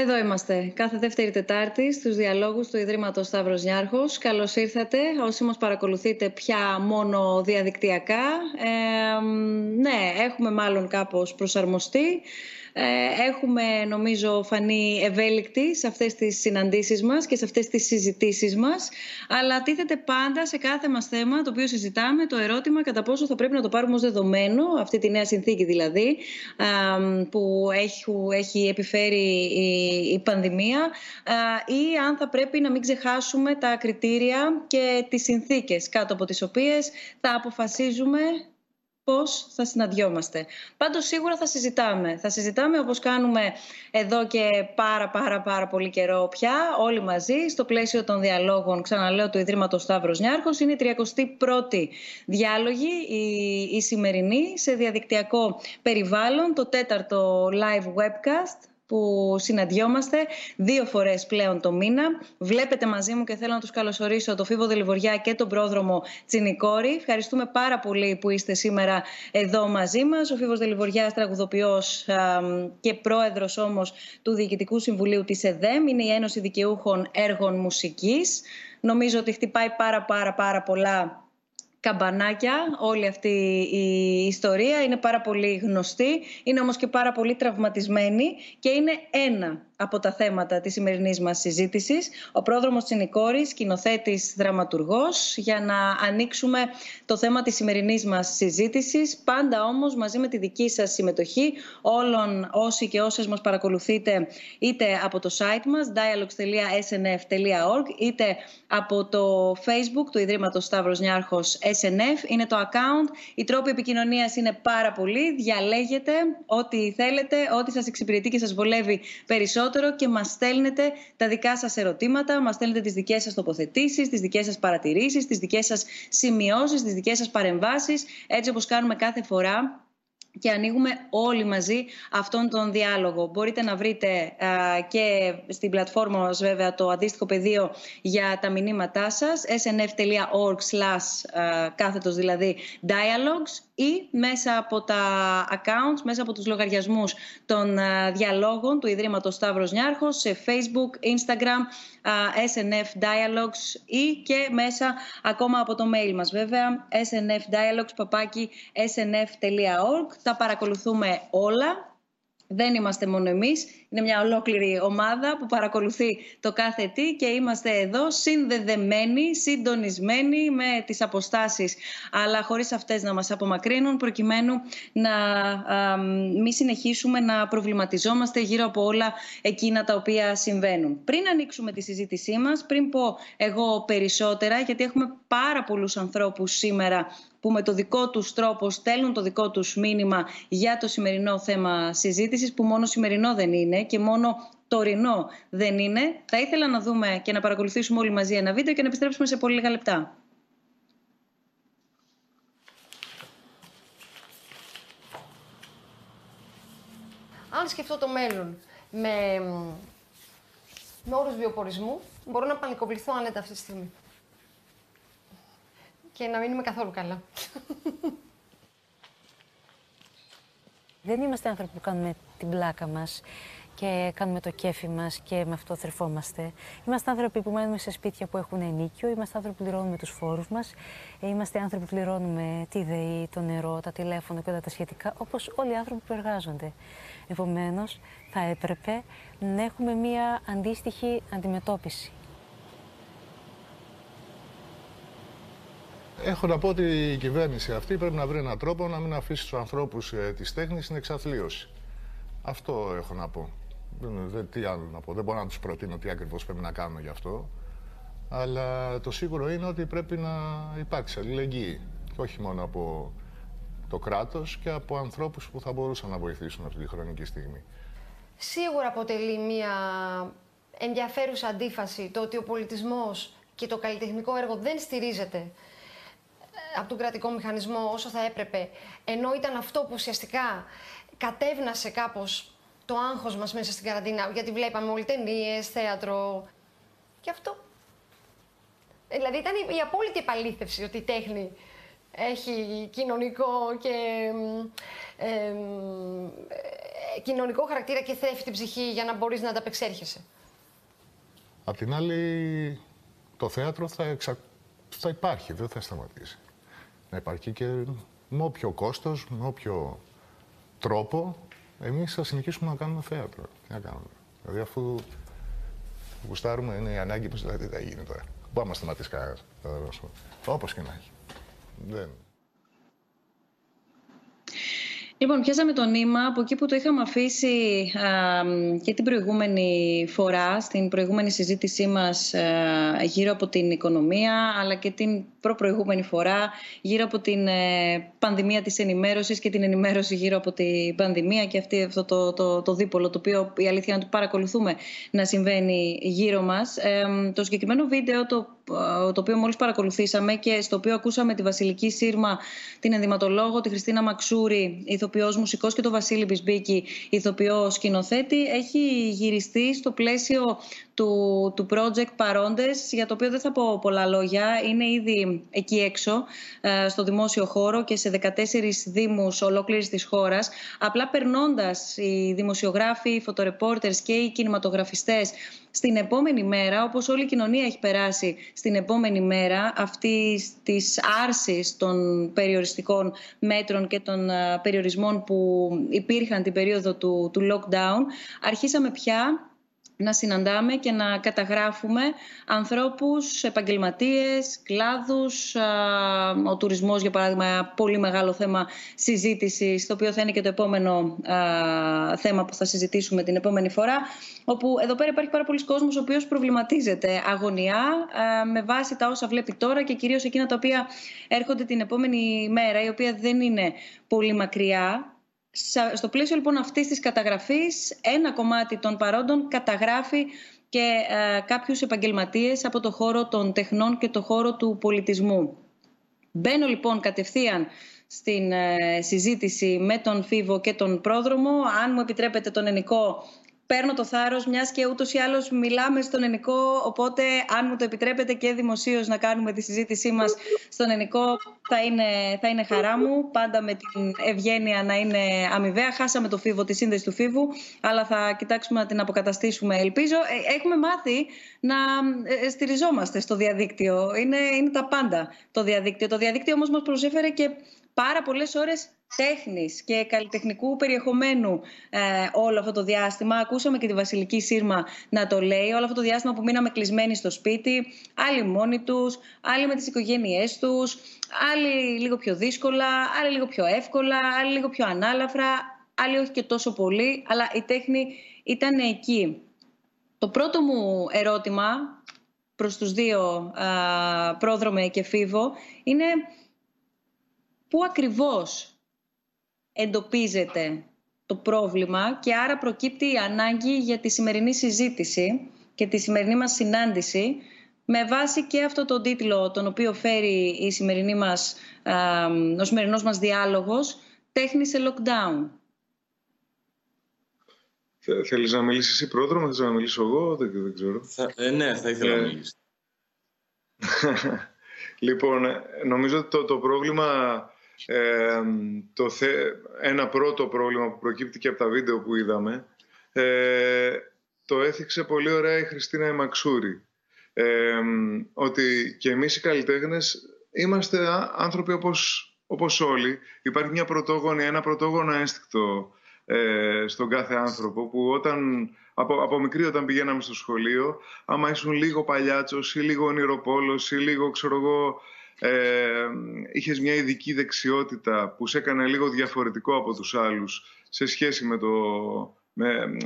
Εδώ είμαστε, κάθε δεύτερη Τετάρτη στους διαλόγους του Ιδρύματος Σταύρος Νιάρχος. Καλώς ήρθατε, όσοι μας παρακολουθείτε πια μόνο διαδικτυακά. Ε, ναι, έχουμε μάλλον κάπως προσαρμοστεί. Ε, έχουμε νομίζω φανεί ευέλικτοι σε αυτές τις συναντήσεις μας και σε αυτές τις συζητήσεις μας αλλά τίθεται πάντα σε κάθε μας θέμα το οποίο συζητάμε το ερώτημα κατά πόσο θα πρέπει να το πάρουμε ως δεδομένο αυτή τη νέα συνθήκη δηλαδή που έχει, έχει επιφέρει η, η πανδημία ή αν θα πρέπει να μην ξεχάσουμε τα κριτήρια και τις συνθήκες κάτω από τις οποίες θα αποφασίζουμε πώς θα συναντιόμαστε. Πάντως σίγουρα θα συζητάμε. Θα συζητάμε όπως κάνουμε εδώ και πάρα πάρα πάρα πολύ καιρό πια, όλοι μαζί, στο πλαίσιο των διαλόγων, ξαναλέω, του Ιδρύματος Σταύρος Νιάρχος. Είναι η 31η διάλογη, η, η σημερινή, σε διαδικτυακό περιβάλλον, το τέταρτο live webcast που συναντιόμαστε δύο φορές πλέον το μήνα. Βλέπετε μαζί μου και θέλω να τους καλωσορίσω το Φίβο Δελιβοριά και τον πρόδρομο Τσινικόρη. Ευχαριστούμε πάρα πολύ που είστε σήμερα εδώ μαζί μας. Ο Φίβος Δελιβοριάς, τραγουδοποιός και πρόεδρος όμως του Διοικητικού Συμβουλίου της ΕΔΕΜ. Είναι η Ένωση Δικαιούχων Έργων Μουσικής. Νομίζω ότι χτυπάει πάρα πάρα πάρα πολλά καμπανάκια όλη αυτή η ιστορία. Είναι πάρα πολύ γνωστή, είναι όμως και πάρα πολύ τραυματισμένη και είναι ένα από τα θέματα της σημερινής μας συζήτησης. Ο πρόδρομος Τσινικόρης, σκηνοθέτης, δραματουργός, για να ανοίξουμε το θέμα της σημερινής μας συζήτησης. Πάντα όμως μαζί με τη δική σας συμμετοχή, όλων όσοι και όσες μας παρακολουθείτε είτε από το site μας dialogues.snf.org είτε από το facebook του Ιδρύματος Σταύρος Νιάρχος SNF. Είναι το account. Οι τρόποι επικοινωνίας είναι πάρα πολλοί. Διαλέγετε ό,τι θέλετε, ό,τι σας εξυπηρετεί και σας βολεύει περισσότερο και μας στέλνετε τα δικά σας ερωτήματα, μας στέλνετε τις δικές σας τοποθετήσεις, τις δικές σας παρατηρήσεις, τις δικές σας σημειώσεις, τις δικές σας παρεμβάσεις, έτσι όπως κάνουμε κάθε φορά και ανοίγουμε όλοι μαζί αυτόν τον διάλογο. Μπορείτε να βρείτε και στην πλατφόρμα μας βέβαια το αντίστοιχο πεδίο για τα μηνύματά σας snf.org slash κάθετος δηλαδή dialogues ή μέσα από τα accounts, μέσα από τους λογαριασμούς των διαλόγων του Ιδρύματος Σταύρος Νιάρχος σε Facebook, Instagram, SNF Dialogues ή και μέσα ακόμα από το mail μας. Βέβαια snfdialogues.snf.org. Τα παρακολουθούμε όλα. Δεν είμαστε μόνο εμείς, είναι μια ολόκληρη ομάδα που παρακολουθεί το κάθε τι και είμαστε εδώ συνδεδεμένοι, συντονισμένοι με τις αποστάσεις αλλά χωρίς αυτές να μας απομακρύνουν προκειμένου να μην συνεχίσουμε να προβληματιζόμαστε γύρω από όλα εκείνα τα οποία συμβαίνουν. Πριν ανοίξουμε τη συζήτησή μας, πριν πω εγώ περισσότερα γιατί έχουμε πάρα πολλούς ανθρώπους σήμερα που με το δικό τους τρόπο στέλνουν το δικό τους μήνυμα για το σημερινό θέμα συζήτησης που μόνο σημερινό δεν είναι και μόνο τωρινό δεν είναι. Θα ήθελα να δούμε και να παρακολουθήσουμε όλοι μαζί ένα βίντεο και να επιστρέψουμε σε πολύ λίγα λεπτά. Αν σκεφτώ το μέλλον με, με όρους βιοπορισμού, μπορώ να πανικοβληθώ άνετα αυτή τη στιγμή και να μην είμαι καθόλου καλά. Δεν είμαστε άνθρωποι που κάνουμε την πλάκα μας και κάνουμε το κέφι μας και με αυτό θρεφόμαστε. Είμαστε άνθρωποι που μένουμε σε σπίτια που έχουν ενίκιο, είμαστε άνθρωποι που πληρώνουμε τους φόρους μας, είμαστε άνθρωποι που πληρώνουμε τη ΔΕΗ, το νερό, τα τηλέφωνα και όλα τα σχετικά, όπως όλοι οι άνθρωποι που εργάζονται. Επομένως, θα έπρεπε να έχουμε μία αντίστοιχη αντιμετώπιση. Έχω να πω ότι η κυβέρνηση αυτή πρέπει να βρει έναν τρόπο να μην αφήσει τους ανθρώπους ε, της τέχνης στην εξαθλίωση. Αυτό έχω να πω. Δεν, τι άλλο να πω. Δεν μπορώ να τους προτείνω τι ακριβώς πρέπει να κάνουν γι' αυτό. Αλλά το σίγουρο είναι ότι πρέπει να υπάρξει αλληλεγγύη. Και όχι μόνο από το κράτος και από ανθρώπους που θα μπορούσαν να βοηθήσουν αυτή τη χρονική στιγμή. Σίγουρα αποτελεί μια ενδιαφέρουσα αντίφαση το ότι ο πολιτισμός και το καλλιτεχνικό έργο δεν στηρίζεται από τον κρατικό μηχανισμό όσο θα έπρεπε, ενώ ήταν αυτό που ουσιαστικά κατέβνασε κάπως το άγχος μας μέσα στην καραντίνα, γιατί βλέπαμε όλοι ταινίες, θέατρο. Και αυτό. Δηλαδή ήταν η απόλυτη επαλήθευση ότι η τέχνη έχει κοινωνικό και, κοινωνικό χαρακτήρα και θρέφει την ψυχή για να μπορείς να ανταπεξέρχεσαι. Απ' την άλλη, το θέατρο θα, εξα... θα υπάρχει, δεν θα σταματήσει. Να υπάρχει και με όποιο κόστος, με όποιο τρόπο, εμείς θα συνεχίσουμε να κάνουμε θέατρο. Τι να κάνουμε. Δηλαδή, αφού γουστάρουμε, είναι η ανάγκη μας, δηλαδή δεν θα γίνει τώρα. Πάμε να σταματήσει κανένας. Όπως και να έχει. Δεν... Λοιπόν, πιάσαμε το νήμα από εκεί που το είχαμε αφήσει και την προηγούμενη φορά, στην προηγούμενη συζήτησή μας γύρω από την οικονομία, αλλά και την προπροηγούμενη φορά γύρω από την ε, πανδημία της ενημέρωσης και την ενημέρωση γύρω από την πανδημία και αυτή, αυτό το, το, το δίπολο, το οποίο η αλήθεια είναι ότι παρακολουθούμε να συμβαίνει γύρω μας. το συγκεκριμένο βίντεο, το ε, το οποίο μόλις παρακολουθήσαμε και στο οποίο ακούσαμε τη Βασιλική Σύρμα, την ενδυματολόγο, τη Χριστίνα Μαξούρη, ηθοποιός μουσικός και τον Βασίλη Μπισμπίκη, ηθοποιός σκηνοθέτη, έχει γυριστεί στο πλαίσιο του, του project Παρόντες, για το οποίο δεν θα πω πολλά λόγια. Είναι ήδη εκεί έξω, ε, στο δημόσιο χώρο και σε 14 δήμους ολόκληρης της χώρας. Απλά περνώντας οι δημοσιογράφοι, οι φωτορεπόρτερς και οι κινηματογραφιστές στην επόμενη μέρα, όπως όλη η κοινωνία έχει περάσει στην επόμενη μέρα αυτή της άρσης των περιοριστικών μέτρων και των ε, περιορισμών που υπήρχαν την περίοδο του, του lockdown, αρχίσαμε πια να συναντάμε και να καταγράφουμε ανθρώπους, επαγγελματίες, κλάδους. Ο τουρισμός, για παράδειγμα, πολύ μεγάλο θέμα συζήτησης, το οποίο θα είναι και το επόμενο θέμα που θα συζητήσουμε την επόμενη φορά, όπου εδώ πέρα υπάρχει πάρα πολλοί κόσμος ο οποίος προβληματίζεται αγωνιά με βάση τα όσα βλέπει τώρα και κυρίως εκείνα τα οποία έρχονται την επόμενη μέρα, η οποία δεν είναι πολύ μακριά στο πλαίσιο λοιπόν αυτής της καταγραφής, ένα κομμάτι των παρόντων καταγράφει και ε, κάποιους επαγγελματίες από το χώρο των τεχνών και το χώρο του πολιτισμού. Μπαίνω λοιπόν κατευθείαν στην ε, συζήτηση με τον Φίβο και τον Πρόδρομο. Αν μου επιτρέπετε τον Ενικό παίρνω το θάρρος, μιας και ούτως ή άλλως μιλάμε στον Ενικό. Οπότε, αν μου το επιτρέπετε και δημοσίως να κάνουμε τη συζήτησή μας στον Ενικό, θα είναι, θα είναι χαρά μου. Πάντα με την ευγένεια να είναι αμοιβαία. Χάσαμε το φίβο, τη σύνδεση του φίβου, αλλά θα κοιτάξουμε να την αποκαταστήσουμε, ελπίζω. Ε, έχουμε μάθει να ε, στηριζόμαστε στο διαδίκτυο. Είναι, είναι τα πάντα το διαδίκτυο. Το διαδίκτυο όμως μας προσέφερε και πάρα πολλές ώρες τέχνης και καλλιτεχνικού περιεχομένου ε, όλο αυτό το διάστημα. Ακούσαμε και τη Βασιλική Σύρμα να το λέει. Όλο αυτό το διάστημα που μείναμε κλεισμένοι στο σπίτι, άλλοι μόνοι τους, άλλοι με τις οικογένειές τους, άλλοι λίγο πιο δύσκολα, άλλοι λίγο πιο εύκολα, άλλοι λίγο πιο ανάλαφρα, άλλοι όχι και τόσο πολύ, αλλά η τέχνη ήταν εκεί. Το πρώτο μου ερώτημα προς τους δύο, Πρόδρομε και Φίβο, είναι πού ακριβώς εντοπίζεται το πρόβλημα και άρα προκύπτει η ανάγκη για τη σημερινή συζήτηση και τη σημερινή μας συνάντηση με βάση και αυτό τον τίτλο τον οποίο φέρει η σημερινή μας, ο σημερινός μας διάλογος «Τέχνη σε lockdown». Θέλεις να μιλήσεις εσύ πρόδρομο, θέλεις να μιλήσω εγώ, δεν, δεν ξέρω. ε, ναι, θα ήθελα να ε. μιλήσω. λοιπόν, νομίζω ότι το, το πρόβλημα το ένα πρώτο πρόβλημα που προκύπτει και από τα βίντεο που είδαμε ε, το έθιξε πολύ ωραία η Χριστίνα Εμαξούρη ότι και εμείς οι καλλιτέχνες είμαστε άνθρωποι όπως, όπως όλοι. Υπάρχει μια πρωτόγονη, ένα πρωτόγονο ένστικτο ε, στον κάθε άνθρωπο που όταν, από, από μικρή όταν πηγαίναμε στο σχολείο άμα ήσουν λίγο παλιάτσος ή λίγο ονειροπόλος ή λίγο ξέρω εγώ ε, είχες μια ειδική δεξιότητα που σε έκανε λίγο διαφορετικό από τους άλλους σε σχέση με το... Με,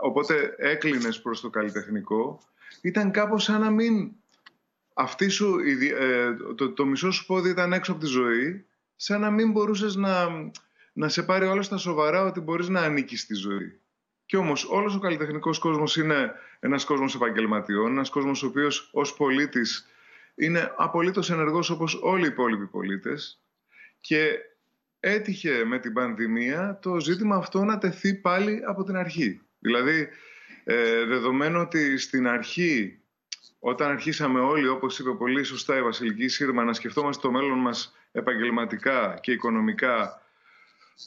οπότε έκλεινες προς το καλλιτεχνικό. Ήταν κάπως σαν να μην... Αυτή σου, ε, το, το μισό σου πόδι ήταν έξω από τη ζωή, σαν να μην μπορούσες να, να σε πάρει όλα στα σοβαρά ότι μπορείς να ανήκεις στη ζωή. Και όμως όλος ο καλλιτεχνικός κόσμος είναι ένας κόσμος επαγγελματιών, ένας κόσμος ο οποίος ως πολίτης είναι απολύτως ενεργός όπως όλοι οι υπόλοιποι πολίτες και έτυχε με την πανδημία το ζήτημα αυτό να τεθεί πάλι από την αρχή. Δηλαδή, ε, δεδομένου ότι στην αρχή, όταν αρχίσαμε όλοι, όπως είπε πολύ σωστά η Βασιλική Σύρμα, να σκεφτόμαστε το μέλλον μας επαγγελματικά και οικονομικά,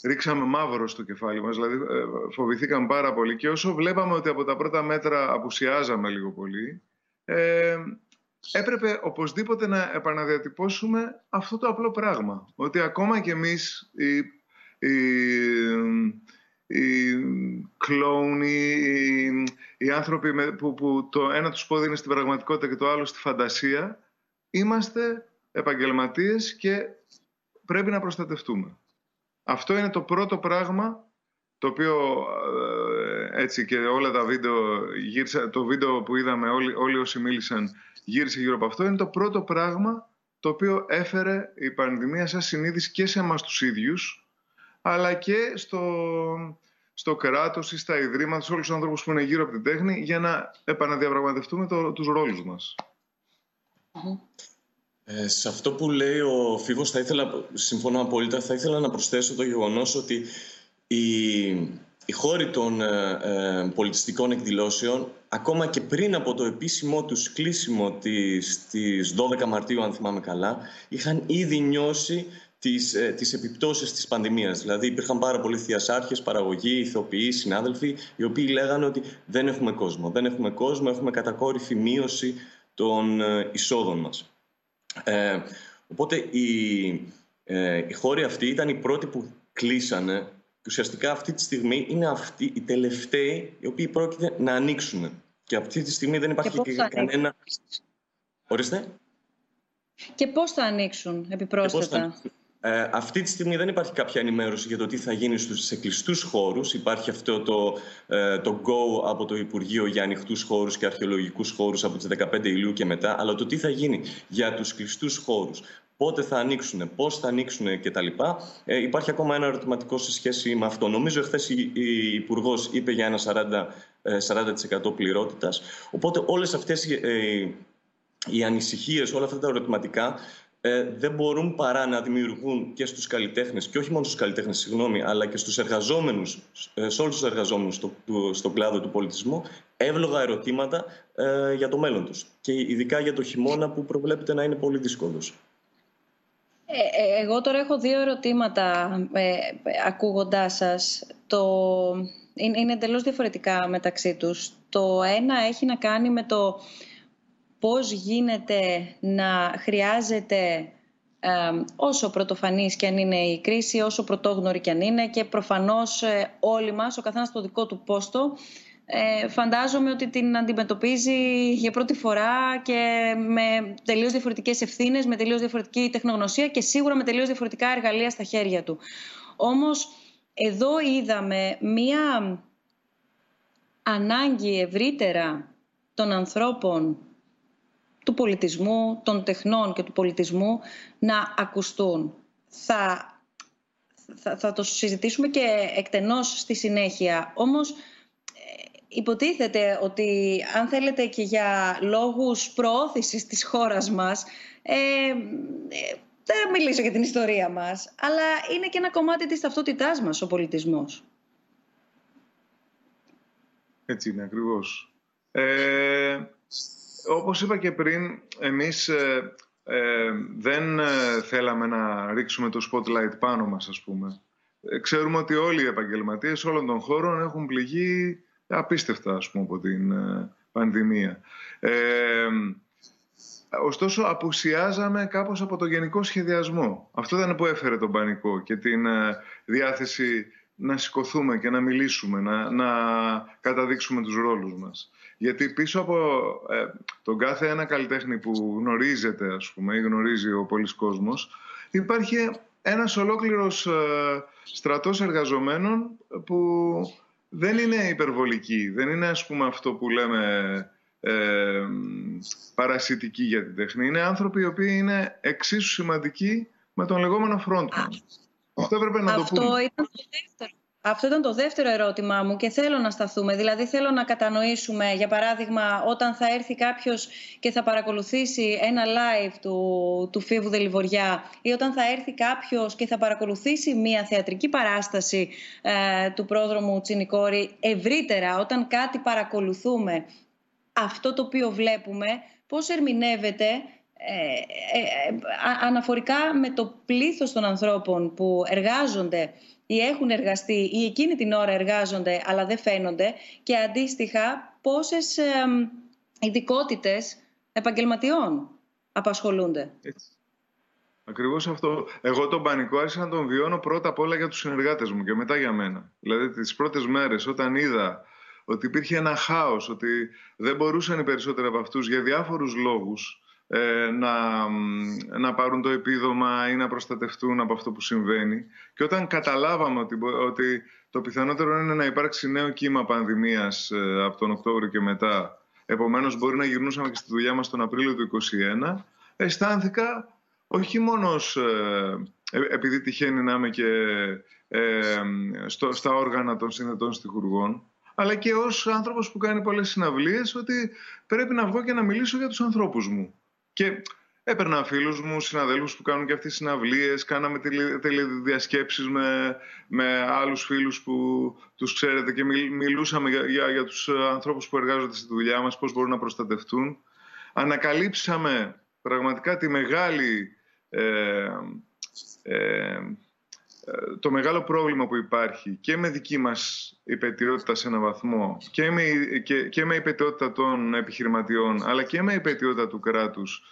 ρίξαμε μαύρο στο κεφάλι μας, δηλαδή ε, φοβηθήκαμε πάρα πολύ και όσο βλέπαμε ότι από τα πρώτα μέτρα απουσιάζαμε λίγο πολύ, ε, έπρεπε οπωσδήποτε να επαναδιατυπώσουμε αυτό το απλό πράγμα. Ότι ακόμα και εμείς οι, οι, οι κλόουνοι, οι, οι άνθρωποι που, που το ένα τους πόδι είναι στην πραγματικότητα και το άλλο στη φαντασία, είμαστε επαγγελματίες και πρέπει να προστατευτούμε. Αυτό είναι το πρώτο πράγμα το οποίο ε, έτσι και όλα τα βίντεο, το βίντεο που είδαμε όλοι, όλοι όσοι μίλησαν γύρισε γύρω από αυτό, είναι το πρώτο πράγμα το οποίο έφερε η πανδημία σαν συνείδηση και σε εμάς τους ίδιους, αλλά και στο, στο κράτος ή στα ιδρύματα, σε όλους τους ανθρώπους που είναι γύρω από την τέχνη, για να επαναδιαπραγματευτούμε το, τους ρόλους μας. Ε, σε αυτό που λέει ο Φίβος, θα ήθελα, συμφωνώ απόλυτα, θα ήθελα να προσθέσω το γεγονός ότι η, οι χώροι των ε, ε, πολιτιστικών εκδηλώσεων, ακόμα και πριν από το επίσημό τους κλείσιμο της, της 12 Μαρτίου, αν θυμάμαι καλά, είχαν ήδη νιώσει τις, ε, τις επιπτώσεις της πανδημίας. Δηλαδή υπήρχαν πάρα πολλοί θειασάρχες, παραγωγοί, ηθοποιοί, συνάδελφοι, οι οποίοι λέγανε ότι δεν έχουμε κόσμο. Δεν έχουμε κόσμο, έχουμε κατακόρυφη μείωση των ε, εισόδων μας. Ε, οπότε οι, ε, οι χώροι αυτοί ήταν οι πρώτοι που κλείσανε και ουσιαστικά αυτή τη στιγμή είναι αυτοί οι τελευταίοι οι οποίοι πρόκειται να ανοίξουν. Και αυτή τη στιγμή δεν υπάρχει και, κανένα... Ορίστε. Και πώς θα ανοίξουν επιπρόσθετα; Ε, αυτή τη στιγμή δεν υπάρχει κάποια ενημέρωση για το τι θα γίνει στους κλειστούς χώρους. Υπάρχει αυτό το, ε, το go από το Υπουργείο για ανοιχτούς χώρους και αρχαιολογικούς χώρους από τις 15 Ιουλίου και μετά. Αλλά το τι θα γίνει για τους κλειστούς χώρους, πότε θα ανοίξουν, πώς θα ανοίξουν κτλ. Ε, υπάρχει ακόμα ένα ερωτηματικό σε σχέση με αυτό. Νομίζω εχθές η, η Υπουργός είπε για ένα 40%, 40 πληρότητας. Οπότε όλες αυτές ε, οι ανησυχίες, όλα αυτά τα ερωτηματικά ε, δεν μπορούν παρά να δημιουργούν και στους καλλιτέχνες, και όχι μόνο στους καλλιτέχνες, συγγνώμη, αλλά και στους εργαζόμενους, ε, σε όλους τους εργαζόμενους στο, στον κλάδο του πολιτισμού, εύλογα ερωτήματα ε, για το μέλλον τους. Και ειδικά για το χειμώνα που προβλέπεται να είναι πολύ δύσκολος. Ε, εγώ τώρα έχω δύο ερωτήματα ε, ακούγοντάς σας. Το... Είναι, είναι εντελώς διαφορετικά μεταξύ τους. Το ένα έχει να κάνει με το πώς γίνεται να χρειάζεται όσο πρωτοφανής και αν είναι η κρίση, όσο πρωτόγνωρη και αν είναι και προφανώς ε, όλοι μας, ο καθένας το δικό του πόστο, ε, φαντάζομαι ότι την αντιμετωπίζει για πρώτη φορά και με τελείως διαφορετικές ευθύνες, με τελείως διαφορετική τεχνογνωσία και σίγουρα με τελείως διαφορετικά εργαλεία στα χέρια του. Όμως εδώ είδαμε μία ανάγκη ευρύτερα των ανθρώπων του πολιτισμού, των τεχνών και του πολιτισμού να ακουστούν. Θα, θα, θα το συζητήσουμε και εκτενώς στη συνέχεια. Όμως ε, υποτίθεται ότι αν θέλετε και για λόγους προώθησης της χώρας μας ε, ε, δεν θα μιλήσω για την ιστορία μας αλλά είναι και ένα κομμάτι της ταυτότητάς μας ο πολιτισμός. Έτσι είναι ακριβώς. Ε, όπως είπα και πριν, εμείς ε, ε, δεν ε, θέλαμε να ρίξουμε το spotlight πάνω μας, ας πούμε. ξέρουμε ότι όλοι οι επαγγελματίες όλων των χώρων έχουν πληγεί απίστευτα, ας πούμε, από την πανδημία. Ωστόσο, απουσιάζαμε κάπως από το γενικό σχεδιασμό. Αυτό ήταν που έφερε τον πανικό και την διάθεση να σηκωθούμε και να μιλήσουμε, να, να καταδείξουμε τους ρόλους μας. Γιατί πίσω από ε, τον κάθε ένα καλλιτέχνη που γνωρίζεται, ας πούμε, ή γνωρίζει ο πολλής κόσμος, υπάρχει ένας ολόκληρος ε, στρατός εργαζομένων που δεν είναι υπερβολική, δεν είναι ας πούμε αυτό που λέμε ε, παρασιτική για την τέχνη. Είναι άνθρωποι οι οποίοι είναι εξίσου σημαντικοί με τον λεγόμενο frontman. Αυτό έπρεπε να το πούμε. Ήταν το δεύτερο αυτό ήταν το δεύτερο ερώτημά μου και θέλω να σταθούμε. Δηλαδή θέλω να κατανοήσουμε, για παράδειγμα, όταν θα έρθει κάποιος και θα παρακολουθήσει ένα live του, του Φίβου Δελιβοριά ή όταν θα έρθει κάποιος και θα παρακολουθήσει μια θεατρική παράσταση ε, του πρόδρομου Τσινικόρη ευρύτερα, όταν κάτι παρακολουθούμε, αυτό το οποίο βλέπουμε, πώς ερμηνεύεται αναφορικά με το πλήθος των ανθρώπων που εργάζονται ή έχουν εργαστεί ή εκείνη την ώρα εργάζονται αλλά δεν φαίνονται και αντίστοιχα πόσες ειδικότητες επαγγελματιών απασχολούνται. Έτσι. Ακριβώς αυτό. Εγώ τον πανικό άρχισα να τον βιώνω πρώτα απ' όλα για τους συνεργάτες μου και μετά για μένα. Δηλαδή τις πρώτες μέρες όταν είδα ότι υπήρχε ένα χάος, ότι δεν μπορούσαν οι περισσότεροι από αυτούς για διάφορους λόγους ε, να, να πάρουν το επίδομα ή να προστατευτούν από αυτό που συμβαίνει. Και όταν καταλάβαμε ότι, ότι το πιθανότερο είναι να υπάρξει νέο κύμα πανδημίας ε, από τον Οκτώβριο και μετά, επομένως μπορεί να γυρνούσαμε και στη δουλειά μας τον Απρίλιο του 2021, αισθάνθηκα όχι μόνος ε, επειδή τυχαίνει να είμαι και στο, στα όργανα των συνδετών στιχουργών, αλλά και ως άνθρωπος που κάνει πολλές συναυλίες, ότι πρέπει να βγω και να μιλήσω για τους ανθρώπους μου. Και έπαιρνα φίλους μου, συναδέλφους που κάνουν και αυτές τις συναυλίες. Κάναμε τηλεδιασκέψεις με, με άλλους φίλους που τους ξέρετε και μιλούσαμε για, για, για τους ανθρώπους που εργάζονται στη δουλειά μας, πώς μπορούν να προστατευτούν. Ανακαλύψαμε πραγματικά τη μεγάλη. Ε, ε, το μεγάλο πρόβλημα που υπάρχει και με δική μας υπετιότητα σε έναν βαθμό και με, και, και με υπετιότητα των επιχειρηματιών αλλά και με υπετιότητα του κράτους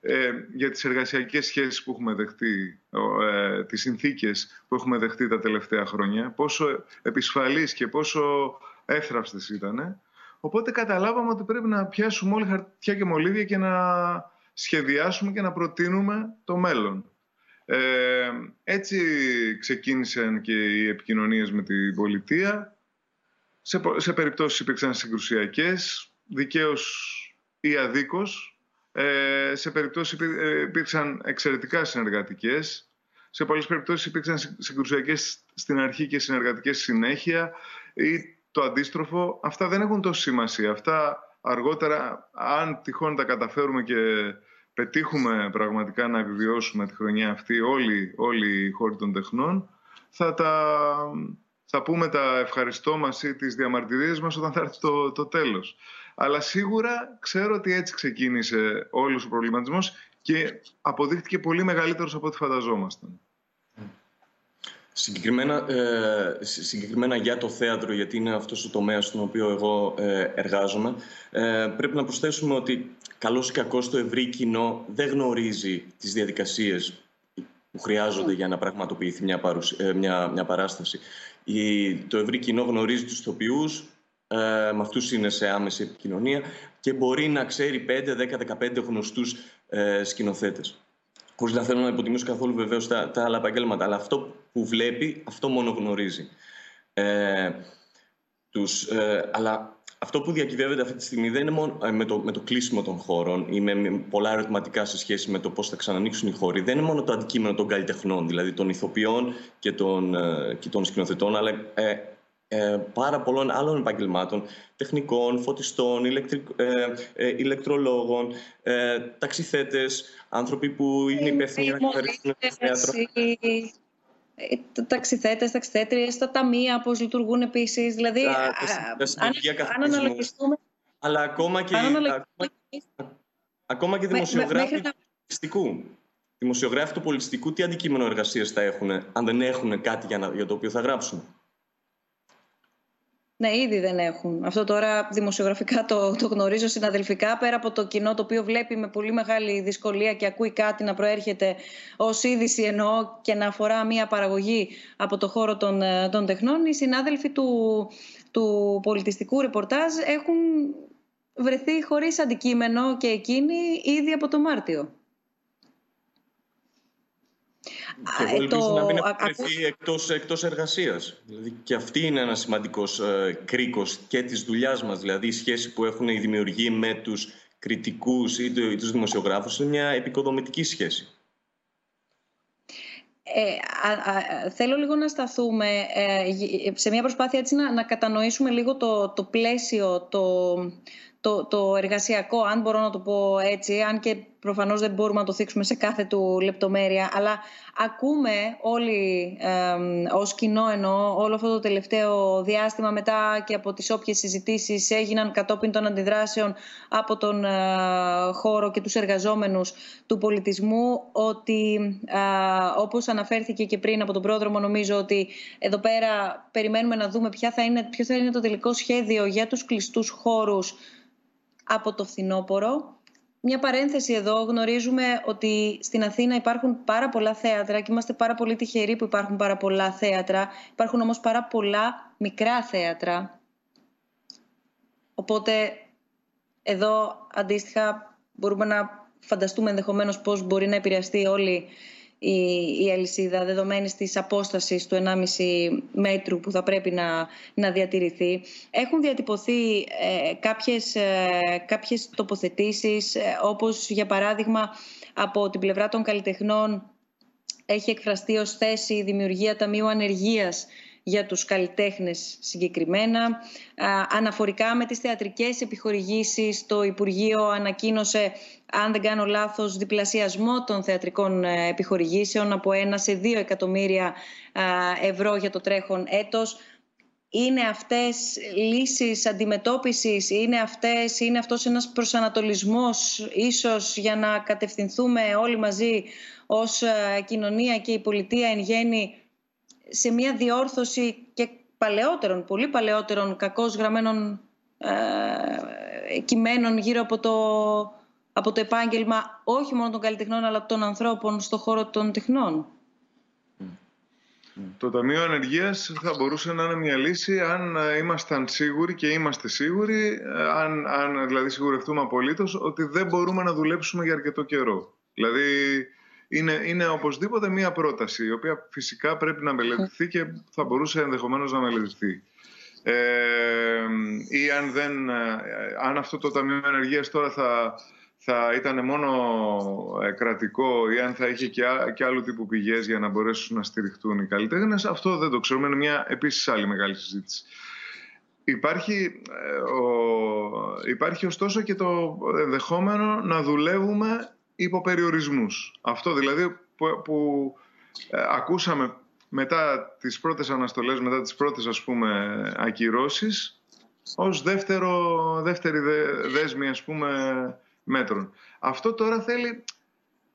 ε, για τις εργασιακές σχέσεις που έχουμε δεχτεί, ε, τις συνθήκες που έχουμε δεχτεί τα τελευταία χρόνια, πόσο επισφαλείς και πόσο εύθραυστες ήταν. Οπότε καταλάβαμε ότι πρέπει να πιάσουμε όλοι χαρτιά και μολύβια και να σχεδιάσουμε και να προτείνουμε το μέλλον. Ε, έτσι ξεκίνησαν και οι επικοινωνίες με την πολιτεία. Σε, σε περιπτώσεις υπήρξαν συγκρουσιακές, δικαίως ή αδίκως. Ε, σε περιπτώσεις ε, υπήρξαν εξαιρετικά συνεργατικές. Σε πολλές περιπτώσεις υπήρξαν συγκρουσιακές στην αρχή και συνεργατικές συνέχεια ή το αντίστροφο. Αυτά δεν έχουν τόση σημασία. Αυτά αργότερα, αν τυχόν τα καταφέρουμε και πετύχουμε πραγματικά να επιβιώσουμε τη χρονιά αυτή όλοι, όλοι οι χώροι των τεχνών, θα, τα, θα πούμε τα ευχαριστώ μας ή τις διαμαρτυρίες μας όταν θα έρθει το, το τέλος. Αλλά σίγουρα ξέρω ότι έτσι ξεκίνησε όλος ο προβληματισμός και αποδείχτηκε πολύ μεγαλύτερος από ό,τι φανταζόμασταν. Συγκεκριμένα, ε, συγκεκριμένα για το θέατρο, γιατί είναι αυτός ο τομέας στον οποίο εγώ ε, εργάζομαι, ε, πρέπει να προσθέσουμε ότι καλώς ή κακώς το ευρύ κοινό δεν γνωρίζει τις διαδικασίες που χρειάζονται για να πραγματοποιηθεί μια, ε, μια, μια παράσταση. Η, το ευρύ κοινό γνωρίζει τους ηθοποιούς, ε, με αυτούς είναι σε άμεση επικοινωνία και μπορεί να ξέρει 5, 10, 15 γνωστούς ε, σκηνοθέτες. Χωρίς να θέλω να υποτιμήσω καθόλου βεβαίως τα, τα άλλα επαγγέλματα, αλλά αυτό που βλέπει, αυτό μόνο γνωρίζει. Ε, τους, ε, αλλά αυτό που διακυβεύεται αυτή τη στιγμή δεν είναι μόνο ε, με το, με το κλείσιμο των χώρων ή με, πολλά ερωτηματικά σε σχέση με το πώς θα ξανανοίξουν οι χώροι. Δεν είναι μόνο το αντικείμενο των καλλιτεχνών, δηλαδή των ηθοποιών και των, ε, και των σκηνοθετών, αλλά ε, ε, πάρα πολλών άλλων επαγγελμάτων, τεχνικών, φωτιστών, ηλεκτρικ, ε, ε, ηλεκτρολόγων, ε, ταξιθέτες, άνθρωποι που είναι υπεύθυνοι για να καθαρίσουν το θέατρο. Ταξιθέτες, ταξιθέτριες, τα ταμεία, πώς λειτουργούν επίσης. Δηλαδή, τα, αν, αν αναλογιστούμε... Αλλά ακόμα και, ακόμα, ακόμα και δημοσιογράφοι του πολιτιστικού. Δημοσιογράφοι του πολιτιστικού τι αντικείμενο εργασίας θα έχουν αν δεν έχουν κάτι για, να, για το οποίο θα γράψουν; Ναι, ήδη δεν έχουν. Αυτό τώρα δημοσιογραφικά το, το γνωρίζω συναδελφικά. Πέρα από το κοινό το οποίο βλέπει με πολύ μεγάλη δυσκολία και ακούει κάτι να προέρχεται ως είδηση εννοώ και να αφορά μια παραγωγή από το χώρο των, ε, των τεχνών, οι συνάδελφοι του, του πολιτιστικού ρεπορτάζ έχουν βρεθεί χωρίς αντικείμενο και εκείνοι ήδη από το Μάρτιο. Και εγώ ελπίζω το... να μην έχουν βρεθεί εκτός, εκτός εργασίας. Δηλαδή και αυτή είναι ένας σημαντικός ε, κρίκος και της δουλειάς μας. Δηλαδή η σχέση που έχουν οι δημιουργοί με τους κριτικούς ή, ή τους δημοσιογράφους είναι μια επικοδομητική σχέση. Ε, θέλω λίγο να σταθούμε ε, σε μια προσπάθεια έτσι να, να κατανοήσουμε λίγο το, το πλαίσιο, το, το, το εργασιακό, αν μπορώ να το πω έτσι, αν και προφανώς δεν μπορούμε να το θίξουμε σε κάθε του λεπτομέρεια, αλλά ακούμε όλοι ε, ως κοινό εννοώ όλο αυτό το τελευταίο διάστημα μετά και από τις όποιες συζητήσεις έγιναν κατόπιν των αντιδράσεων από τον ε, χώρο και τους εργαζόμενους του πολιτισμού ότι ε, όπως αναφέρθηκε και πριν από τον πρόδρομο νομίζω ότι εδώ πέρα περιμένουμε να δούμε ποια θα είναι, ποιο θα είναι το τελικό σχέδιο για τους κλειστούς χώρους από το φθινόπωρο μια παρένθεση εδώ. Γνωρίζουμε ότι στην Αθήνα υπάρχουν πάρα πολλά θέατρα και είμαστε πάρα πολύ τυχεροί που υπάρχουν πάρα πολλά θέατρα. Υπάρχουν όμως πάρα πολλά μικρά θέατρα. Οπότε εδώ αντίστοιχα μπορούμε να φανταστούμε ενδεχομένως πώς μπορεί να επηρεαστεί όλη η, η αλυσίδα δεδομένης της απόστασης του 1,5 μέτρου που θα πρέπει να, να διατηρηθεί. Έχουν διατυπωθεί ε, κάποιες, ε, κάποιες τοποθετήσεις ε, όπως για παράδειγμα από την πλευρά των καλλιτεχνών έχει εκφραστεί ως θέση η δημιουργία Ταμείου Ανεργίας για τους καλλιτέχνες συγκεκριμένα. Αναφορικά με τις θεατρικές επιχορηγήσεις, το Υπουργείο ανακοίνωσε, αν δεν κάνω λάθος, διπλασιασμό των θεατρικών ε, επιχορηγήσεων από ένα σε δύο εκατομμύρια ευρώ για το τρέχον έτος. Είναι αυτές λύσεις αντιμετώπισης, είναι, αυτές, είναι αυτός ένας προσανατολισμός ίσως για να κατευθυνθούμε όλοι μαζί ως ε, κοινωνία και η πολιτεία εν γέννη σε μια διόρθωση και παλαιότερων, πολύ παλαιότερων κακώς γραμμένων ε, κειμένων γύρω από το, από το επάγγελμα όχι μόνο των καλλιτεχνών αλλά των ανθρώπων στον χώρο των τεχνών. Το Ταμείο Ανεργίας θα μπορούσε να είναι μια λύση αν ήμασταν σίγουροι και είμαστε σίγουροι, αν, αν δηλαδή σιγουρευτούμε απολύτως, ότι δεν μπορούμε να δουλέψουμε για αρκετό καιρό. Δηλαδή είναι, είναι οπωσδήποτε μία πρόταση, η οποία φυσικά πρέπει να μελετηθεί και θα μπορούσε ενδεχομένως να μελετηθεί. Ε, ή αν, δεν, ε, αν αυτό το Ταμείο Ενεργείας τώρα θα, θα ήταν μόνο ε, κρατικό ή αν θα είχε και, και άλλου τύπου πηγές για να μπορέσουν να στηριχτούν οι καλλιτέχνες, αυτό δεν το ξέρουμε. Είναι μια επίσης άλλη μεγάλη συζήτηση. Υπάρχει, ε, ο, υπάρχει ωστόσο και το ενδεχόμενο να δουλεύουμε υποπεριορισμούς. Αυτό δηλαδή που, ε, ακούσαμε μετά τις πρώτες αναστολές, μετά τις πρώτες ας πούμε ακυρώσεις, ως δεύτερο, δεύτερη δέσμη ας πούμε μέτρων. Αυτό τώρα θέλει,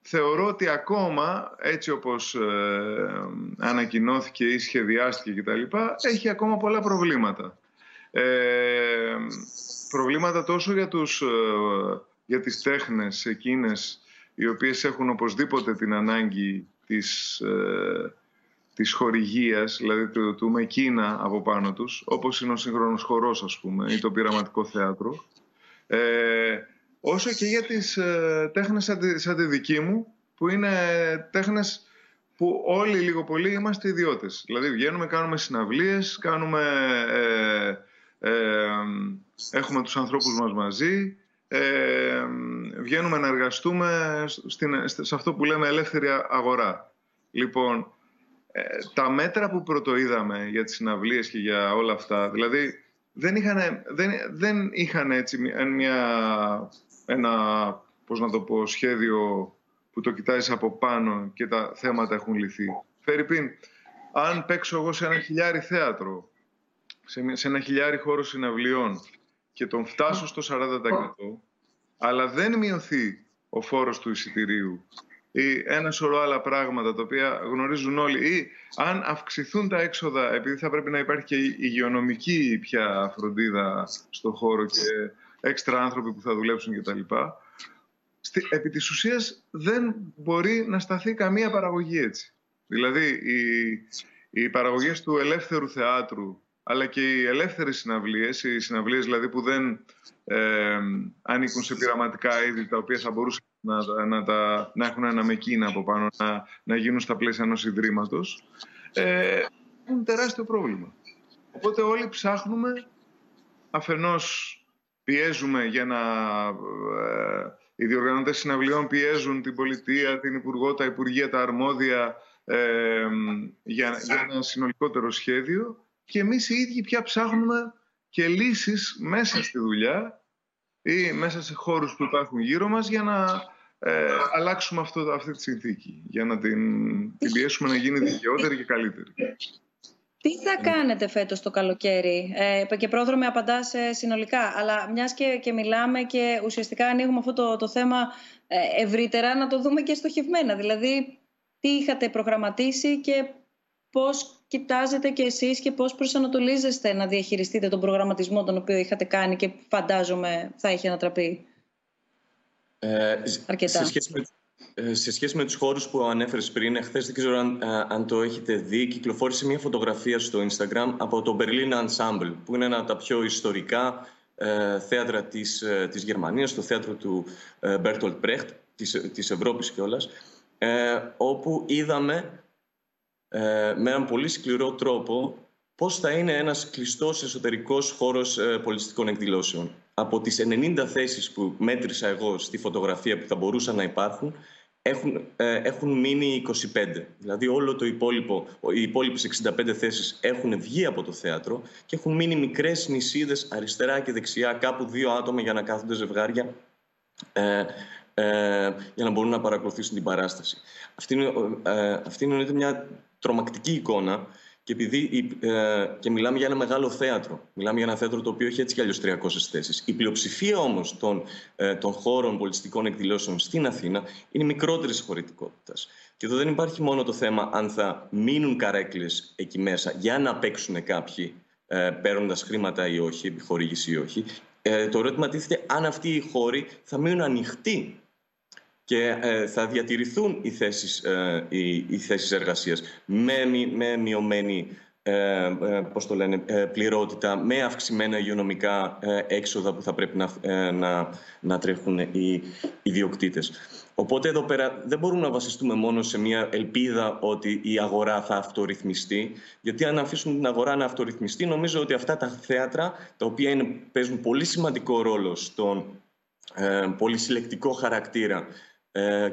θεωρώ ότι ακόμα έτσι όπως ε, ανακοινώθηκε ή σχεδιάστηκε κτλ. έχει ακόμα πολλά προβλήματα. Ε, προβλήματα τόσο για, τους, ε, για τις τέχνες εκείνες οι οποίες έχουν οπωσδήποτε την ανάγκη της, ε, της χορηγίας, δηλαδή του, του Μεκίνα από πάνω τους, όπως είναι ο σύγχρονος χορός, ας πούμε, ή το πειραματικό θέατρο, ε, όσο και για τις ε, τέχνες σαν τη, δική μου, που είναι τέχνες που όλοι λίγο πολύ είμαστε ιδιώτες. Δηλαδή βγαίνουμε, κάνουμε συναυλίες, κάνουμε, ε, ε, έχουμε τους ανθρώπους μας μαζί, ε, βγαίνουμε να εργαστούμε στην, σε αυτό που λέμε ελεύθερη αγορά. Λοιπόν, ε, τα μέτρα που πρωτοείδαμε για τις συναυλίες και για όλα αυτά, δηλαδή δεν είχαν, δεν, δεν είχαν έτσι μια, ένα, πώς να το πω, σχέδιο που το κοιτάζεις από πάνω και τα θέματα έχουν λυθεί. Φέρει αν παίξω εγώ σε ένα χιλιάρι θέατρο, σε, σε ένα χιλιάρι χώρος συναυλιών και τον φτάσω στο 40% αλλά δεν μειωθεί ο φόρος του εισιτηρίου ή ένα σωρό άλλα πράγματα τα οποία γνωρίζουν όλοι ή αν αυξηθούν τα έξοδα επειδή θα πρέπει να υπάρχει και υγειονομική πια φροντίδα στο χώρο και έξτρα άνθρωποι που θα δουλέψουν κτλ. Επί της ουσίας δεν μπορεί να σταθεί καμία παραγωγή έτσι. Δηλαδή οι, οι παραγωγές του ελεύθερου θεάτρου αλλά και οι ελεύθερες συναυλίες, οι συναυλίες δηλαδή που δεν ε, ανήκουν σε πειραματικά είδη τα οποία θα μπορούσαν να, να, τα, να έχουν ένα μεκίνα από πάνω, να, να γίνουν στα πλαίσια ενός ιδρύματος, ε, είναι τεράστιο πρόβλημα. Οπότε όλοι ψάχνουμε, αφενός πιέζουμε για να... Ε, οι διοργανωτές συναυλιών πιέζουν την πολιτεία, την Υπουργό, τα Υπουργεία, τα αρμόδια ε, για, για ένα συνολικότερο σχέδιο και εμείς οι ίδιοι πια ψάχνουμε και λύσεις μέσα στη δουλειά ή μέσα σε χώρους που υπάρχουν γύρω μας για να ε, αλλάξουμε αυτό, αυτή τη συνθήκη για να την, την πιέσουμε να γίνει δικαιότερη και καλύτερη. Τι θα κάνετε φέτος το καλοκαίρι, ε, και πρόδρομη απαντάς ε, συνολικά, αλλά μιας και, και μιλάμε και ουσιαστικά ανοίγουμε αυτό το, το θέμα ε, ευρύτερα, να το δούμε και στοχευμένα. Δηλαδή, τι είχατε προγραμματίσει και πώς κοιτάζετε και εσείς και πώς προσανατολίζεστε να διαχειριστείτε τον προγραμματισμό τον οποίο είχατε κάνει και φαντάζομαι θα έχει ανατραπεί. Ε, Αρκετά. Σε σχέση, με, ε, σε σχέση με τους χώρους που ανέφερες πριν, χθες δεν ξέρω αν, αν το έχετε δει, κυκλοφόρησε μια φωτογραφία στο Instagram από το Berlin Ensemble, που είναι ένα από τα πιο ιστορικά ε, θέατρα της, ε, της Γερμανίας, το θέατρο του ε, Bertolt Brecht, της, της Ευρώπης κιόλας, ε, όπου είδαμε ε, με έναν πολύ σκληρό τρόπο πώς θα είναι ένας κλειστός εσωτερικός χώρος ε, πολιτιστικών εκδηλώσεων. Από τις 90 θέσεις που μέτρησα εγώ στη φωτογραφία που θα μπορούσαν να υπάρχουν, έχουν, ε, έχουν μείνει 25. Δηλαδή όλο το υπόλοιπο, οι υπόλοιπες 65 θέσεις έχουν βγει από το θέατρο και έχουν μείνει μικρές νησίδες αριστερά και δεξιά, κάπου δύο άτομα για να κάθονται ζευγάρια ε, ε, για να μπορούν να παρακολουθήσουν την παράσταση. Αυτή είναι, ε, αυτή είναι μια τρομακτική εικόνα και επειδή ε, και μιλάμε για ένα μεγάλο θέατρο, μιλάμε για ένα θέατρο το οποίο έχει έτσι κι αλλιώς 300 θέσεις. Η πλειοψηφία όμως των, ε, των χώρων πολιτιστικών εκδηλώσεων στην Αθήνα είναι μικρότερης χωρητικότητας. Και εδώ δεν υπάρχει μόνο το θέμα αν θα μείνουν καρέκλες εκεί μέσα για να παίξουν κάποιοι ε, παίρνοντας χρήματα ή όχι, επιχορήγηση ή όχι. Ε, το ερώτημα τίθεται αν αυτοί οι χώροι θα μείνουν ανοιχτοί και ε, θα διατηρηθούν οι θέσεις, ε, οι, οι θέσεις εργασίας με, με μειωμένη ε, πώς το λένε, πληρότητα, με αυξημένα υγειονομικά έξοδα που θα πρέπει να, να, να τρέχουν οι ιδιοκτήτες. Οπότε εδώ πέρα δεν μπορούμε να βασιστούμε μόνο σε μια ελπίδα ότι η αγορά θα αυτορυθμιστεί, γιατί αν αφήσουμε την αγορά να αυτορυθμιστεί, νομίζω ότι αυτά τα θέατρα, τα οποία είναι, παίζουν πολύ σημαντικό ρόλο στον ε, πολύ συλλεκτικό χαρακτήρα ε,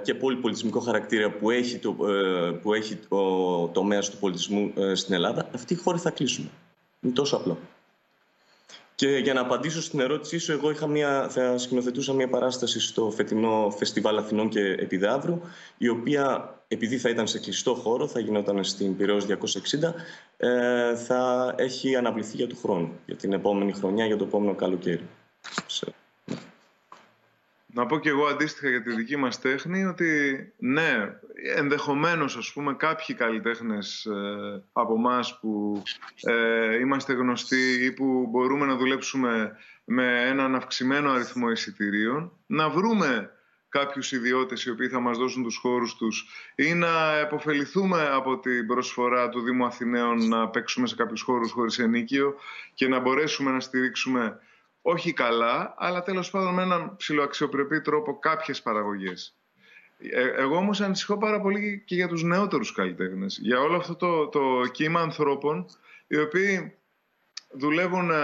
και πολυπολιτισμικό χαρακτήρα που έχει το, ε, που έχει το τομέας του πολιτισμού ε, στην Ελλάδα, αυτοί οι χώροι θα κλείσουν. Είναι τόσο απλό. Και για να απαντήσω στην ερώτησή σου, εγώ είχα μια, θα σκηνοθετούσα μια παράσταση στο φετινό Φεστιβάλ Αθηνών και Επιδαύρου, η οποία, επειδή θα ήταν σε κλειστό χώρο, θα γινόταν στην Πυραιός 260, ε, θα έχει αναβληθεί για του χρόνου, για την επόμενη χρονιά, για το επόμενο καλοκαίρι. Να πω και εγώ αντίστοιχα για τη δική μας τέχνη ότι ναι, ενδεχομένως ας πούμε κάποιοι καλλιτέχνες ε, από εμάς που ε, είμαστε γνωστοί ή που μπορούμε να δουλέψουμε με έναν αυξημένο αριθμό εισιτηρίων να βρούμε κάποιους ιδιώτες οι οποίοι θα μας δώσουν τους χώρους τους ή να επωφεληθούμε από την προσφορά του Δήμου Αθηναίων να παίξουμε σε κάποιους χώρους χωρίς ενίκιο και να μπορέσουμε να στηρίξουμε όχι καλά, αλλά τέλος πάντων με έναν ψηλοαξιοπρεπή τρόπο κάποιες παραγωγές. Ε, εγώ όμως ανησυχώ πάρα πολύ και για τους νεότερους καλλιτέχνες, για όλο αυτό το, το κύμα ανθρώπων, οι οποίοι δουλεύουν, ε,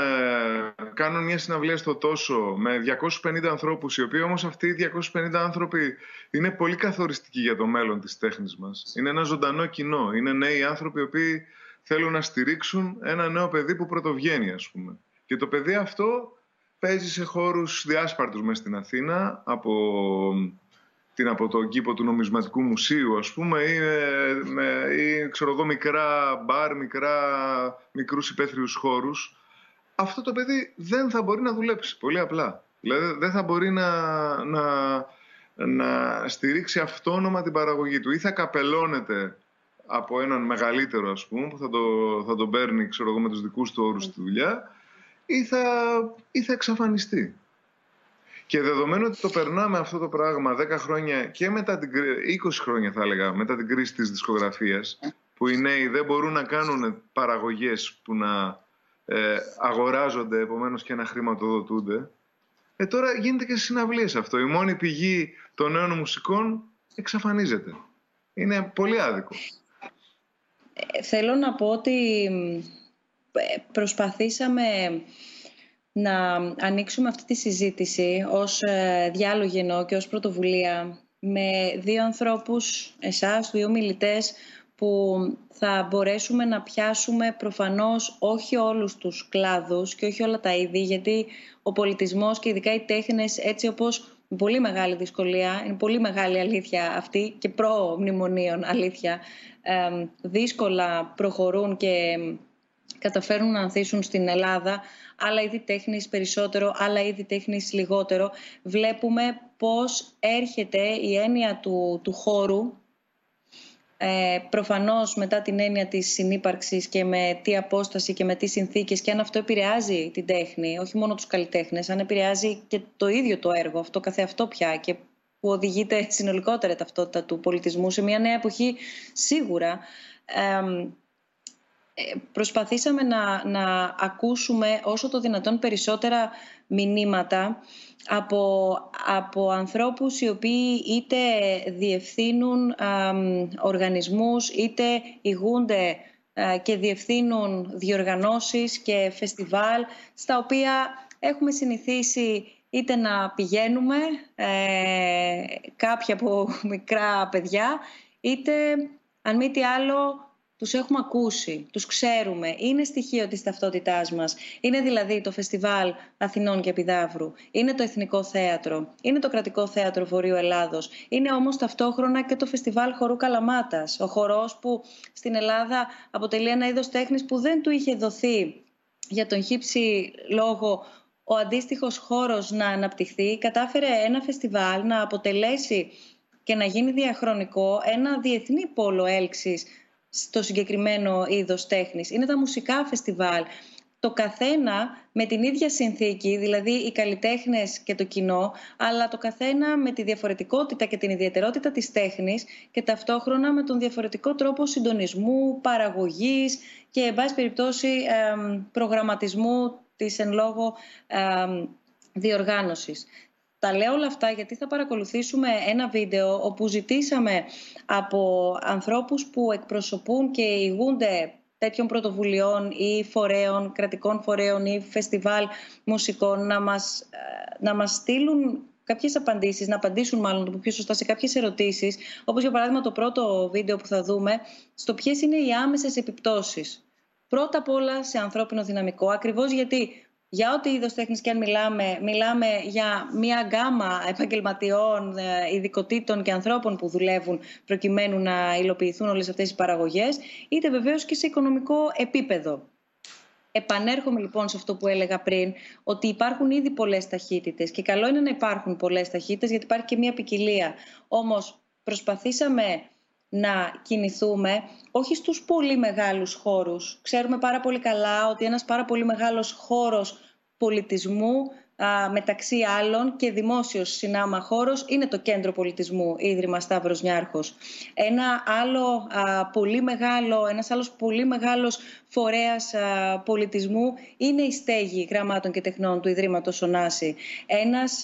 κάνουν μια συναυλία στο τόσο με 250 ανθρώπους, οι οποίοι όμως αυτοί οι 250 άνθρωποι είναι πολύ καθοριστικοί για το μέλλον της τέχνης μας. Είναι ένα ζωντανό κοινό, είναι νέοι άνθρωποι οι οποίοι θέλουν να στηρίξουν ένα νέο παιδί που πρωτοβγαίνει, ας πούμε. Και το παιδί αυτό παίζει σε χώρους διάσπαρτους μέσα στην Αθήνα από, την, από τον κήπο του νομισματικού μουσείου ας πούμε ή, με, ή ξέρω εγώ μικρά μπαρ, μικρά, μικρούς υπαίθριους χώρους αυτό το παιδί δεν θα μπορεί να δουλέψει πολύ απλά. Δηλαδή δεν θα μπορεί να, να, να στηρίξει αυτόνομα την παραγωγή του ή θα καπελώνεται από έναν μεγαλύτερο ας πούμε που θα, το, θα τον παίρνει ξέρω εγώ, με τους δικούς του όρους στη δουλειά ή θα, ή θα εξαφανιστεί. Και δεδομένου ότι το περνάμε αυτό το πράγμα 10 χρόνια και μετά την 20 χρόνια θα έλεγα, μετά την κρίση της δισκογραφίας, που οι νέοι δεν μπορούν να κάνουν παραγωγές που να ε, αγοράζονται επομένως και να χρηματοδοτούνται, ε, τώρα γίνεται και στις συναυλίες αυτό. Η μόνη πηγή των νέων μουσικών εξαφανίζεται. Είναι πολύ άδικο. Ε, θέλω να πω ότι προσπαθήσαμε να ανοίξουμε αυτή τη συζήτηση ως ε, διάλογο και ως πρωτοβουλία με δύο ανθρώπους, εσάς, δύο μιλητές, που θα μπορέσουμε να πιάσουμε προφανώς όχι όλους τους κλάδους και όχι όλα τα είδη, γιατί ο πολιτισμός και ειδικά οι τέχνες έτσι όπως με πολύ μεγάλη δυσκολία. Είναι πολύ μεγάλη αλήθεια αυτή και προ-μνημονίων αλήθεια. δύσκολα προχωρούν και καταφέρουν να ανθίσουν στην Ελλάδα, άλλα είδη τέχνης περισσότερο, άλλα είδη τέχνης λιγότερο. Βλέπουμε πώς έρχεται η έννοια του, του χώρου, ε, προφανώς μετά την έννοια της συνύπαρξης και με τι απόσταση και με τι συνθήκες και αν αυτό επηρεάζει την τέχνη, όχι μόνο τους καλλιτέχνες, αν επηρεάζει και το ίδιο το έργο, αυτό καθεαυτό πια και που οδηγείται συνολικότερα ταυτότητα του πολιτισμού σε μια νέα εποχή σίγουρα. Ε, προσπαθήσαμε να, να ακούσουμε όσο το δυνατόν περισσότερα μηνύματα από, από ανθρώπους οι οποίοι είτε διευθύνουν οργανισμούς είτε ηγούνται και διευθύνουν διοργανώσεις και φεστιβάλ στα οποία έχουμε συνηθίσει είτε να πηγαίνουμε ε, κάποια από μικρά παιδιά είτε αν μη τι άλλο τους έχουμε ακούσει, τους ξέρουμε, είναι στοιχείο της ταυτότητάς μας. Είναι δηλαδή το Φεστιβάλ Αθηνών και Επιδαύρου, είναι το Εθνικό Θέατρο, είναι το Κρατικό Θέατρο Βορείου Ελλάδος, είναι όμως ταυτόχρονα και το Φεστιβάλ Χορού Καλαμάτας, ο χορός που στην Ελλάδα αποτελεί ένα είδος τέχνης που δεν του είχε δοθεί για τον χύψη λόγο ο αντίστοιχος χώρος να αναπτυχθεί, κατάφερε ένα φεστιβάλ να αποτελέσει και να γίνει διαχρονικό ένα διεθνή πόλο έλξης στο συγκεκριμένο είδος τέχνης. Είναι τα μουσικά φεστιβάλ. Το καθένα με την ίδια συνθήκη, δηλαδή οι καλλιτέχνες και το κοινό, αλλά το καθένα με τη διαφορετικότητα και την ιδιαιτερότητα της τέχνης και ταυτόχρονα με τον διαφορετικό τρόπο συντονισμού, παραγωγής και, εν πάση περιπτώσει, προγραμματισμού της εν λόγω διοργάνωσης. Τα λέω όλα αυτά γιατί θα παρακολουθήσουμε ένα βίντεο όπου ζητήσαμε από ανθρώπους που εκπροσωπούν και ηγούνται τέτοιων πρωτοβουλειών ή φορέων, κρατικών φορέων ή φεστιβάλ μουσικών να μας, ε, να μας στείλουν κάποιες απαντήσεις, να απαντήσουν μάλλον το πιο σωστά σε κάποιες ερωτήσεις, όπως για παράδειγμα το πρώτο βίντεο που θα δούμε, στο ποιες είναι οι άμεσες επιπτώσεις. Πρώτα απ' όλα σε ανθρώπινο δυναμικό, ακριβώς γιατί για ό,τι είδος τέχνης και αν μιλάμε, μιλάμε για μια γκάμα επαγγελματιών, ε, ειδικοτήτων και ανθρώπων που δουλεύουν προκειμένου να υλοποιηθούν όλες αυτές οι παραγωγές, είτε βεβαίως και σε οικονομικό επίπεδο. Επανέρχομαι λοιπόν σε αυτό που έλεγα πριν, ότι υπάρχουν ήδη πολλές ταχύτητες και καλό είναι να υπάρχουν πολλές ταχύτητες γιατί υπάρχει και μια ποικιλία. Όμως προσπαθήσαμε να κινηθούμε όχι στους πολύ μεγάλους χώρους. Ξέρουμε πάρα πολύ καλά ότι ένας πάρα πολύ μεγάλος χώρος πολιτισμού μεταξύ άλλων και δημόσιος συνάμα χώρος είναι το Κέντρο Πολιτισμού Ίδρυμα Σταύρος Νιάρχος. Ένα άλλο πολύ μεγάλο, ένας άλλος πολύ μεγάλος φορέας πολιτισμού είναι η στέγη γραμμάτων και τεχνών του Ιδρύματος Ωνάση. Ένας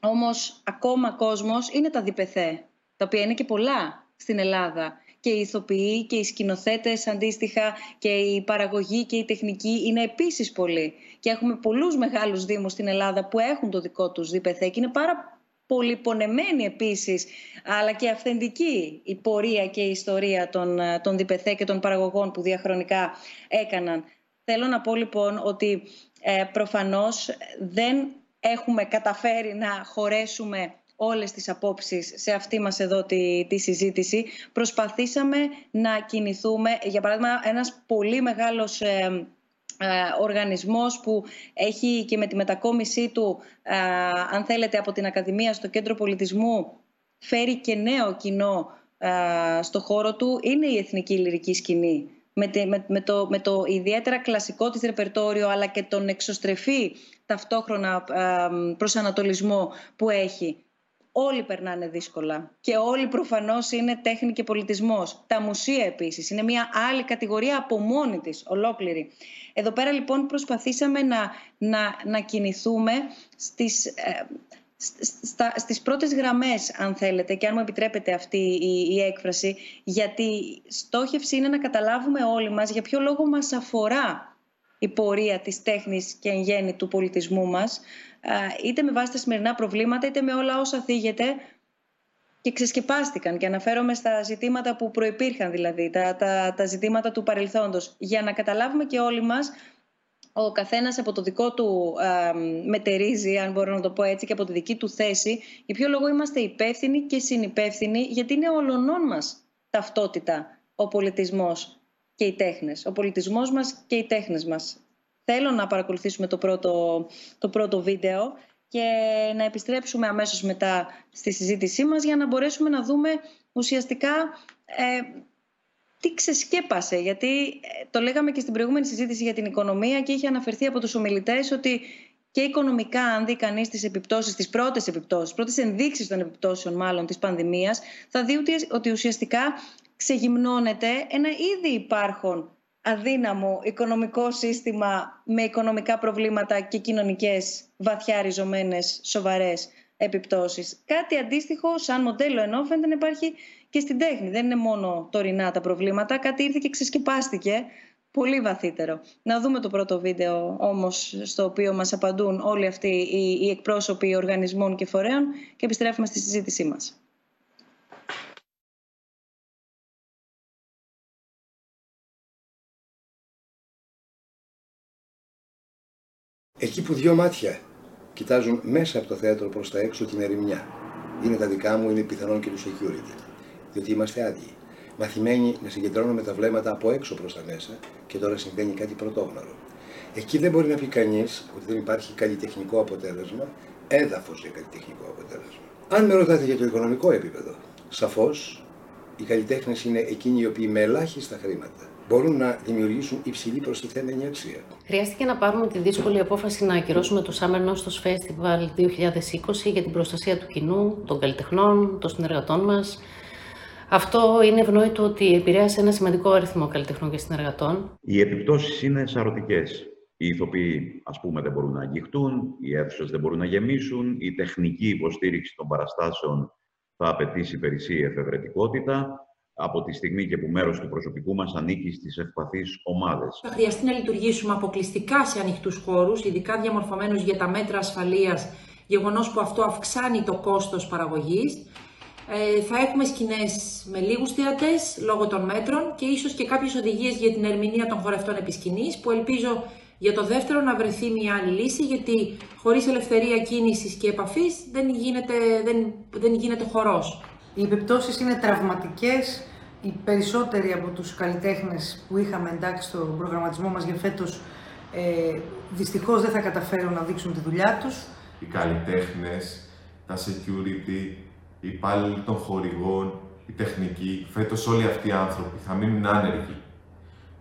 όμως ακόμα κόσμος είναι τα διπεθέ, τα οποία είναι και πολλά στην Ελλάδα. Και οι ηθοποιοί και οι σκηνοθέτες αντίστοιχα και η παραγωγή και η τεχνική είναι επίσης πολλοί. Και έχουμε πολλούς μεγάλους Δήμους στην Ελλάδα που έχουν το δικό τους ΔΠΘ και είναι πάρα πολύ πονεμένη επίσης, αλλά και αυθεντική η πορεία και η ιστορία των, των ΔΠΘ και των παραγωγών που διαχρονικά έκαναν. Θέλω να πω λοιπόν ότι ε, προφανώς δεν έχουμε καταφέρει να χωρέσουμε όλες τις απόψεις σε αυτή μας εδώ τη, τη συζήτηση. Προσπαθήσαμε να κινηθούμε, για παράδειγμα, ένας πολύ μεγάλος... Ε, ε, οργανισμός που έχει και με τη μετακόμισή του, ε, αν θέλετε, από την Ακαδημία στο Κέντρο Πολιτισμού, φέρει και νέο κοινό ε, στο χώρο του, είναι η Εθνική Λυρική Σκηνή. Με, με, με, το, με το ιδιαίτερα κλασικό της ρεπερτόριο, αλλά και τον εξωστρεφή ταυτόχρονα προσανατολισμό που έχει όλοι περνάνε δύσκολα και όλοι προφανώς είναι τέχνη και πολιτισμός. Τα μουσεία επίσης είναι μια άλλη κατηγορία από μόνη της, ολόκληρη. Εδώ πέρα λοιπόν προσπαθήσαμε να, να, να κινηθούμε στις, ε, στα, στις πρώτες γραμμές αν θέλετε και αν μου επιτρέπετε αυτή η, η έκφραση γιατί στόχευση είναι να καταλάβουμε όλοι μας για ποιο λόγο μας αφορά η πορεία της τέχνης και εν γέννη του πολιτισμού μας είτε με βάση τα σημερινά προβλήματα είτε με όλα όσα θίγεται και ξεσκεπάστηκαν και αναφέρομαι στα ζητήματα που προϋπήρχαν δηλαδή, τα, τα, τα ζητήματα του παρελθόντος για να καταλάβουμε και όλοι μας ο καθένας από το δικό του ε, μετερίζει, αν μπορώ να το πω έτσι, και από τη δική του θέση, για ποιο λόγο είμαστε υπεύθυνοι και συνυπεύθυνοι, γιατί είναι ολονών μας ταυτότητα ο πολιτισμός και οι τέχνες. Ο πολιτισμός μας και οι τέχνες μας. Θέλω να παρακολουθήσουμε το πρώτο, το πρώτο βίντεο και να επιστρέψουμε αμέσως μετά στη συζήτησή μας για να μπορέσουμε να δούμε ουσιαστικά ε, τι ξεσκέπασε. Γιατί ε, το λέγαμε και στην προηγούμενη συζήτηση για την οικονομία και είχε αναφερθεί από τους ομιλητές ότι και οικονομικά, αν δει κανείς τις επιπτώσεις, τις πρώτες επιπτώσεις, πρώτες ενδείξεις των επιπτώσεων μάλλον της πανδημίας, θα δει ότι ουσιαστικά ξεγυμνώνεται ένα ήδη υπάρχον αδύναμο οικονομικό σύστημα με οικονομικά προβλήματα και κοινωνικές βαθιά ριζωμένες σοβαρές επιπτώσεις. Κάτι αντίστοιχο σαν μοντέλο ενώ φαίνεται να υπάρχει και στην τέχνη. Δεν είναι μόνο τωρινά τα προβλήματα, κάτι ήρθε και ξεσκεπάστηκε πολύ βαθύτερο. Να δούμε το πρώτο βίντεο όμως στο οποίο μας απαντούν όλοι αυτοί οι εκπρόσωποι οργανισμών και φορέων και επιστρέφουμε στη συζήτησή μας. Εκεί που δυο μάτια κοιτάζουν μέσα από το θέατρο προς τα έξω την ερημιά. Είναι τα δικά μου, είναι πιθανόν και τους security. Διότι είμαστε άδειοι. Μαθημένοι να συγκεντρώνουμε τα βλέμματα από έξω προς τα μέσα και τώρα συμβαίνει κάτι πρωτόγνωρο. Εκεί δεν μπορεί να πει κανείς ότι δεν υπάρχει καλλιτεχνικό αποτέλεσμα, έδαφος για καλλιτεχνικό αποτέλεσμα. Αν με ρωτάτε για το οικονομικό επίπεδο, σαφώς οι καλλιτέχνες είναι εκείνοι οι οποίοι με ελάχιστα χρήματα μπορούν να δημιουργήσουν υψηλή προστιθέμενη αξία. Χρειάστηκε να πάρουμε τη δύσκολη απόφαση να ακυρώσουμε το Summer Nostos Festival 2020 για την προστασία του κοινού, των καλλιτεχνών, των συνεργατών μας. Αυτό είναι ευνόητο ότι επηρέασε ένα σημαντικό αριθμό καλλιτεχνών και συνεργατών. Οι επιπτώσεις είναι σαρωτικές. Οι ηθοποιοί, ας πούμε, δεν μπορούν να αγγιχτούν, οι αίθουσες δεν μπορούν να γεμίσουν, η τεχνική υποστήριξη των παραστάσεων θα απαιτήσει περισσή εφευρετικότητα, από τη στιγμή και που μέρος του προσωπικού μας ανήκει στις ευπαθείς ομάδες. Θα χρειαστεί να λειτουργήσουμε αποκλειστικά σε ανοιχτούς χώρους, ειδικά διαμορφωμένους για τα μέτρα ασφαλείας, γεγονός που αυτό αυξάνει το κόστος παραγωγής. Ε, θα έχουμε σκηνές με λίγους θεατές λόγω των μέτρων και ίσως και κάποιες οδηγίες για την ερμηνεία των χορευτών επισκηνής, που ελπίζω για το δεύτερο να βρεθεί μια άλλη λύση, γιατί χωρίς ελευθερία κίνησης και επαφής δεν γίνεται, δεν, δεν γίνεται χορός. Οι επιπτώσεις είναι τραυματικές. Οι περισσότεροι από τους καλλιτέχνες που είχαμε εντάξει στο προγραμματισμό μας για φέτος ε, δυστυχώς δεν θα καταφέρουν να δείξουν τη δουλειά τους. Οι καλλιτέχνες, τα security, οι υπάλληλοι των χορηγών, οι τεχνικοί, φέτος όλοι αυτοί οι άνθρωποι θα μείνουν άνεργοι.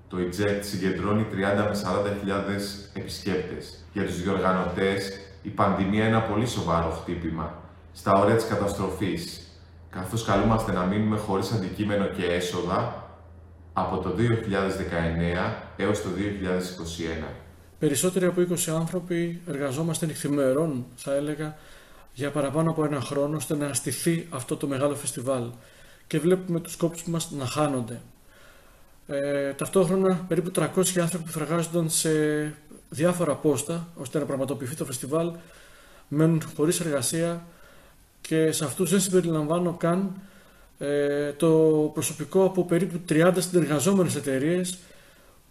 Το EJECT συγκεντρώνει 30 με 40 επισκέπτες. Για τους διοργανωτές, η πανδημία είναι ένα πολύ σοβαρό χτύπημα. Στα όρια της καταστροφής, καθώς καλούμαστε να μείνουμε χωρίς αντικείμενο και έσοδα από το 2019 έως το 2021. Περισσότεροι από 20 άνθρωποι εργαζόμαστε νυχθημερών, θα έλεγα, για παραπάνω από ένα χρόνο, ώστε να στηθεί αυτό το μεγάλο φεστιβάλ. Και βλέπουμε τους κόπους μας να χάνονται. Ε, ταυτόχρονα, περίπου 300 άνθρωποι που θα εργάζονταν σε διάφορα πόστα, ώστε να πραγματοποιηθεί το φεστιβάλ, μένουν χωρίς εργασία, και σε αυτούς δεν συμπεριλαμβάνω καν ε, το προσωπικό από περίπου 30 συνεργαζόμενες εταιρείες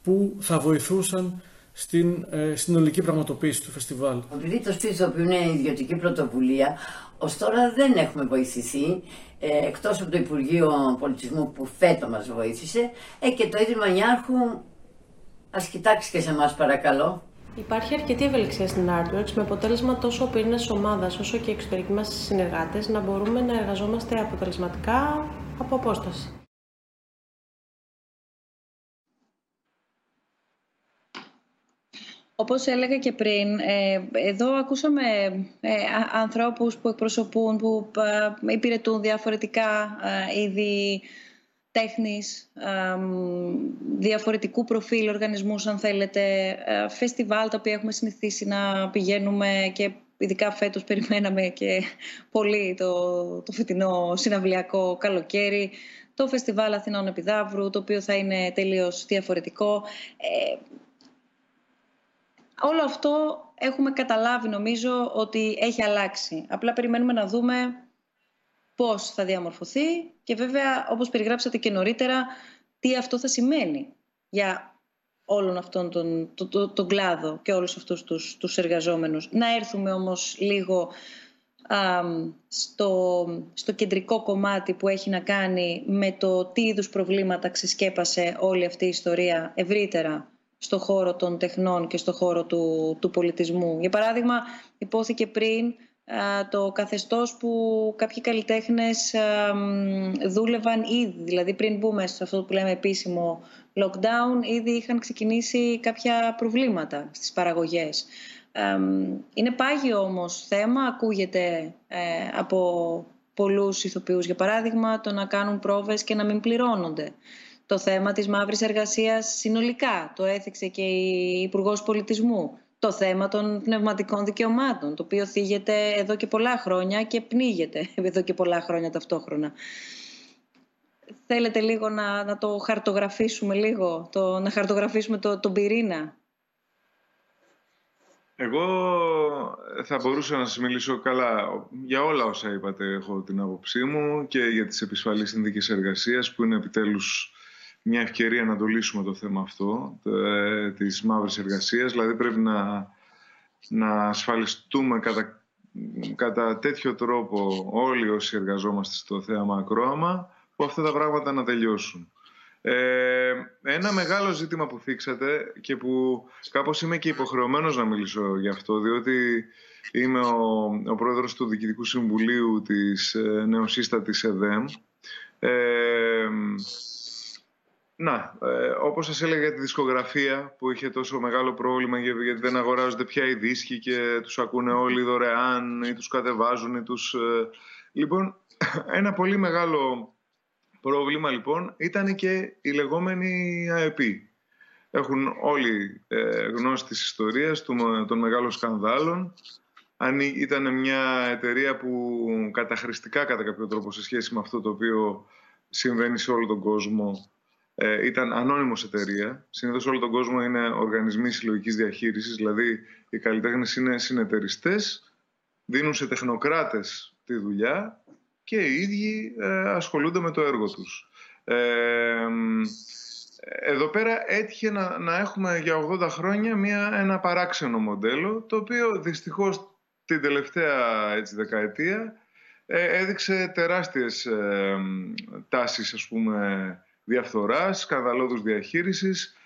που θα βοηθούσαν στην ε, συνολική πραγματοποίηση του φεστιβάλ. Επειδή το σπίτι το οποίο είναι ιδιωτική πρωτοβουλία, ως τώρα δεν έχουμε βοηθηθεί, ε, εκτός από το Υπουργείο Πολιτισμού που φέτος μας βοήθησε, ε, και το Ίδρυμα Νιάρχου, ας κοιτάξεις και σε εμάς παρακαλώ. Υπάρχει αρκετή ευελιξία στην Artworks με αποτέλεσμα τόσο ο πυρήνας ομάδας όσο και οι εξωτερικοί μας συνεργάτες να μπορούμε να εργαζόμαστε αποτελεσματικά από απόσταση. Όπως έλεγα και πριν, ε, εδώ ακούσαμε ε, ανθρώπους που εκπροσωπούν, που ε, υπηρετούν διαφορετικά είδη τέχνης, διαφορετικού προφίλ οργανισμούς αν θέλετε, ε, φεστιβάλ τα οποία έχουμε συνηθίσει να πηγαίνουμε και ειδικά φέτος περιμέναμε και πολύ το, το φετινό συναυλιακό καλοκαίρι, το Φεστιβάλ Αθηνών Επιδαύρου, το οποίο θα είναι τελείως διαφορετικό. Ε, όλο αυτό έχουμε καταλάβει νομίζω ότι έχει αλλάξει. Απλά περιμένουμε να δούμε πώς θα διαμορφωθεί και βέβαια όπως περιγράψατε και νωρίτερα τι αυτό θα σημαίνει για όλον αυτόν τον, τον, τον, κλάδο και όλους αυτούς τους, τους εργαζόμενους. Να έρθουμε όμως λίγο στο, στο κεντρικό κομμάτι που έχει να κάνει με το τι είδους προβλήματα ξεσκέπασε όλη αυτή η ιστορία ευρύτερα στο χώρο των τεχνών και στο χώρο του, του πολιτισμού. Για παράδειγμα, υπόθηκε πριν το καθεστώς που κάποιοι καλλιτέχνες δούλευαν ήδη, δηλαδή πριν μπούμε σε αυτό που λέμε επίσημο lockdown, ήδη είχαν ξεκινήσει κάποια προβλήματα στις παραγωγές. Είναι πάγιο όμως θέμα, ακούγεται ε, από πολλούς ηθοποιούς, για παράδειγμα, το να κάνουν πρόβες και να μην πληρώνονται. Το θέμα της μαύρης εργασίας συνολικά, το έθιξε και η Υπουργός Πολιτισμού. Το θέμα των πνευματικών δικαιωμάτων, το οποίο θίγεται εδώ και πολλά χρόνια και πνίγεται εδώ και πολλά χρόνια ταυτόχρονα. Θέλετε λίγο να, να το χαρτογραφήσουμε λίγο, το, να χαρτογραφήσουμε το, τον πυρήνα; Εγώ θα μπορούσα να σας μιλήσω καλά για όλα όσα είπατε έχω την άποψή μου και για τις επισφαλείς συνδίκες εργασίας που είναι επιτέλους μια ευκαιρία να το λύσουμε το θέμα αυτό ε, της μαύρης εργασίας. Δηλαδή πρέπει να, να ασφαλιστούμε κατά, κατά τέτοιο τρόπο όλοι όσοι εργαζόμαστε στο θέαμα ακρόαμα που αυτά τα πράγματα να τελειώσουν. Ε, ένα μεγάλο ζήτημα που θίξατε και που κάπως είμαι και υποχρεωμένος να μιλήσω γι' αυτό, διότι είμαι ο, ο πρόεδρος του Διοικητικού Συμβουλίου της ε, νεοσύστατης ΕΔΕΜ. Ε, να, ε, όπως σας έλεγα για τη δισκογραφία που είχε τόσο μεγάλο πρόβλημα γιατί δεν αγοράζονται πια οι δίσκοι και τους ακούνε όλοι δωρεάν ή τους κατεβάζουν ή τους... Ε, λοιπόν, ένα πολύ μεγάλο πρόβλημα λοιπόν ήταν και η λεγόμενη ΑΕΠ. Έχουν όλοι ε, γνώση της ιστορίας των μεγάλων σκανδάλων. Αν ήταν μια εταιρεία που καταχρηστικά κατά κάποιο τρόπο σε σχέση με αυτό το οποίο συμβαίνει σε όλο τον κόσμο ε, ήταν ανώνυμος εταιρεία. Συνήθως όλο τον κόσμο είναι οργανισμοί συλλογικής διαχείρισης, δηλαδή οι καλλιτέχνες είναι συνεταιριστές, δίνουν σε τεχνοκράτες τη δουλειά και οι ίδιοι ε, ασχολούνται με το έργο τους. Ε, εδώ πέρα έτυχε να, να έχουμε για 80 χρόνια μια, ένα παράξενο μοντέλο, το οποίο δυστυχώς την τελευταία έτσι, δεκαετία ε, έδειξε τεράστιες ε, τάσεις, ας πούμε, διαφθοράς, σκανδαλώδους διαχείρισης,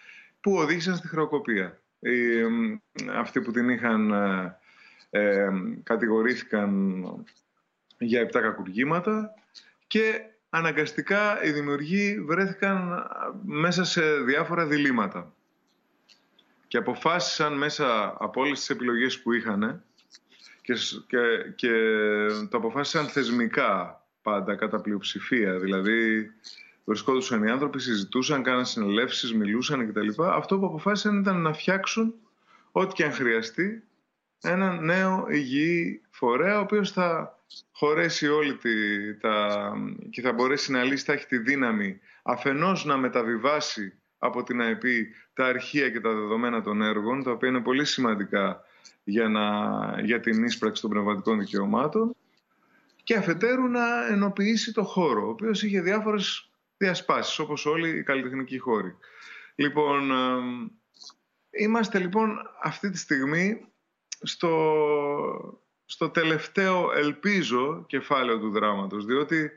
που οδήγησαν στη χρεοκοπία. Οι, αυτοί που την είχαν ε, κατηγορήθηκαν για επτά κακουργήματα και αναγκαστικά οι δημιουργοί βρέθηκαν μέσα σε διάφορα διλήμματα και αποφάσισαν μέσα από όλες τις επιλογές που είχαν και, και, και το αποφάσισαν θεσμικά πάντα κατά πλειοψηφία δηλαδή βρισκόντουσαν οι άνθρωποι, συζητούσαν, κάναν συνελεύσεις, μιλούσαν κτλ. Αυτό που αποφάσισαν ήταν να φτιάξουν ό,τι και αν χρειαστεί ένα νέο υγιή φορέα ο οποίος θα χωρέσει όλη τη, τα, και θα μπορέσει να λύσει, θα έχει τη δύναμη αφενός να μεταβιβάσει από την ΑΕΠ τα αρχεία και τα δεδομένα των έργων, τα οποία είναι πολύ σημαντικά για, να, για την ίσπραξη των πνευματικών δικαιωμάτων και αφετέρου να ενοποιήσει το χώρο, ο οποίος είχε διάφορες διασπάσεις, όπως όλοι οι καλλιτεχνικοί χώροι. Λοιπόν, είμαστε λοιπόν αυτή τη στιγμή στο, στο τελευταίο ελπίζω κεφάλαιο του δράματος, διότι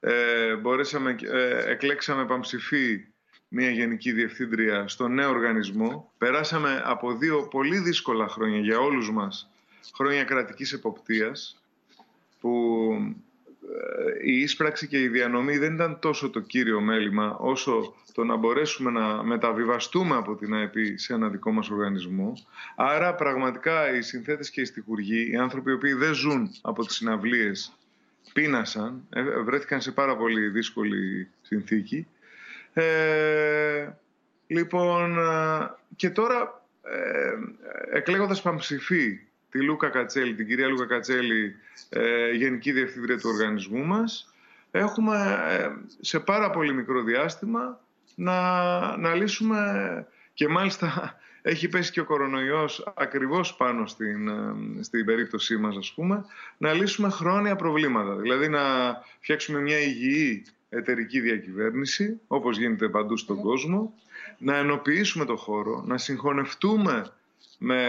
ε, μπορέσαμε, ε, εκλέξαμε παμψηφί μια γενική διευθύντρια στο νέο οργανισμό. Περάσαμε από δύο πολύ δύσκολα χρόνια για όλους μας, χρόνια κρατικής εποπτείας, που ε, η ίσπραξη και η διανομή δεν ήταν τόσο το κύριο μέλημα όσο το να μπορέσουμε να μεταβιβαστούμε από την ΑΕΠ σε ένα δικό μας οργανισμό. Άρα πραγματικά οι συνθέτες και οι στιχουργοί, οι άνθρωποι οι οποίοι δεν ζουν από τις συναυλίες, πείνασαν, ε, βρέθηκαν σε πάρα πολύ δύσκολη συνθήκη. Ε, λοιπόν, και τώρα ε, εκλέγοντας Παμψηφί τη Λούκα Κατσέλη, την κυρία Λούκα Κατσέλη, ε, Γενική Διευθύντρια του οργανισμού μας, έχουμε ε, σε πάρα πολύ μικρό διάστημα να, να λύσουμε και μάλιστα έχει πέσει και ο κορονοϊός ακριβώς πάνω στην, ε, στην περίπτωσή μας ας πούμε, να λύσουμε χρόνια προβλήματα. Δηλαδή να φτιάξουμε μια υγιή εταιρική διακυβέρνηση, όπως γίνεται παντού στον κόσμο, να ενοποιήσουμε το χώρο, να συγχωνευτούμε με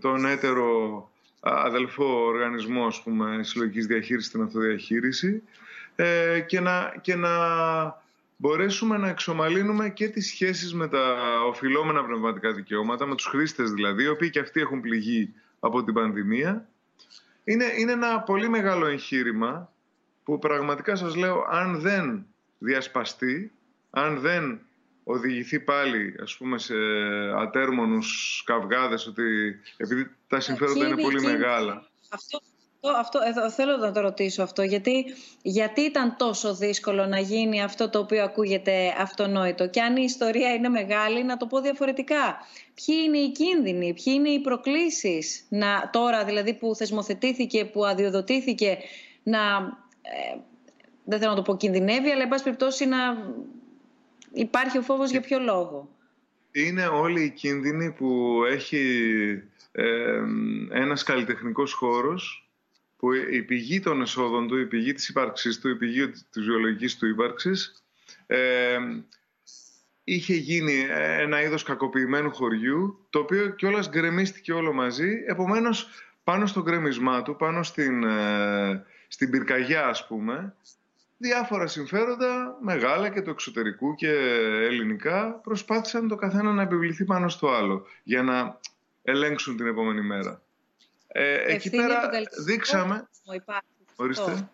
τον έτερο αδελφό οργανισμό ας πούμε, συλλογικής διαχείρισης στην αυτοδιαχείριση ε, και, να, και να μπορέσουμε να εξομαλύνουμε και τις σχέσεις με τα οφειλόμενα πνευματικά δικαιώματα, με τους χρήστες δηλαδή, οι οποίοι και αυτοί έχουν πληγεί από την πανδημία. Είναι, είναι ένα πολύ μεγάλο εγχείρημα που πραγματικά σας λέω, αν δεν διασπαστεί, αν δεν οδηγηθεί πάλι ας πούμε σε ατέρμονους καυγάδες ότι επειδή τα συμφέροντα είναι πολύ μεγάλα. Αυτό, αυτό, εδώ, θέλω να το ρωτήσω αυτό, γιατί, γιατί ήταν τόσο δύσκολο να γίνει αυτό το οποίο ακούγεται αυτονόητο; Και αν η ιστορία είναι μεγάλη να το πω διαφορετικά. Ποιοι είναι οι κίνδυνοι, ποιοι είναι οι προκλήσεις να, τώρα δηλαδή που θεσμοθετήθηκε, που αδειοδοτήθηκε να, ε, δεν θέλω να το πω κινδυνεύει, αλλά εν πάση περιπτώσει να Υπάρχει ο φόβος για ποιο λόγο; Είναι όλοι οι κίνδυνοι που έχει ε, ένας καλλιτεχνικός χώρος που η πηγή των εσόδων του, η πηγή της ύπαρξής του, η πηγή της βιολογικής του ύπαρξης ε, είχε γίνει ένα είδος κακοποιημένου χωριού το οποίο κιόλας γκρεμίστηκε όλο μαζί επομένως πάνω στο γκρεμισμά του, πάνω στην, ε, στην πυρκαγιά ας πούμε διάφορα συμφέροντα, μεγάλα και το εξωτερικού και ελληνικά, προσπάθησαν το καθένα να επιβληθεί πάνω στο άλλο για να ελέγξουν την επόμενη μέρα. Ε, εκεί πέρα δείξαμε... Ορίστε.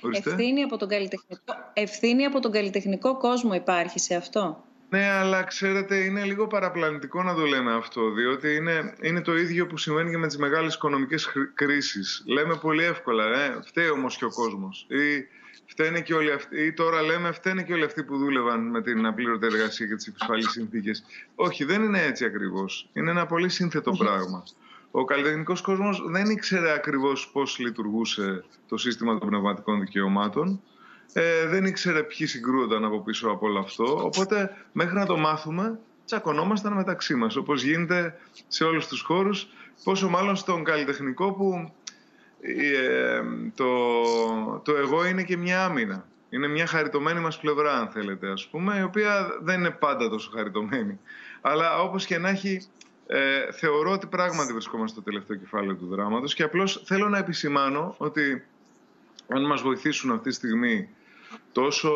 Ορίστε. Ευθύνη από, τον καλλιτεχνικό... Ευθύνη από τον καλλιτεχνικό κόσμο υπάρχει σε αυτό. Ναι, αλλά ξέρετε, είναι λίγο παραπλανητικό να το λέμε αυτό, διότι είναι, είναι το ίδιο που συμβαίνει και με τις μεγάλες οικονομικές κρίσεις. Λέμε πολύ εύκολα, ε, φταίει όμως και ο κόσμος. Ή φταίνε και όλοι αυτοί, ή τώρα λέμε φταίνε και όλοι αυτοί που δούλευαν με την απλήρωτη εργασία και τις επισφαλείς συνθήκες. Όχι, δεν είναι έτσι ακριβώς. Είναι ένα πολύ σύνθετο πράγμα. Ο καλλιτεχνικός κόσμος δεν ήξερε ακριβώς πώς λειτουργούσε το σύστημα των πνευματικών δικαιωμάτων ε, δεν ήξερε ποιοι συγκρούονταν από πίσω από όλο αυτό. Οπότε μέχρι να το μάθουμε τσακωνόμασταν μεταξύ μας, όπως γίνεται σε όλους τους χώρους, πόσο μάλλον στον καλλιτεχνικό που ε, το, το εγώ είναι και μια άμυνα. Είναι μια χαριτωμένη μας πλευρά, αν θέλετε, ας πούμε, η οποία δεν είναι πάντα τόσο χαριτωμένη. Αλλά όπως και να έχει, ε, θεωρώ ότι πράγματι βρισκόμαστε στο τελευταίο κεφάλαιο του δράματος και απλώς θέλω να επισημάνω ότι αν μας βοηθήσουν αυτή τη στιγμή τόσο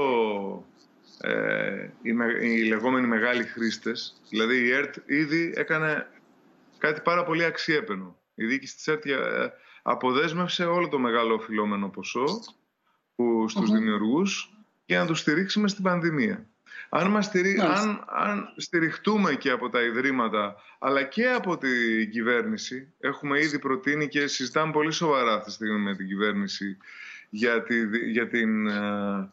ε, οι, οι λεγόμενοι μεγάλοι χρήστες, δηλαδή η ΕΡΤ ήδη έκανε κάτι πάρα πολύ αξιέπαινο. Η διοίκηση της ΕΡΤ ε, αποδέσμευσε όλο το μεγάλο οφειλόμενο ποσό που, στους δημιουργούς για να τους στηρίξουμε στην πανδημία. Αν, μας αν, αν στηριχτούμε και από τα ιδρύματα αλλά και από την κυβέρνηση, έχουμε ήδη προτείνει και συζητάμε πολύ σοβαρά αυτή τη στιγμή με την κυβέρνηση για, τη, για, την, ε,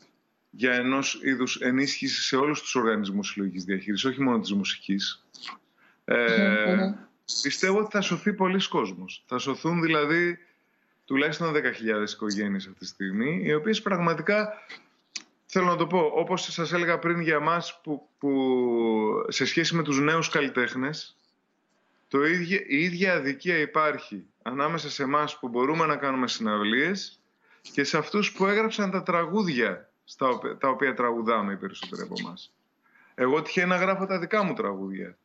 για ενός είδους ενίσχυση σε όλους τους οργανισμούς συλλογικής διαχείρισης, όχι μόνο της μουσικής. Ε, Πιστεύω ότι θα σωθεί πολλοί κόσμος. Θα σωθούν δηλαδή τουλάχιστον 10.000 οικογένειες αυτή τη στιγμή, οι οποίες πραγματικά, θέλω να το πω, όπως σας έλεγα πριν για μας, που, που σε σχέση με τους νέους καλλιτέχνες, το ίδιο, η ίδια αδικία υπάρχει ανάμεσα σε εμάς που μπορούμε να κάνουμε συναυλίες και σε αυτούς που έγραψαν τα τραγούδια στα, τα οποία τραγουδάμε οι περισσότεροι από εμάς. Εγώ τυχαίνει να γράφω τα δικά μου τραγούδια.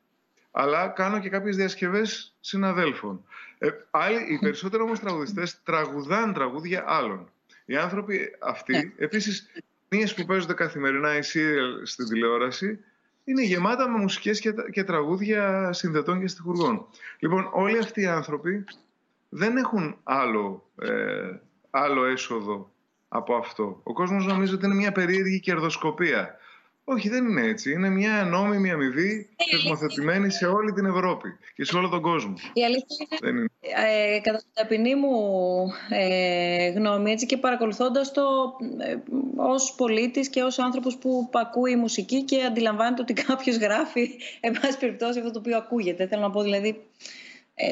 Αλλά κάνω και κάποιες διασκευές συναδέλφων. Ε, άλλοι, οι περισσότεροι όμως τραγουδιστές τραγουδάν τραγούδια άλλων. Οι άνθρωποι αυτοί, yeah. Ναι. επίσης, μίες που παίζονται καθημερινά οι σύριαλ στην τηλεόραση, είναι γεμάτα με μουσικές και, και τραγούδια συνδετών και στιχουργών. Λοιπόν, όλοι αυτοί οι άνθρωποι δεν έχουν άλλο ε, άλλο έσοδο από αυτό. Ο κόσμος νομίζει ότι είναι μια περίεργη κερδοσκοπία. Όχι, δεν είναι έτσι. Είναι μια νόμιμη αμοιβή θεσμοθετημένη σε όλη την Ευρώπη και σε όλο τον κόσμο. Η αλήθεια είναι, είναι. Ε, κατά την ταπεινή μου ε, γνώμη έτσι, και παρακολουθώντας το ε, ως πολίτης και ως άνθρωπος που ακούει μουσική και αντιλαμβάνεται ότι κάποιος γράφει εν πάση περιπτώσει αυτό το οποίο ακούγεται. Θέλω να πω δηλαδή ε,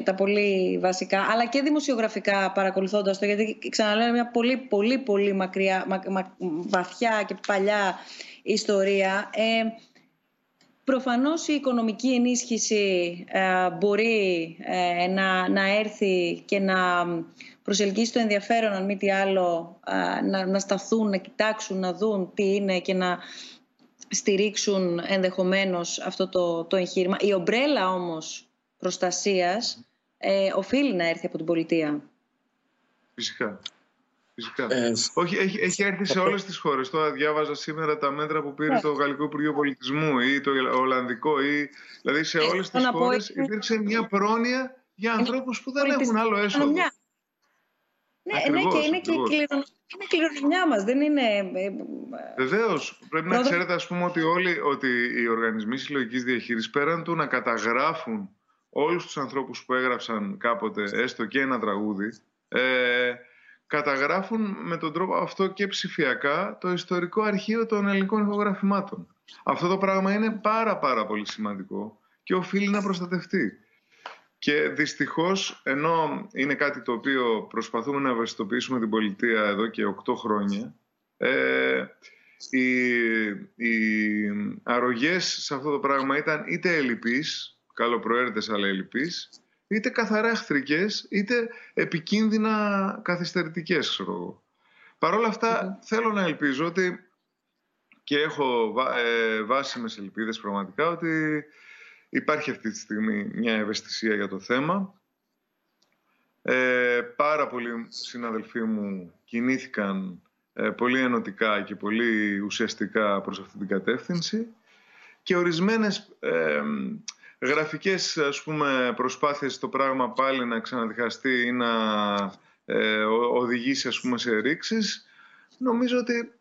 τα πολύ βασικά, αλλά και δημοσιογραφικά παρακολουθώντας το, γιατί ξαναλέω μια πολύ πολύ πολύ μακριά, βαθιά και παλιά ιστορία. Ε, Προφανώς η οικονομική ενίσχυση ε, μπορεί ε, να, να έρθει και να προσελκύσει το ενδιαφέρον, αν μη τι άλλο, να, να σταθούν, να κοιτάξουν, να δουν τι είναι και να στηρίξουν ενδεχομένως αυτό το, το εγχείρημα. Η ομπρέλα όμως προστασίας ε, οφείλει να έρθει από την πολιτεία. Φυσικά. Φυσικά. Ε, Όχι, έχει, έχει έρθει σε όλες τις χώρες. Τώρα διάβαζα σήμερα τα μέτρα που πήρε ναι. το Γαλλικό Υπουργείο Πολιτισμού ή το Ολλανδικό. Ή, δηλαδή σε ε, όλες τις χώρες υπήρξε μια πρόνοια για ανθρώπους που δεν έχουν άλλο έσοδο. Ναι, ναι, και είναι και η κληρονομιά μας, δεν είναι... Ε, Βεβαίως. Πρέπει να ξέρετε, ας πούμε, ότι όλοι ότι οι οργανισμοί συλλογικής διαχείρισης πέραν του να καταγράφουν όλους τους ανθρώπους που έγραψαν κάποτε έστω και ένα τραγούδι, ε, καταγράφουν με τον τρόπο αυτό και ψηφιακά το ιστορικό αρχείο των ελληνικών ηχογραφημάτων. Αυτό το πράγμα είναι πάρα πάρα πολύ σημαντικό και οφείλει να προστατευτεί. Και δυστυχώς, ενώ είναι κάτι το οποίο προσπαθούμε να ευαισθητοποιήσουμε την πολιτεία εδώ και 8 χρόνια, ε, οι, οι αρρωγές σε αυτό το πράγμα ήταν είτε ελλειπείς, καλοπροαίρετες αλλά ελλειπείς, είτε καθαρά εχθρικές, είτε επικίνδυνα καθυστερητικές, ξέρω εγώ. Παρ' όλα θέλω να ελπίζω ότι και έχω ε, βάσιμες ελπίδες πραγματικά ότι Υπάρχει αυτή τη στιγμή μια ευαισθησία για το θέμα. Ε, πάρα πολλοί συναδελφοί μου κινήθηκαν ε, πολύ ενωτικά και πολύ ουσιαστικά προς αυτή την κατεύθυνση και ορισμένες ε, γραφικές ας πούμε, προσπάθειες στο πράγμα πάλι να ξαναδιχαστεί ή να ε, οδηγήσει ας πούμε, σε ρήξεις νομίζω ότι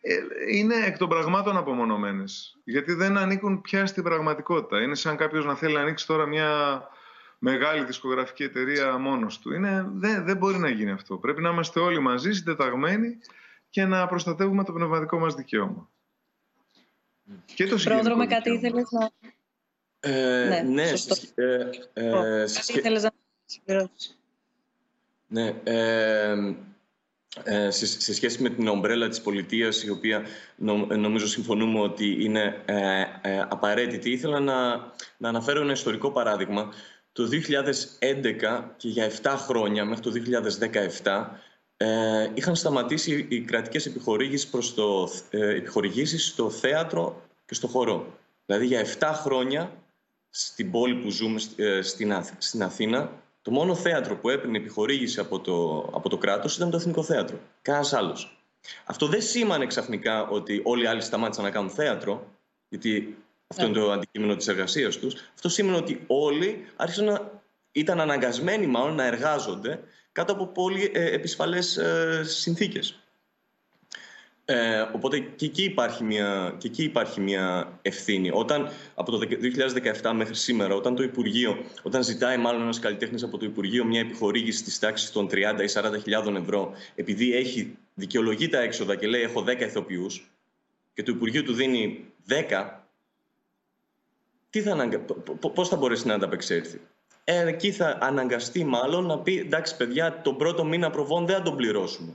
ε, είναι εκ των πραγμάτων απομονωμένες. Γιατί δεν ανήκουν πια στην πραγματικότητα. Είναι σαν κάποιος να θέλει να ανοίξει τώρα μια μεγάλη δισκογραφική εταιρεία μόνος του. Είναι, δεν, δεν μπορεί να γίνει αυτό. Πρέπει να είμαστε όλοι μαζί, συντεταγμένοι και να προστατεύουμε το πνευματικό μας δικαίωμα. Και το Πρόδρομε, κάτι ήθελες να. Ε, ναι, ναι ε, ε, κάτι ήθελες να συμπληρώσεις. Ναι, ε, ε, σε, σχέση με την ομπρέλα της πολιτείας, η οποία νομίζω συμφωνούμε ότι είναι ε, ε, απαραίτητη, ήθελα να, να αναφέρω ένα ιστορικό παράδειγμα. Το 2011 και για 7 χρόνια, μέχρι το 2017, ε, είχαν σταματήσει οι κρατικές επιχορήγησεις, προς το, ε, επιχορηγήσεις στο θέατρο και στο χορό. Δηλαδή για 7 χρόνια στην πόλη που ζούμε, στην, στην Αθήνα, το μόνο θέατρο που έπαιρνε επιχορήγηση από το, από το κράτος ήταν το Εθνικό Θέατρο. Κανένας άλλος. Αυτό δεν σήμανε ξαφνικά ότι όλοι οι άλλοι σταμάτησαν να κάνουν θέατρο, γιατί αυτό είναι το αντικείμενο της εργασίας τους. Αυτό σήμαινε ότι όλοι άρχισαν να ήταν αναγκασμένοι μάλλον να εργάζονται κάτω από πολύ ε, επισφαλές ε, συνθήκες. Ε, οπότε και εκεί, υπάρχει μια, και εκεί υπάρχει μια ευθύνη. Όταν από το 2017 μέχρι σήμερα, όταν το Υπουργείο, όταν ζητάει μάλλον ένας καλλιτέχνης από το Υπουργείο μια επιχορήγηση της τάξης των 30 ή 40 χιλιάδων ευρώ, επειδή έχει δικαιολογεί τα έξοδα και λέει: Έχω 10 ηθοποιούς, και το Υπουργείο του δίνει 10, τι θα αναγκα... πώς θα μπορέσει να ανταπεξέλθει; Ε, εκεί θα αναγκαστεί μάλλον να πει: Εντάξει, παιδιά, τον πρώτο μήνα προβών δεν θα τον πληρώσουμε.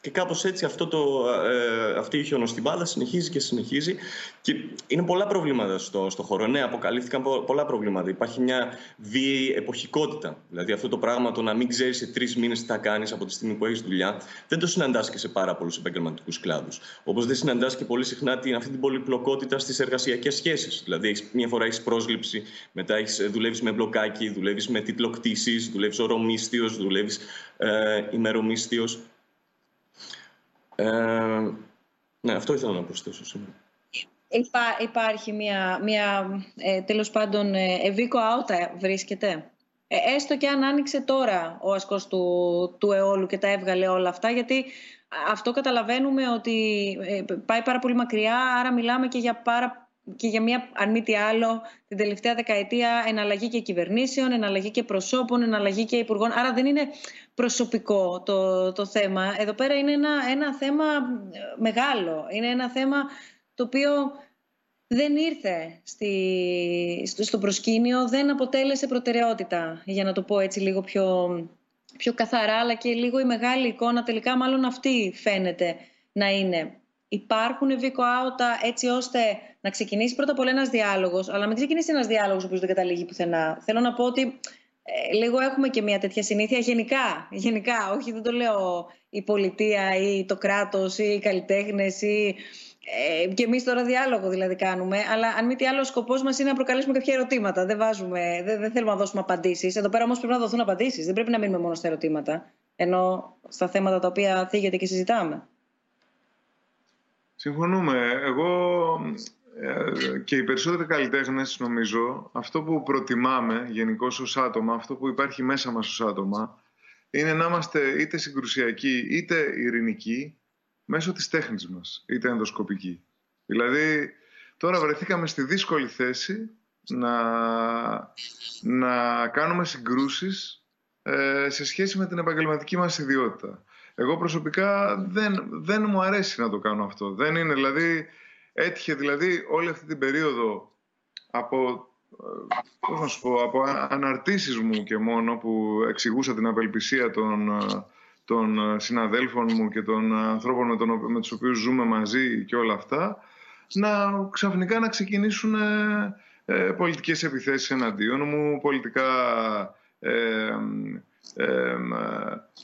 Και κάπως έτσι αυτό το, ε, αυτή η χιονοστιμπάδα συνεχίζει και συνεχίζει. Και είναι πολλά προβλήματα στο, στο χώρο. Ναι, αποκαλύφθηκαν πολλά προβλήματα. Υπάρχει μια βίαιη εποχικότητα. Δηλαδή αυτό το πράγμα το να μην ξέρεις σε τρεις μήνες τι θα κάνεις από τη στιγμή που έχεις δουλειά, δεν το συναντάς και σε πάρα πολλούς επαγγελματικούς κλάδους. Όπως δεν συναντάς και πολύ συχνά την, αυτή την πολυπλοκότητα στις εργασιακές σχέσεις. Δηλαδή μια φορά έχεις πρόσληψη, μετά δουλεύεις με μπλοκάκι, δουλεύεις με τίτλο κτήση, δουλεύεις ορομίστιος, δουλεύεις ε, ημερομίστιος. Ε, ναι, αυτό ήθελα να προσθέσω σήμερα. Υπά, υπάρχει μια, μια ε, τέλος πάντων, ε, ευήκο άουτα βρίσκεται; Ε, έστω και αν άνοιξε τώρα ο ασκός του, του αιώλου και τα έβγαλε όλα αυτά, γιατί αυτό καταλαβαίνουμε ότι ε, πάει πάρα πολύ μακριά, άρα μιλάμε και για πάρα και για μια, αν μη τι άλλο, την τελευταία δεκαετία εναλλαγή και κυβερνήσεων, εναλλαγή και προσώπων, εναλλαγή και υπουργών. Άρα δεν είναι προσωπικό το, το θέμα. Εδώ πέρα είναι ένα, ένα θέμα ε, μεγάλο. Είναι ένα θέμα το οποίο δεν ήρθε στη, στο προσκήνιο, δεν αποτέλεσε προτεραιότητα, για να το πω έτσι λίγο πιο, πιο καθαρά, αλλά και λίγο η μεγάλη εικόνα τελικά μάλλον αυτή φαίνεται να είναι. Υπάρχουν βικοάουτα έτσι ώστε να ξεκινήσει πρώτα απ' όλα ένας διάλογος, αλλά να μην ξεκινήσει ένας διάλογος ο οποίος δεν καταλήγει πουθενά. Θέλω να πω ότι ε, λίγο έχουμε και μια τέτοια συνήθεια γενικά, γενικά, όχι δεν το λέω η πολιτεία ή το κράτος ή οι καλλιτέχνες ή ε, και εμείς τώρα διάλογο δηλαδή κάνουμε, αλλά αν μη τι άλλο, ο σκοπός μας είναι να προκαλέσουμε κάποια ερωτήματα. Δεν, βάζουμε, δεν, δεν θέλουμε να δώσουμε απαντήσεις. Εδώ πέρα όμως πρέπει να δοθούν απαντήσεις. Δεν πρέπει να μείνουμε μόνο στα ερωτήματα, ενώ στα θέματα τα οποία θίγεται και συζητάμε. Συμφωνούμε. Εγώ ε, και οι περισσότεροι καλλιτέχνες, νομίζω, αυτό που προτιμάμε γενικώ ως άτομα, αυτό που υπάρχει μέσα μας ως άτομα, είναι να είμαστε είτε συγκρουσιακοί είτε ειρηνικοί μέσω της τέχνης μας, είτε ενδοσκοπική. Δηλαδή, τώρα βρεθήκαμε στη δύσκολη θέση να, να κάνουμε συγκρούσεις ε, σε σχέση με την επαγγελματική μας ιδιότητα. Εγώ προσωπικά δεν, δεν μου αρέσει να το κάνω αυτό. Δεν είναι, δηλαδή, έτυχε δηλαδή όλη αυτή την περίοδο από, ε, πώς να σου πω, από αναρτήσεις μου και μόνο που εξηγούσα την απελπισία των ε, των ε, συναδέλφων μου και των ε, ανθρώπων με, τον, με τους οποίους ζούμε μαζί και όλα αυτά, να ξαφνικά να ξεκινήσουν ε, ε, πολιτικές επιθέσεις εναντίον μου, πολιτικά ε, ε,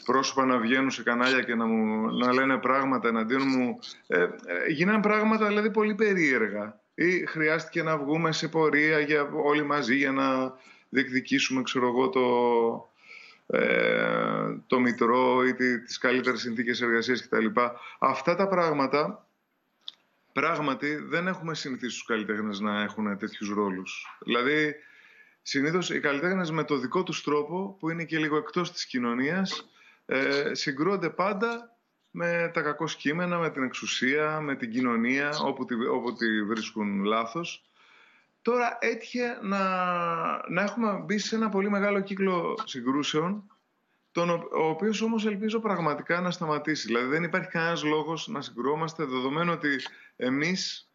πρόσωπα να βγαίνουν σε κανάλια και να, μου, να λένε πράγματα εναντίον μου. Ε, γίνανε πράγματα δηλαδή πολύ περίεργα. Ή χρειάστηκε να βγούμε σε πορεία για, όλοι μαζί για να διεκδικήσουμε, ξέρω εγώ, το, ε, το μητρό ή τις καλύτερες συνθήκες εργασίας κτλ. Αυτά τα πράγματα πράγματι δεν έχουμε συνηθίσει τους καλλιτέχνες να έχουν τέτοιους ρόλους. Δηλαδή, συνήθως οι καλλιτέχνες με το δικό τους τρόπο, που είναι και λίγο εκτός της κοινωνίας, ε, συγκρούονται πάντα με τα κακό κείμενα, με την εξουσία, με την κοινωνία, όπου τη, όπου τη βρίσκουν λάθος. Τώρα έτυχε να, να έχουμε μπει σε ένα πολύ μεγάλο κύκλο συγκρούσεων, τον, ο οποίος όμως ελπίζω πραγματικά να σταματήσει. Δηλαδή δεν υπάρχει κανένας λόγος να συγκρουόμαστε, δεδομένου ότι εμείς,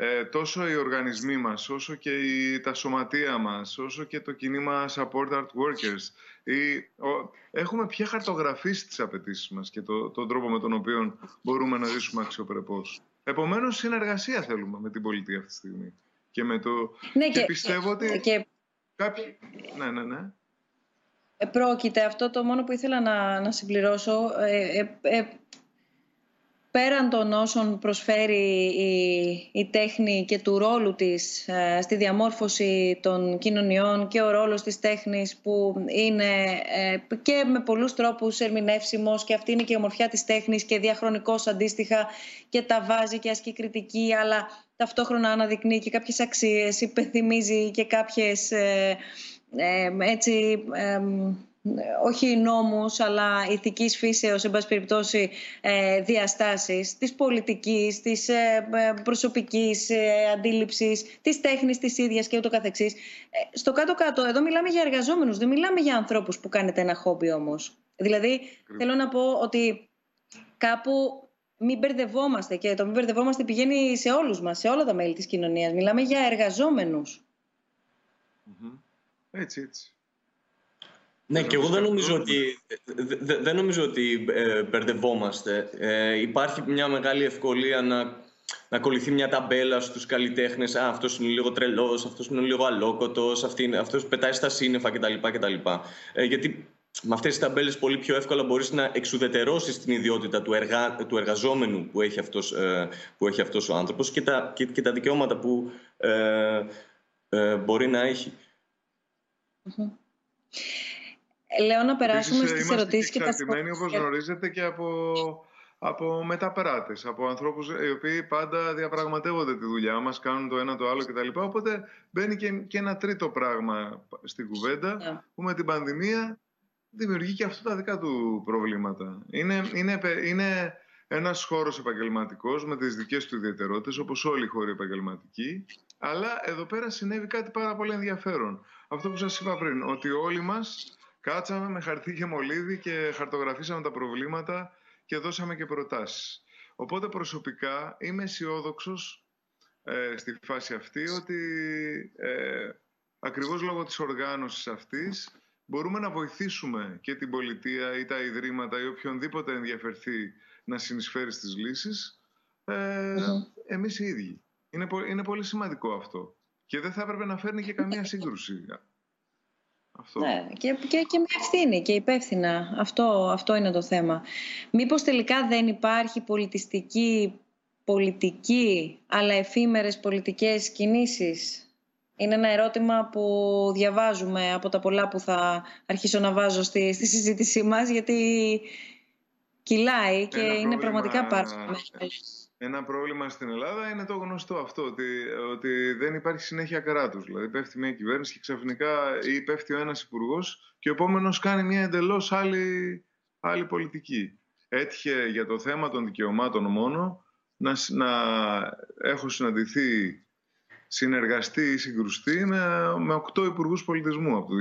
ε, τόσο οι οργανισμοί μας, όσο και η, τα σωματεία μας, όσο και το κινήμα Support Art Workers, έχουμε πια χαρτογραφήσει τις απαιτήσεις μας και το, τον τρόπο με τον οποίο μπορούμε να ζήσουμε αξιοπρεπώς. Επομένως, συνεργασία θέλουμε με την πολιτεία αυτή τη στιγμή και με το... Ναι, και, πιστεύω ότι και... κάποιοι... Ναι, ναι, ναι. Ε, πρόκειται αυτό το μόνο που ήθελα να, να συμπληρώσω. Ε, ε, ε πέραν των όσων προσφέρει η, η τέχνη και του ρόλου της στη διαμόρφωση των κοινωνιών και ο ρόλος της τέχνης που είναι και με πολλούς τρόπους ερμηνεύσιμος και αυτή είναι και η ομορφιά της τέχνης και διαχρονικός αντίστοιχα και τα βάζει και ασκεί κριτική αλλά ταυτόχρονα αναδεικνύει και κάποιες αξίες, υπενθυμίζει και κάποιες ε, ε, έτσι, ε, όχι νόμους, αλλά ηθικής φύσεως, εν πάση περιπτώσει, ε, διαστάσεις της πολιτικής, της ε, προσωπικής αντίληψης, της τέχνης της ίδιας και ούτω καθεξής. Στο κάτω-κάτω, εδώ μιλάμε για εργαζόμενους, δεν μιλάμε για ανθρώπους που κάνετε ένα χόμπι όμως. Δηλαδή, θέλω να πω ότι κάπου μην μπερδευόμαστε και το μην μπερδευόμαστε πηγαίνει σε όλους μας, σε όλα τα μέλη της κοινωνίας. Μιλάμε για εργαζόμενους. Έτσι, έτσι. Ναι, και εγώ δεν νομίζω ότι, δεν νομίζω ότι ε, μπερδευόμαστε. Ε, υπάρχει μια μεγάλη ευκολία να, να κολληθεί μια ταμπέλα στους καλλιτέχνες. Α, αυτός είναι λίγο τρελός, αυτός είναι λίγο αλόκοτος, αυτός πετάει στα σύννεφα κτλ. κτλ. Ε, γιατί με αυτές τις ταμπέλες πολύ πιο εύκολα μπορείς να εξουδετερώσεις την ιδιότητα του, εργα... του εργαζόμενου που έχει, αυτός, ε, που έχει αυτός ο άνθρωπος και τα, και, και τα δικαιώματα που ε, ε, μπορεί να έχει. Λέω να περάσουμε Επίσης, στις ερωτήσεις και τα σχόλια. όπως γνωρίζετε και από, από μεταπράτες, από ανθρώπους οι οποίοι πάντα διαπραγματεύονται τη δουλειά μας, κάνουν το ένα το άλλο κτλ. Οπότε μπαίνει και, και ένα τρίτο πράγμα στην κουβέντα yeah. που με την πανδημία δημιουργεί και αυτό τα δικά του προβλήματα. Είναι, είναι, είναι ένας χώρος επαγγελματικός με τις δικές του ιδιαιτερότητες, όπως όλοι οι χώροι επαγγελματικοί, αλλά εδώ πέρα συνέβη κάτι πάρα πολύ ενδιαφέρον. Αυτό που σας είπα πριν, ότι όλοι μας κάτσαμε με χαρτί και μολύβι και χαρτογραφήσαμε τα προβλήματα και δώσαμε και προτάσεις. Οπότε προσωπικά είμαι αισιόδοξος ε, στη φάση αυτή ότι ε, ακριβώς λόγω της οργάνωσης αυτής μπορούμε να βοηθήσουμε και την πολιτεία ή τα ιδρύματα ή οποιονδήποτε ενδιαφερθεί να συνεισφέρει στις λύσεις, ε, εμείς οι ίδιοι. Είναι, είναι πολύ σημαντικό αυτό. Και δεν θα έπρεπε να φέρνει και καμία σύγκρουση. Αυτό. Ναι, και, και, και με ευθύνη και υπεύθυνα. Αυτό, αυτό είναι το θέμα. Μήπως τελικά δεν υπάρχει πολιτιστική, πολιτική, αλλά εφήμερες πολιτικές κινήσεις; Είναι ένα ερώτημα που διαβάζουμε από τα πολλά που θα αρχίσω να βάζω στη, στη συζήτησή μας, γιατί κυλάει και είναι πραγματικά πάρα ένα πρόβλημα στην Ελλάδα είναι το γνωστό αυτό, ότι, ότι δεν υπάρχει συνέχεια κράτους. Δηλαδή πέφτει μια κυβέρνηση και ξαφνικά ή πέφτει ο ένας υπουργός και ο επόμενος κάνει μια εντελώς άλλη, άλλη πολιτική. Έτυχε για το θέμα των δικαιωμάτων μόνο να, να έχω συναντηθεί, συνεργαστεί ή συγκρουστεί με, με οκτώ υπουργούς πολιτισμού από το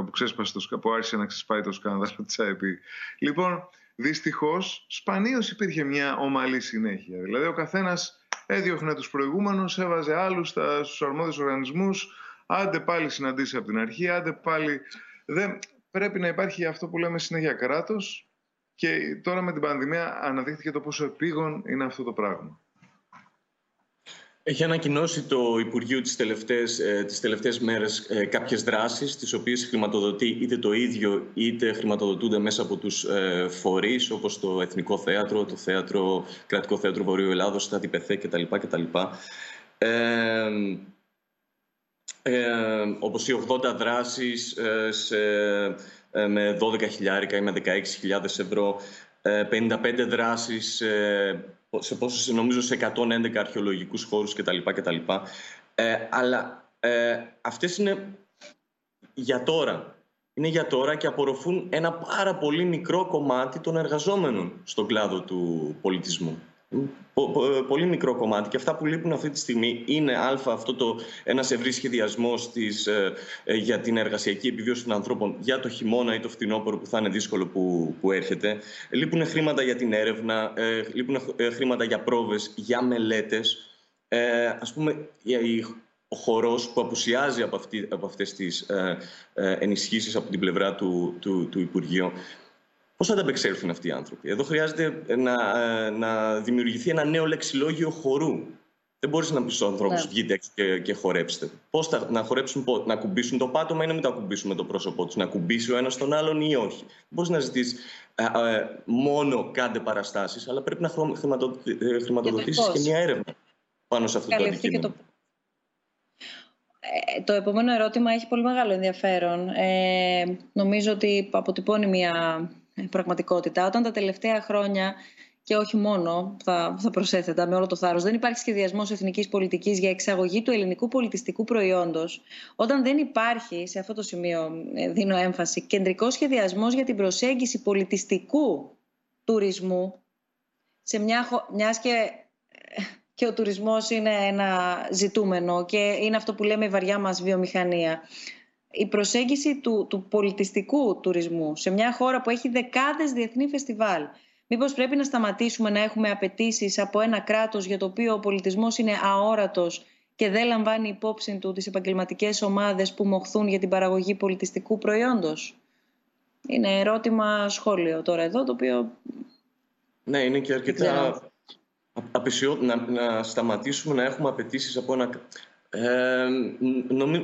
2012 που, ξέσπασε το, που άρχισε να ξεσπάει το σκάνδαλο της ΑΕΠ. Λοιπόν, Δυστυχώς, σπανίως υπήρχε μια ομαλή συνέχεια. Δηλαδή, ο καθένας έδιωχνε τους προηγούμενους, έβαζε άλλους στους αρμόδιους οργανισμούς, άντε πάλι συναντήσει από την αρχή, άντε πάλι. Δεν... Πρέπει να υπάρχει αυτό που λέμε συνέχεια κράτος. Και τώρα με την πανδημία αναδείχθηκε το πόσο επίγον είναι αυτό το πράγμα. Έχει ανακοινώσει το Υπουργείο τις τελευταίες, ε, τις τελευταίες μέρες ε, κάποιες δράσεις τις οποίες χρηματοδοτεί είτε το ίδιο είτε χρηματοδοτούνται μέσα από τους ε, φορείς όπως το Εθνικό Θέατρο, το θέατρο, Κρατικό Θέατρο Βορείου Ελλάδος, τα ΤΠΘ κτλ. κτλ. Ε, ε, όπως οι 80 δράσεις ε, σε, ε, με 12 χιλιάρικα ή με 16.000 ευρώ, 55 δράσεις σε πόσους, νομίζω σε 111 αρχαιολογικούς χώρους κτλ. κτλ. Ε, αλλά ε, αυτές είναι για τώρα. Είναι για τώρα και απορροφούν ένα πάρα πολύ μικρό κομμάτι των εργαζόμενων στον κλάδο του πολιτισμού πολύ μικρό κομμάτι και αυτά που λείπουν αυτή τη στιγμή είναι α, αυτό το, ένας ευρύς σχεδιασμός της, ε, ε, για την εργασιακή επιβίωση των ανθρώπων για το χειμώνα ή το φθινόπωρο που θα είναι δύσκολο που, που έρχεται. Λείπουν χρήματα για την έρευνα, ε, λείπουν ε, χρήματα για πρόβες, για μελέτες. Ε, ας πούμε, ο χορός που απουσιάζει από, αυτή, από αυτές τις ε, ενισχύσεις από την πλευρά του, του, του Υπουργείου Πώς θα ανταπεξέλθουν αυτοί οι άνθρωποι; Εδώ χρειάζεται να, ε, να δημιουργηθεί ένα νέο λεξιλόγιο χορού. Δεν μπορείς να πεις στους ανθρώπους: ναι. Βγείτε έξω και, και χορέψτε. Πώς θα να χορέψουν, να κουμπίσουν το πάτωμα ή να μην το ακουμπήσουν με το πρόσωπό τους. Να κουμπίσει ο ένας τον άλλον ή όχι; Δεν μπορείς να ζητήσει ε, ε, μόνο κάντε παραστάσεις, αλλά πρέπει να χρηματοδοτήσεις και, μια έρευνα πάνω σε αυτό το αντικείμενο. Το... το επόμενο ερώτημα έχει πολύ μεγάλο ενδιαφέρον. Ε, νομίζω ότι αποτυπώνει μια πραγματικότητα. Όταν τα τελευταία χρόνια και όχι μόνο, θα, θα προσέθετα με όλο το θάρρος, δεν υπάρχει σχεδιασμός εθνικής πολιτικής για εξαγωγή του ελληνικού πολιτιστικού προϊόντος, όταν δεν υπάρχει, σε αυτό το σημείο ε, δίνω έμφαση, κεντρικός σχεδιασμός για την προσέγγιση πολιτιστικού τουρισμού, σε μια, μιας και, ε, και ο τουρισμός είναι ένα ζητούμενο και είναι αυτό που λέμε η βαριά μας βιομηχανία η προσέγγιση του, του πολιτιστικού τουρισμού σε μια χώρα που έχει δεκάδες διεθνή φεστιβάλ. Μήπως πρέπει να σταματήσουμε να έχουμε απαιτήσει από ένα κράτος για το οποίο ο πολιτισμός είναι αόρατος και δεν λαμβάνει υπόψη του τις επαγγελματικές ομάδες που μοχθούν για την παραγωγή πολιτιστικού προϊόντος; Είναι ερώτημα σχόλιο τώρα εδώ, το οποίο... Ναι, είναι και αρκετά απεσιό να, να σταματήσουμε να έχουμε απαιτήσεις από ένα ε,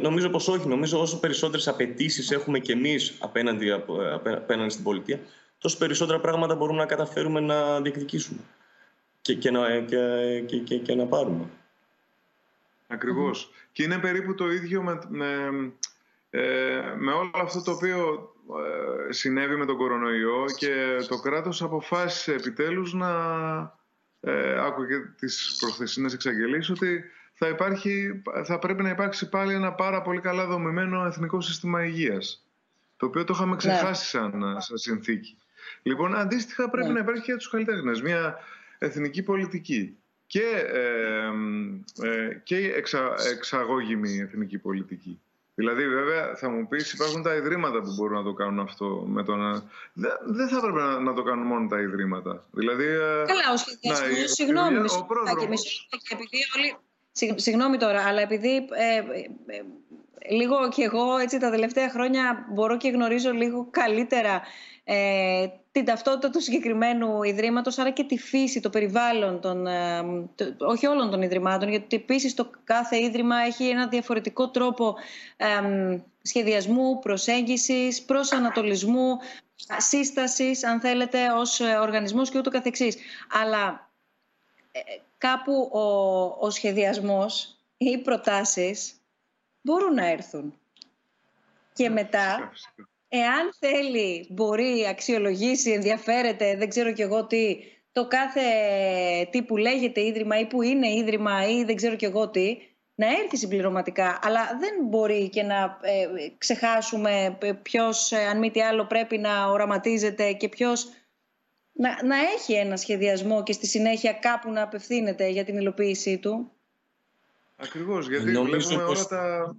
νομίζω πως όχι. Νομίζω όσο περισσότερες απαιτήσεις έχουμε κι εμείς απέναντι, απέναντι στην πολιτεία, τόσο περισσότερα πράγματα μπορούμε να καταφέρουμε να διεκδικήσουμε και, και, να, και, και, και, να πάρουμε. Ακριβώς. Και είναι περίπου το ίδιο με, με, ε, με όλο αυτό το οποίο ε, συνέβη με τον κορονοϊό και το κράτος αποφάσισε επιτέλους να ε, άκου και τις προχθεσίνες εξαγγελίες ότι θα, υπάρχει, θα πρέπει να υπάρξει πάλι ένα πάρα πολύ καλά δομημένο εθνικό σύστημα υγείας το οποίο το είχαμε ναι. ξεχάσει σαν, σαν συνθήκη. Λοιπόν, αντίστοιχα πρέπει ναι. να υπάρχει και για τους καλλιτέχνες μια εθνική πολιτική και, ε, ε, και εξα, εξαγώγημη εθνική πολιτική. Δηλαδή, βέβαια, θα μου πεις, υπάρχουν τα ιδρύματα που μπορούν να το κάνουν αυτό. Με το να... Δεν θα έπρεπε να, να το κάνουν μόνο τα ιδρύματα. Δηλαδή, ε, Καλά, ο σχεδιασμός, συγγνώμη, ο, Συγγνώμη τώρα, αλλά επειδή ε, ε, λίγο και εγώ έτσι τα τελευταία χρόνια μπορώ και γνωρίζω λίγο καλύτερα ε, την ταυτότητα του συγκεκριμένου ιδρύματος, άρα και τη φύση, το περιβάλλον των, ε, όχι όλων των ιδρυμάτων, γιατί επίσης το κάθε ίδρυμα έχει ένα διαφορετικό τρόπο ε, σχεδιασμού, προσέγγισης, προσανατολισμού, σύστασης, αν θέλετε, ως οργανισμός και ούτω καθεξής. Αλλά ε, κάπου ο, ο σχεδιασμός ή οι προτάσεις μπορούν να έρθουν. Και μετά εάν θέλει, μπορεί, αξιολογήσει, ενδιαφέρεται, δεν ξέρω κι εγώ τι, το κάθε τι που λέγεται ίδρυμα ή που είναι ίδρυμα ή δεν ξέρω κι εγώ τι, να έρθει συμπληρωματικά. Αλλά δεν μπορεί και να ε, ξεχάσουμε ποιος, ε, αν μη τι άλλο, πρέπει να οραματίζεται και ποιος να, να έχει ένα σχεδιασμό και στη συνέχεια κάπου να απευθύνεται για την υλοποίησή του. Ακριβώς, γιατί βλέπουμε όλα τα,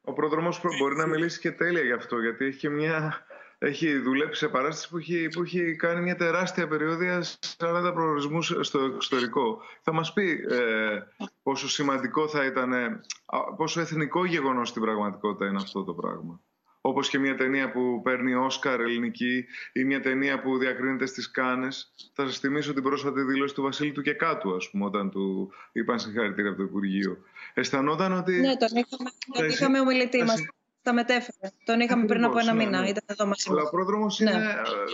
ο πρόδρομος μπορεί να μιλήσει και τέλεια γι' αυτό, γιατί έχει, μια, έχει δουλέψει σε παράσταση που έχει, που έχει κάνει μια τεράστια περιόδια 40 προορισμούς στο εξωτερικό. Θα μας πει ε, πόσο σημαντικό θα ήταν, πόσο εθνικό γεγονός στην πραγματικότητα είναι αυτό το πράγμα. Όπως και μια ταινία που παίρνει Όσκαρ ελληνική ή μια ταινία που διακρίνεται στις Κάνες. Θα σας θυμίσω την πρόσφατη δήλωση του Βασίλη του Κεκάτου, ας πούμε, όταν του είπαν συγχαρητήρια από το Υπουργείο. Αισθανόταν ότι. Ναι, τον είχαμε, τον είχαμε ομιλητή μας. Τα μετέφερε. Τον είχαμε πριν από ένα ναι, μήνα. Ναι. Ήταν εδώ μαζί Αλλά ο πρόδρομο ναι.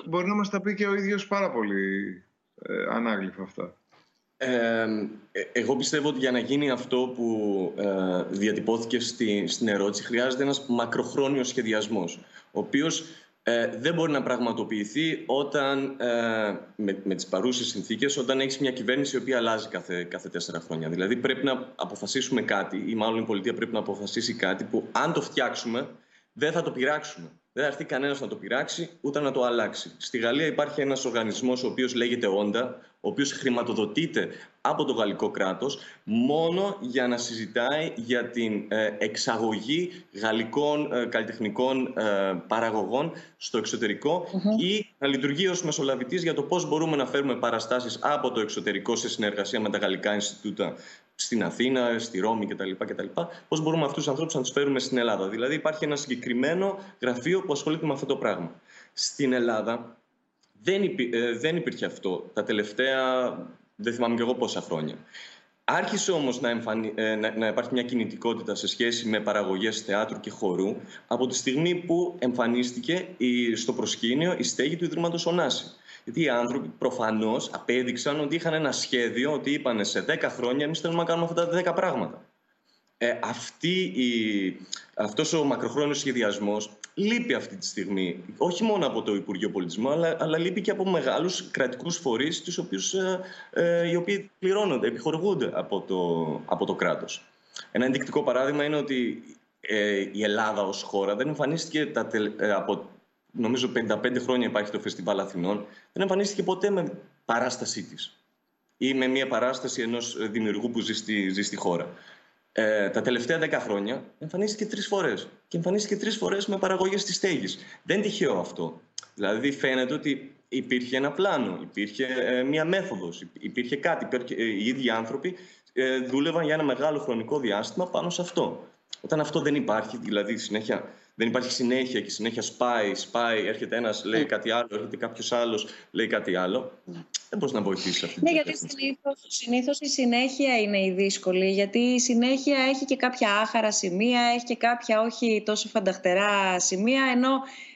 μπορεί να μας τα πει και ο ίδιος πάρα πολύ ε, ανάγλυφα αυτά. Ε, εγώ πιστεύω ότι για να γίνει αυτό που ε, διατυπώθηκε στη, στην ερώτηση χρειάζεται ένας μακροχρόνιος σχεδιασμός, ο οποίος ε, δεν μπορεί να πραγματοποιηθεί όταν, ε, με, με τις παρούσες συνθήκες όταν έχεις μια κυβέρνηση η οποία αλλάζει κάθε, κάθε τέσσερα χρόνια. Δηλαδή πρέπει να αποφασίσουμε κάτι ή μάλλον η πολιτεία πρέπει να αποφασίσει κάτι που αν το φτιάξουμε δεν θα το πειράξουμε. Δεν θα έρθει κανένας να το πειράξει ούτε να το αλλάξει. Στη Γαλλία υπάρχει ένας οργανισμός ο οποίος λέγεται Όντα, ο οποίος χρηματοδοτείται από το γαλλικό κράτος μόνο για να συζητάει για την ε, εξαγωγή γαλλικών ε, καλλιτεχνικών ε, παραγωγών στο εξωτερικό ή να λειτουργεί ως μεσολαβητής για το πώς μπορούμε να φέρουμε παραστάσεις από το εξωτερικό σε συνεργασία με τα γαλλικά Ινστιτούτα στην Αθήνα, στη Ρώμη κτλ. κτλ. Πώς μπορούμε αυτούς τους ανθρώπους να τους φέρουμε στην Ελλάδα. Δηλαδή, υπάρχει ένα συγκεκριμένο γραφείο που ασχολείται με αυτό το πράγμα. Στην Ελλάδα δεν, υπή, ε, δεν υπήρχε αυτό τα τελευταία, δεν θυμάμαι και εγώ πόσα χρόνια. Άρχισε όμως να, ε, να, να υπάρχει μια κινητικότητα σε σχέση με παραγωγές θεάτρου και χορού από τη στιγμή που εμφανίστηκε η, στο προσκήνιο η στέγη του Ιδρύματος Ωνάση. Γιατί οι άνθρωποι προφανώς απέδειξαν ότι είχαν ένα σχέδιο, ότι είπαν σε 10 χρόνια εμείς θέλουμε να κάνουμε αυτά τα 10 πράγματα. Ε, αυτή η, αυτός ο μακροχρόνιος σχεδιασμός λείπει αυτή τη στιγμή. Όχι μόνο από το Υπουργείο Πολιτισμού, αλλά, αλλά λείπει και από μεγάλους κρατικούς φορείς, τους οποίους, ε, ε, οι οποίοι πληρώνονται, επιχορηγούνται από το, από το κράτος. Ένα ενδεικτικό παράδειγμα είναι ότι ε, η Ελλάδα ως χώρα δεν εμφανίστηκε τα, ε, από νομίζω 55 χρόνια υπάρχει το Φεστιβάλ Αθηνών, δεν εμφανίστηκε ποτέ με παράστασή της ή με μια παράσταση ενός δημιουργού που ζει στη, ζει στη χώρα. Ε, τα τελευταία 10 χρόνια εμφανίστηκε τρεις φορές και εμφανίστηκε τρεις φορές με παραγωγές της στέγης. Δεν είναι τυχαίο αυτό. Δηλαδή φαίνεται ότι υπήρχε ένα πλάνο, υπήρχε ε, μια μέθοδος, υπήρχε κάτι. Ε, οι ίδιοι άνθρωποι ε, δούλευαν για ένα μεγάλο χρονικό διάστημα πάνω σε αυτό. Όταν αυτό δεν υπάρχει, δηλαδή συνέχεια δεν υπάρχει συνέχεια και συνέχεια σπάει, σπάει, έρχεται ένας, λέει κάτι άλλο, έρχεται κάποιος άλλος, λέει κάτι άλλο. Δεν μπορείς να βοηθήσεις αυτή Ναι, γιατί συνήθως η συνέχεια είναι η δύσκολη. Γιατί η συνέχεια έχει και κάποια άχαρα σημεία, έχει και κάποια όχι τόσο φανταχτερά σημεία, ενώ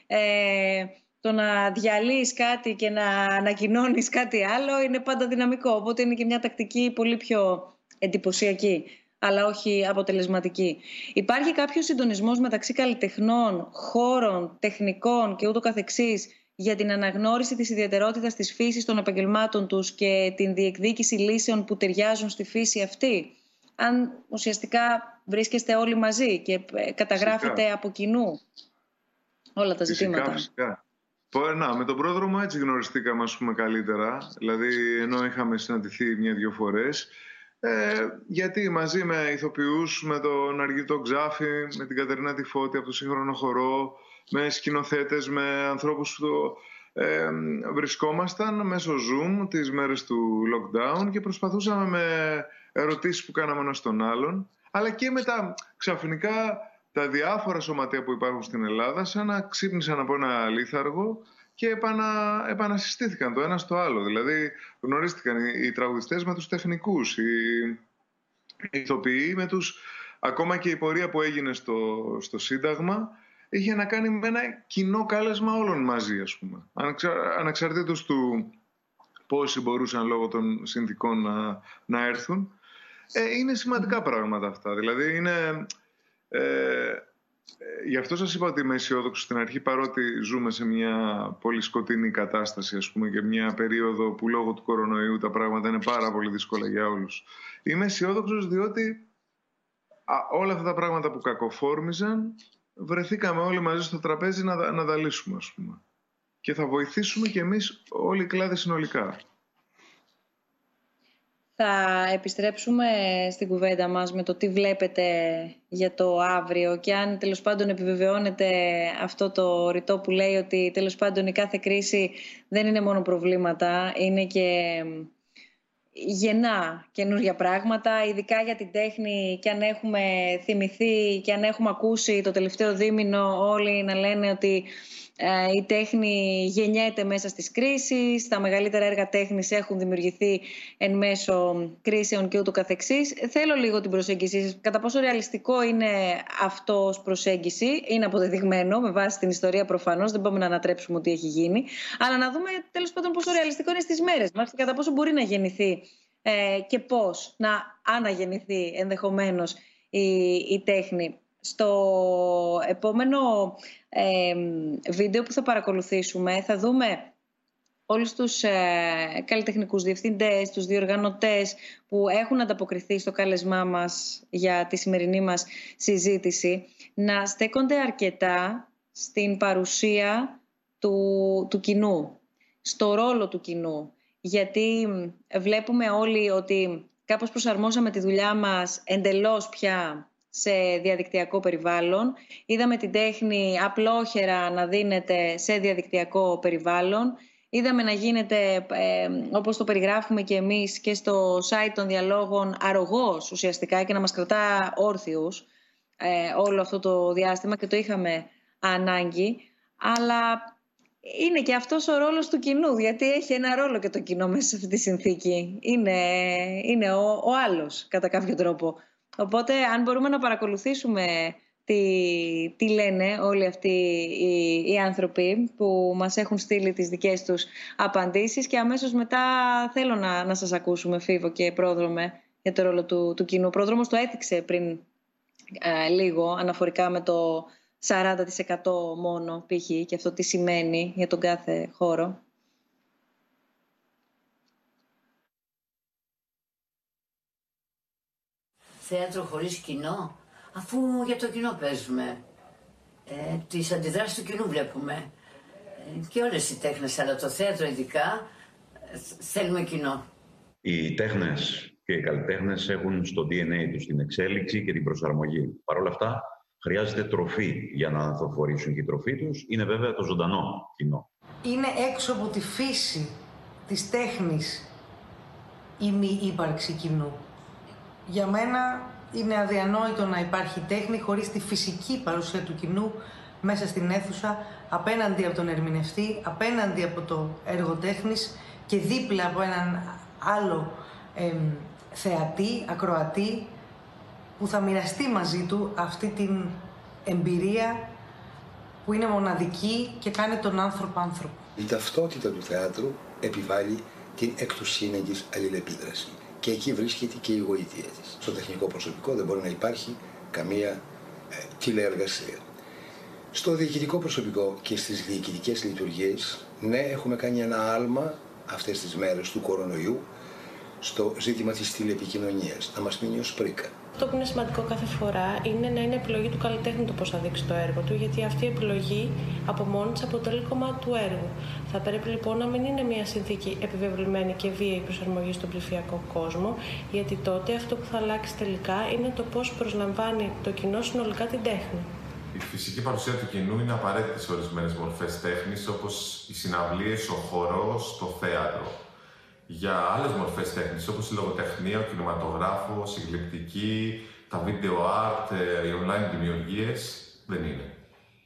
ε, το να διαλύεις κάτι και να ανακοινώνεις κάτι άλλο είναι πάντα δυναμικό. Οπότε είναι και μια τακτική πολύ πιο εντυπωσιακή αλλά όχι αποτελεσματική. Υπάρχει κάποιος συντονισμός μεταξύ καλλιτεχνών, χώρων, τεχνικών και ούτω καθεξής για την αναγνώριση της ιδιαιτερότητας της φύσης των επαγγελμάτων τους και την διεκδίκηση λύσεων που ταιριάζουν στη φύση αυτή; Αν ουσιαστικά βρίσκεστε όλοι μαζί και ε, καταγράφετε από κοινού όλα τα ζητήματα. Φυσικά, Να, με τον πρόδρομο έτσι γνωριστήκαμε ας πούμε καλύτερα. Δηλαδή ενώ είχαμε συναντηθεί μια-δυο φορές ε, γιατί μαζί με ηθοποιούς, με τον Αργίτο Ξάφη, με την Κατερίνα Τιφώτη από το σύγχρονο χορό, με σκηνοθέτες, με ανθρώπους που ε, βρισκόμασταν μέσω Zoom τις μέρες του lockdown και προσπαθούσαμε με ερωτήσεις που κάναμε ένα στον άλλον, αλλά και μετά ξαφνικά τα διάφορα σωματεία που υπάρχουν στην Ελλάδα σαν να ξύπνησαν από ένα λίθαργο και επανα, επανασυστήθηκαν το ένα στο άλλο. Δηλαδή γνωρίστηκαν οι, οι τραγουδιστές με τους τεχνικούς, οι, οι ηθοποιοί με τους... Ακόμα και η πορεία που έγινε στο, στο Σύνταγμα είχε να κάνει με ένα κοινό κάλεσμα όλων μαζί, ας πούμε. ανεξαρτήτως του πόσοι μπορούσαν λόγω των συνθήκων να, να έρθουν. Ε, είναι σημαντικά πράγματα αυτά. Δηλαδή είναι... Ε, ε, γι' αυτό σας είπα ότι είμαι αισιόδοξος στην αρχή παρότι ζούμε σε μια πολύ σκοτεινή κατάσταση ας πούμε και μια περίοδο που λόγω του κορονοϊού τα πράγματα είναι πάρα πολύ δύσκολα για όλους. Είμαι αισιόδοξος διότι όλα αυτά τα πράγματα που κακοφόρμιζαν βρεθήκαμε όλοι μαζί στο τραπέζι να, να τα λύσουμε ας πούμε. Και θα βοηθήσουμε και εμείς όλοι οι κλάδοι συνολικά. Θα επιστρέψουμε στην κουβέντα μας με το τι βλέπετε για το αύριο και αν τέλος πάντων επιβεβαιώνεται αυτό το ρητό που λέει ότι τέλος πάντων η κάθε κρίση δεν είναι μόνο προβλήματα, είναι και γεννά καινούργια πράγματα, ειδικά για την τέχνη και αν έχουμε θυμηθεί και αν έχουμε ακούσει το τελευταίο δίμηνο όλοι να λένε ότι ε, η τέχνη γεννιέται μέσα στις κρίσεις, τα μεγαλύτερα έργα τέχνης έχουν δημιουργηθεί εν μέσω κρίσεων και ούτω καθεξής. Θέλω λίγο την προσέγγιση σας. Κατά πόσο ρεαλιστικό είναι αυτό ως προσέγγιση; Είναι αποδεδειγμένο με βάση την ιστορία προφανώς. Δεν πάμε να ανατρέψουμε ότι έχει γίνει. Αλλά να δούμε τέλος πάντων πόσο ρεαλιστικό είναι στις μέρες μας και κατά πόσο μπορεί να γεννηθεί ε, και πώς να αναγεννηθεί ενδεχομένως η, η τέχνη. Στο επόμενο βίντεο που θα παρακολουθήσουμε θα δούμε όλους τους ε, καλλιτεχνικούς διευθυντές, τους διοργανωτές που έχουν ανταποκριθεί στο κάλεσμά μας για τη σημερινή μας συζήτηση να στέκονται αρκετά στην παρουσία του, του κοινού, στο ρόλο του κοινού. Γιατί βλέπουμε όλοι ότι κάπως προσαρμόσαμε τη δουλειά μας εντελώς πια σε διαδικτυακό περιβάλλον. Είδαμε την τέχνη απλόχερα να δίνεται σε διαδικτυακό περιβάλλον. Είδαμε να γίνεται, ε, όπως το περιγράφουμε και εμείς και στο site των διαλόγων, αρρωγός ουσιαστικά και να μας κρατά όρθιους ε, όλο αυτό το διάστημα και το είχαμε ανάγκη. Αλλά είναι και αυτός ο ρόλος του κοινού, γιατί έχει ένα ρόλο και το κοινό μέσα σε αυτή τη συνθήκη. Είναι, είναι ο, ο άλλος, κατά κάποιο τρόπο. Οπότε, αν μπορούμε να παρακολουθήσουμε τι, τι λένε όλοι αυτοί οι, οι άνθρωποι που μας έχουν στείλει τις δικές τους απαντήσεις και αμέσως μετά θέλω να, να σας ακούσουμε Φίβο και Πρόδρομε για το ρόλο του, του κοινού. Ο Πρόδρομος το έθιξε πριν ε, λίγο αναφορικά με το 40% μόνο π.χ. και αυτό τι σημαίνει για τον κάθε χώρο. Θέατρο χωρίς κοινό, αφού για το κοινό παίζουμε. Ε, τις αντιδράσεις του κοινού βλέπουμε. Ε, και όλες οι τέχνες, αλλά το θέατρο ειδικά, ε, θέλουμε κοινό. Οι τέχνες και οι καλλιτέχνες έχουν στο DNA τους την εξέλιξη και την προσαρμογή. Παρ' όλα αυτά, χρειάζεται τροφή για να ανθοφορήσουν και η τροφή τους είναι βέβαια το ζωντανό κοινό. Είναι έξω από τη φύση της τέχνης η μη ύπαρξη κοινού. Για μένα είναι αδιανόητο να υπάρχει τέχνη χωρίς τη φυσική παρουσία του κοινού μέσα στην αίθουσα, απέναντι από τον ερμηνευτή, απέναντι από το έργο τέχνης και δίπλα από έναν άλλο θεατή, ακροατή, που θα μοιραστεί μαζί του αυτή την εμπειρία που είναι μοναδική και κάνει τον άνθρωπο άνθρωπο. Η ταυτότητα του θεάτρου επιβάλλει την εκ του αλληλεπίδραση και εκεί βρίσκεται και η γοητεία της. Στο τεχνικό προσωπικό δεν μπορεί να υπάρχει καμία ε, τηλεεργασία. Στο διοικητικό προσωπικό και στις διοικητικές λειτουργίες, ναι, έχουμε κάνει ένα άλμα αυτές τις μέρες του κορονοϊού στο ζήτημα της τηλεπικοινωνίας, να μας μείνει ως πρίκα. Αυτό που είναι σημαντικό κάθε φορά είναι να είναι επιλογή του καλλιτέχνη το πώς θα δείξει το έργο του, γιατί αυτή η επιλογή από μόνη της αποτελεί κομμάτι του έργου. Θα πρέπει λοιπόν να μην είναι μια συνθήκη επιβεβλημένη και βίαιη προσαρμογή στον ψηφιακό κόσμο, γιατί τότε αυτό που θα αλλάξει τελικά είναι το πώς προσλαμβάνει το κοινό συνολικά την τέχνη. Η φυσική παρουσία του κοινού είναι απαραίτητη σε ορισμένες μορφές τέχνης, όπως οι συναυλίες, ο χορός, το θέατρο. Για άλλες μορφές τέχνης, όπως η λογοτεχνία, ο κινηματογράφος, η γλυπτική, τα video art, ε, οι online δημιουργίες, δεν είναι.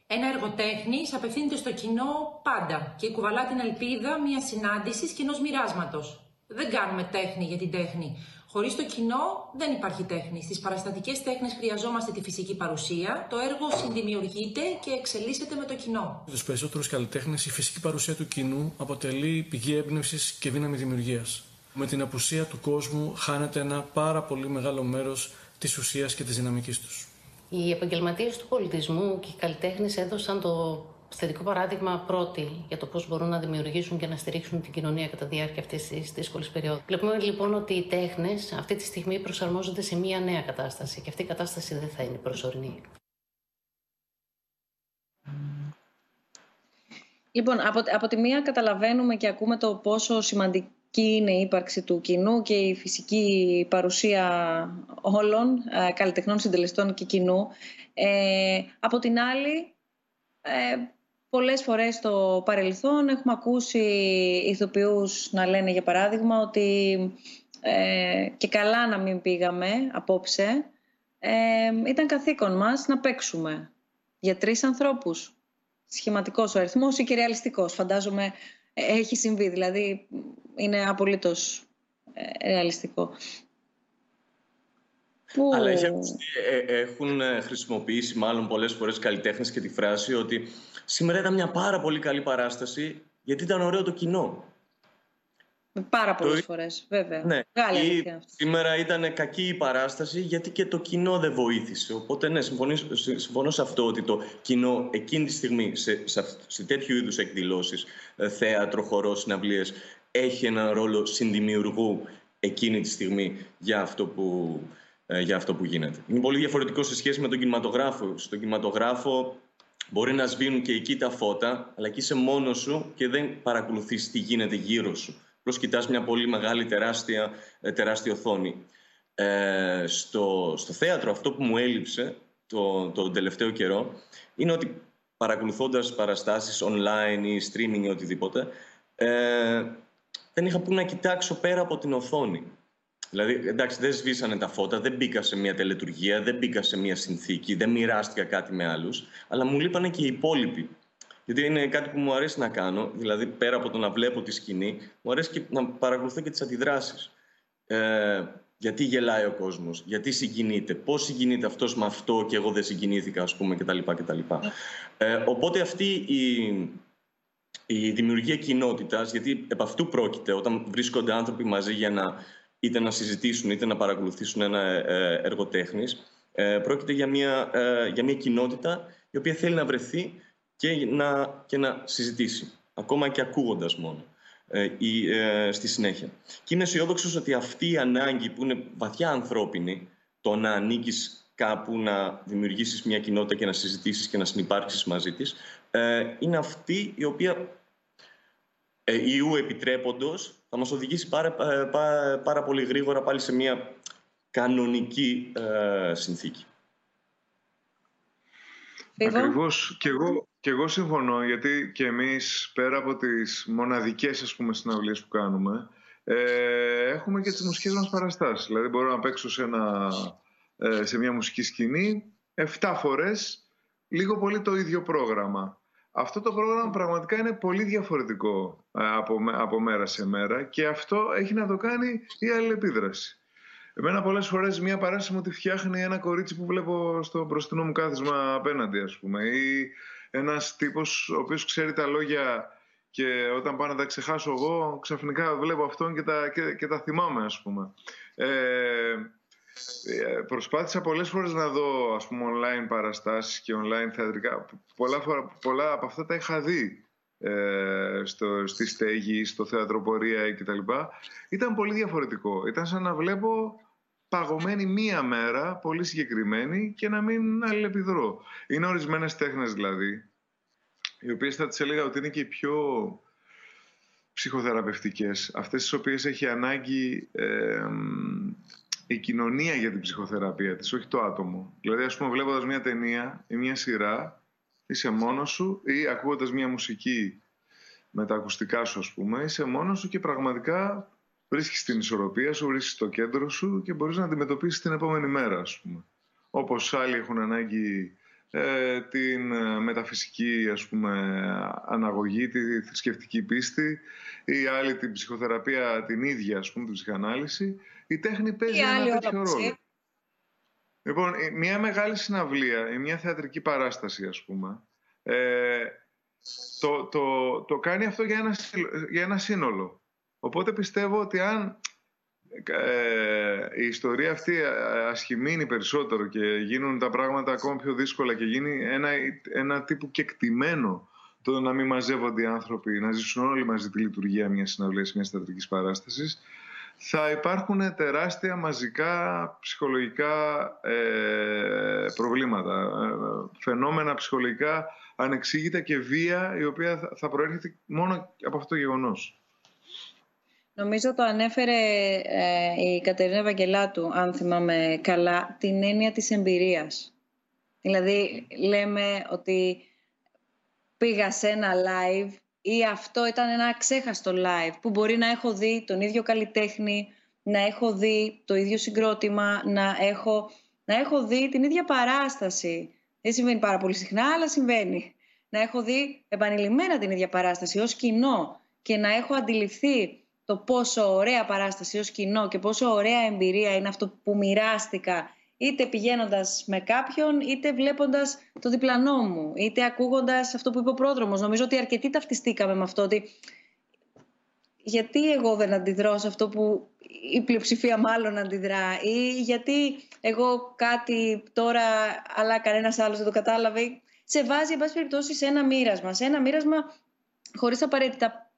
Ένα εργοτέχνη απευθύνεται στο κοινό πάντα και κουβαλά την ελπίδα μιας συνάντησης και ενό μοιράσματος. Δεν κάνουμε τέχνη για την τέχνη. Χωρίς το κοινό δεν υπάρχει τέχνη. Στις παραστατικές τέχνες χρειαζόμαστε τη φυσική παρουσία. Το έργο συνδημιουργείται και εξελίσσεται με το κοινό. Για τους περισσότερους καλλιτέχνες, η φυσική παρουσία του κοινού αποτελεί πηγή έμπνευσης και δύναμη δημιουργίας. Με την απουσία του κόσμου χάνεται ένα πάρα πολύ μεγάλο μέρος της ουσίας και της δυναμικής τους. Οι επαγγελματίες του πολιτισμού και οι καλλιτέχνες έδωσαν το θετικό παράδειγμα πρώτοι για το πώς μπορούν να δημιουργήσουν και να στηρίξουν την κοινωνία κατά τη διάρκεια αυτής της δύσκολης περίοδου. Βλέπουμε λοιπόν ότι οι τέχνες αυτή τη στιγμή προσαρμόζονται σε μια νέα κατάσταση και αυτή η κατάσταση δεν θα είναι προσωρινή. Λοιπόν, από, από τη μία καταλαβαίνουμε και ακούμε το πόσο σημαντική είναι η ύπαρξη του κοινού και η φυσική παρουσία όλων, ε, καλλιτεχνών, συντελεστών και κοινού. Ε, από την άλλη, ε, πολλές φορές στο παρελθόν έχουμε ακούσει ηθοποιούς να λένε για παράδειγμα ότι ε, και καλά να μην πήγαμε απόψε, ε, ήταν καθήκον μας να παίξουμε για τρεις ανθρώπους. Σχηματικός ο αριθμός ή και ρεαλιστικός. Φαντάζομαι έχει συμβεί, δηλαδή είναι απολύτως ρεαλιστικό. Που... Αλλά έχει ε, έχουν ε, χρησιμοποιήσει μάλλον πολλές φορές καλλιτέχνες και τη φράση ότι σήμερα ήταν μια πάρα πολύ καλή παράσταση γιατί ήταν ωραίο το κοινό. Πάρα πολλές το... φορές, βέβαια. Ναι. Ή σήμερα ήταν κακή η παράσταση γιατί και το κοινό δεν βοήθησε. Οπότε ναι, συμφωνώ, σε αυτό ότι το κοινό εκείνη τη στιγμή σε, σε, σε τέτοιου είδους εκδηλώσεις, ε, θέατρο, χορό, συναυλίες, έχει έναν ρόλο συνδημιουργού εκείνη τη στιγμή για αυτό που, ε, για αυτό που γίνεται. Είναι πολύ διαφορετικό σε σχέση με τον κινηματογράφο. Στον κινηματογράφο μπορεί να σβήνουν και εκεί τα φώτα, αλλά εκεί είσαι μόνος σου και δεν παρακολουθείς τι γίνεται γύρω σου. Απλώς κοιτάς μια πολύ μεγάλη τεράστια, ε, τεράστια οθόνη. Ε, στο, στο θέατρο αυτό που μου έλειψε το, το τελευταίο καιρό είναι ότι παρακολουθώντας παραστάσεις online ή streaming ή οτιδήποτε ε, δεν είχα που να κοιτάξω πέρα από την οθόνη. Δηλαδή, εντάξει, δεν σβήσανε τα φώτα, δεν μπήκα σε μια τελετουργία, δεν μπήκα σε μια συνθήκη, δεν μοιράστηκα κάτι με άλλους, αλλά μου λείπανε και οι υπόλοιποι. Γιατί είναι κάτι που μου αρέσει να κάνω, δηλαδή πέρα από το να βλέπω τη σκηνή, μου αρέσει και να παρακολουθώ και τις αντιδράσεις. Ε, γιατί γελάει ο κόσμος, γιατί συγκινείται, πώς συγκινείται αυτός με αυτό και εγώ δεν συγκινήθηκα, ας πούμε, κτλ. κτλ. Ε, οπότε αυτή η, η δημιουργία κοινότητας, γιατί επ' αυτού πρόκειται όταν βρίσκονται άνθρωποι μαζί για να είτε να συζητήσουν είτε να παρακολουθήσουν ένα ε, έργο τέχνης. Ε, πρόκειται για μια, ε, για μια κοινότητα η οποία θέλει να βρεθεί και να, και να συζητήσει, ακόμα και ακούγοντας μόνο ή, στη συνέχεια. Και είμαι αισιόδοξος ότι αυτή η ανάγκη που είναι βαθιά ανθρώπινη, το να ανήκεις κάπου να δημιουργήσεις μια κοινότητα και να συζητήσεις και να συνεπάρξεις μαζί της, είναι αυτή η οποία Ιού επιτρέποντος θα μας οδηγήσει πάρα, ε, πάρα, πολύ γρήγορα πάλι σε μια κανονική ε, συνθήκη. Ακριβώς. Και εγώ, και εγώ συμφωνώ, γιατί και εμείς πέρα από τις μοναδικές ας πούμε, συναυλίες που κάνουμε, ε, έχουμε και τις μουσικές μας παραστάσεις. Δηλαδή μπορώ να παίξω σε, ένα, ε, σε μια μουσική σκηνή 7 φορές λίγο πολύ το ίδιο πρόγραμμα. Αυτό το πρόγραμμα πραγματικά είναι πολύ διαφορετικό ε, από, από μέρα σε μέρα και αυτό έχει να το κάνει η αλληλεπίδραση. Εμένα πολλές φορές μια παράσταση μου τη φτιάχνει ένα κορίτσι που βλέπω στο μπροστινό μου κάθισμα απέναντι ας πούμε ή ένας τύπος ο οποίος ξέρει τα λόγια και όταν πάω να τα ξεχάσω εγώ ξαφνικά βλέπω αυτόν και τα, και, και τα θυμάμαι ας πούμε. Ε, ε, προσπάθησα πολλές φορές να δω ας πούμε online παραστάσεις και online θεατρικά. Πολλά, φορά, πολλά από αυτά τα είχα δει ε, στο, στη στέγη, στο θεατροπορία κτλ. Ήταν πολύ διαφορετικό. Ήταν σαν να βλέπω παγωμένη μία μέρα, πολύ συγκεκριμένη και να μην αλληλεπιδρώ. Είναι ορισμένες τέχνες δηλαδή, οι οποίες θα τις έλεγα ότι είναι και οι πιο ψυχοθεραπευτικές. Αυτές τις οποίες έχει ανάγκη ε, η κοινωνία για την ψυχοθεραπεία της, όχι το άτομο. Δηλαδή, ας πούμε, βλέποντας μια ταινία ή μια σειρά, είσαι μόνος σου ή ακούγοντας μια μουσική με τα ακουστικά σου, ας πούμε, είσαι μόνος σου και πραγματικά βρίσκεις την ισορροπία σου, βρίσκεις το κέντρο σου και μπορείς να αντιμετωπίσεις την επόμενη μέρα, ας πούμε. Όπως άλλοι έχουν ανάγκη ε, την ε, μεταφυσική ας πούμε, αναγωγή, τη θρησκευτική πίστη, η άλλη την ψυχοθεραπεία την ίδια, ας πούμε, την ψυχανάλυση. Η τέχνη παίζει ένα τέτοιο ρόλο. Λοιπόν, μια μεγάλη συναυλία, μια θεατρική παράσταση, ας πούμε, ε, το, το, το κάνει αυτό για ένα, για ένα σύνολο. Οπότε πιστεύω ότι αν ε, η ιστορία αυτή ασχημίνει περισσότερο και γίνουν τα πράγματα ακόμα πιο δύσκολα και γίνει ένα, ένα τύπου κεκτημένο το να μην μαζεύονται οι άνθρωποι, να ζήσουν όλοι μαζί τη λειτουργία μιας συναυλίας, μιας θεατρικής παράστασης, θα υπάρχουν τεράστια μαζικά ψυχολογικά ε, προβλήματα, ε, φαινόμενα ψυχολογικά ανεξήγητα και βία η οποία θα προέρχεται μόνο από αυτό το γεγονός. Νομίζω το ανέφερε ε, η Κατερίνα Βαγγελάτου, αν θυμάμαι καλά, την έννοια της εμπειρίας. Δηλαδή, λέμε ότι πήγα σε ένα live ή αυτό ήταν ένα ξέχαστο live που μπορεί να έχω δει τον ίδιο καλλιτέχνη, να έχω δει το ίδιο συγκρότημα, να έχω, να έχω δει την ίδια παράσταση. Δεν συμβαίνει πάρα πολύ συχνά, αλλά συμβαίνει. Να έχω δει επανειλημμένα την ίδια παράσταση ως κοινό και να έχω αντιληφθεί το πόσο ωραία παράσταση ως κοινό και πόσο ωραία εμπειρία είναι αυτό που μοιράστηκα είτε πηγαίνοντας με κάποιον, είτε βλέποντας το διπλανό μου, είτε ακούγοντας αυτό που είπε ο πρόδρομος. Νομίζω ότι αρκετοί ταυτιστήκαμε με αυτό, ότι γιατί εγώ δεν αντιδρώ σε αυτό που η πλειοψηφία μάλλον αντιδρά ή γιατί εγώ κάτι τώρα αλλά κανένας άλλος δεν το κατάλαβε. Σε βάζει, εν πάση περιπτώσει, σε ένα μοίρασμα. Σε ένα μοίρασμα χωρίς απαραίτητα